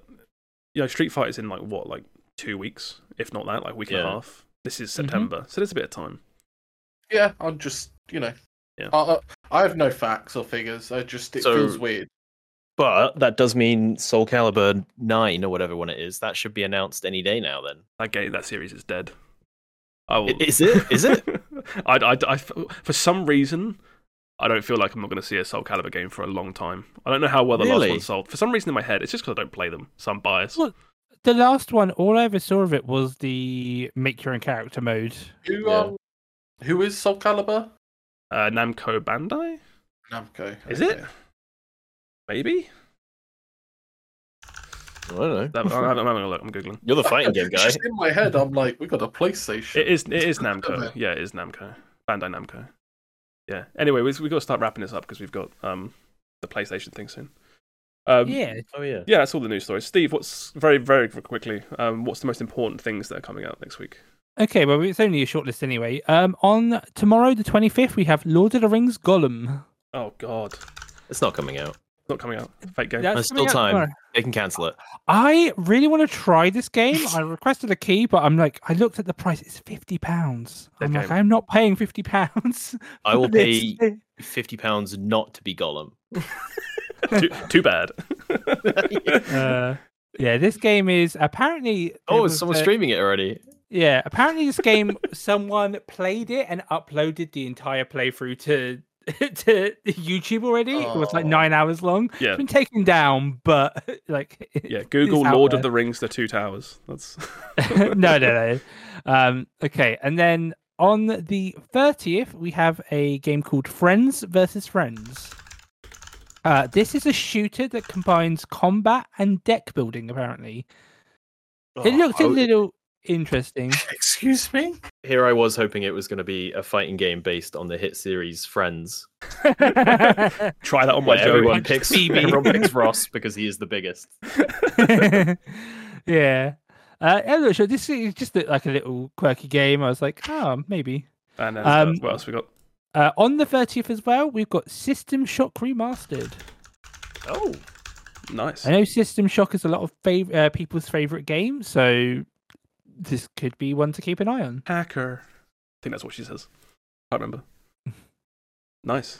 you know, Street Fighter's in like what, like two weeks, if not that, like a week and a half. This is Mhm. September, so there's a bit of time. Yeah, I'm just, you know, Yeah. I, I, I have no facts or figures. I just, it So- feels weird. But that does mean Soul Calibur nine or whatever one it is. That should be announced any day now. Then That game, that series is dead. I will. Is it? Is it? I, I, I- for some reason, I don't feel like I'm not going to see a Soul Calibur game for a long time. I don't know how well the last one sold. For some reason in my head, it's just because I don't play them. So I'm biased. What? The last one, all I ever saw of it was the make your own character mode. Who, Yeah. um, who is Soul Calibur? Uh, Namco Bandai, Namco. is it? Maybe. I don't know. I'm, I'm having a look. I'm googling. You're the fighting game guy. In my head, I'm like, we got a PlayStation. It is. It is Namco. Yeah, it is Namco. Bandai Namco. Yeah. Anyway, we we got to start wrapping this up because we've got um the PlayStation thing soon. Um, Yeah, Oh yeah. Yeah, that's all the news stories. Steve, what's very very quickly? Um, what's the most important things that are coming out next week? Okay, well, it's only a short list anyway. Um, on tomorrow, the 25th, we have Lord of the Rings Gollum. Oh God, It's not coming out. It's not coming out. Fake game. That's There's still time. tomorrow. They can cancel it. I really want to try this game. I requested a key, but I'm like, I looked at the price. It's fifty pounds. I'm Dead like. I'm not paying fifty pounds. I will pay fifty pounds not to be Gollum. too, too bad. uh, yeah, this game is apparently. oh, was is someone a- streaming it already? Yeah, apparently this game, someone played it and uploaded the entire playthrough to to YouTube already. It was like Oh. nine hours long. yeah, It's been taken down, but like yeah. Google Lord there. of the Rings: The Two Towers. That's no, no, no. Um, okay, and then on the thirtieth, we have a game called Friends versus Friends. Uh, this is a shooter that combines combat and deck building. Apparently, it Oh, looks a I- little interesting. Excuse me? Here I was hoping it was going to be a fighting game based on the hit series Friends. try that on my Where everyone picks, Phoebe. everyone picks Ross because he is the biggest. yeah. Uh, I'm not sure. This is just like a little quirky game. I was like, oh, maybe. And then, Um, what else we got? Uh, on the 30th as well, we've got System Shock Remastered. Oh, Nice. I know System Shock is a lot of fav- uh, people's favorite game, so this could be one to keep an eye on. Hacker. I think that's what she says. I can't remember. Nice.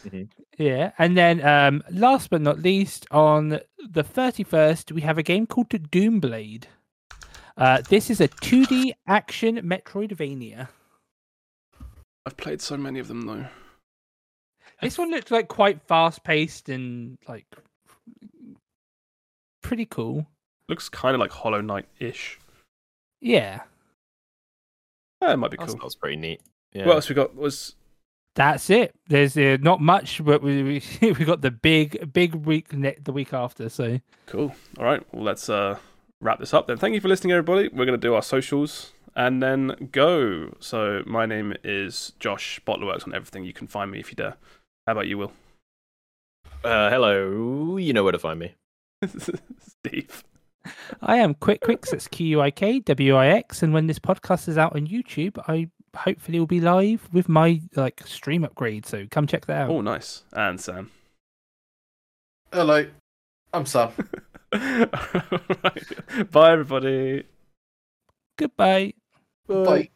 Yeah, and then um, last but not least, on the thirty-first, we have a game called Doomblade. Uh, this is a 2D action Metroidvania. I've played so many of them though. This one looks like quite fast-paced and like pretty cool. Looks kind of like Hollow Knight ish. Yeah, Yeah, it might be cool. That cool. sounds pretty neat. Yeah. What else we got? Was that's it. There's uh, not much, but we we, we got the big big week ne- the week after. So cool. All right. Well, let's uh, wrap this up then. Thank you for listening, everybody. We're going to do our socials and then go. So my name is Josh Bottlerworks on everything. You can find me if you dare. How about you, Will? uh, hello. You know where to find me. Steve. I am Quick Quicks. That's Q U I K W I X. And when this podcast is out on YouTube, I hopefully will be live with my like stream upgrade. So come check that out. Oh, nice. And Sam. Hello, I'm Sam. Right. Bye, everybody. Goodbye. Bye.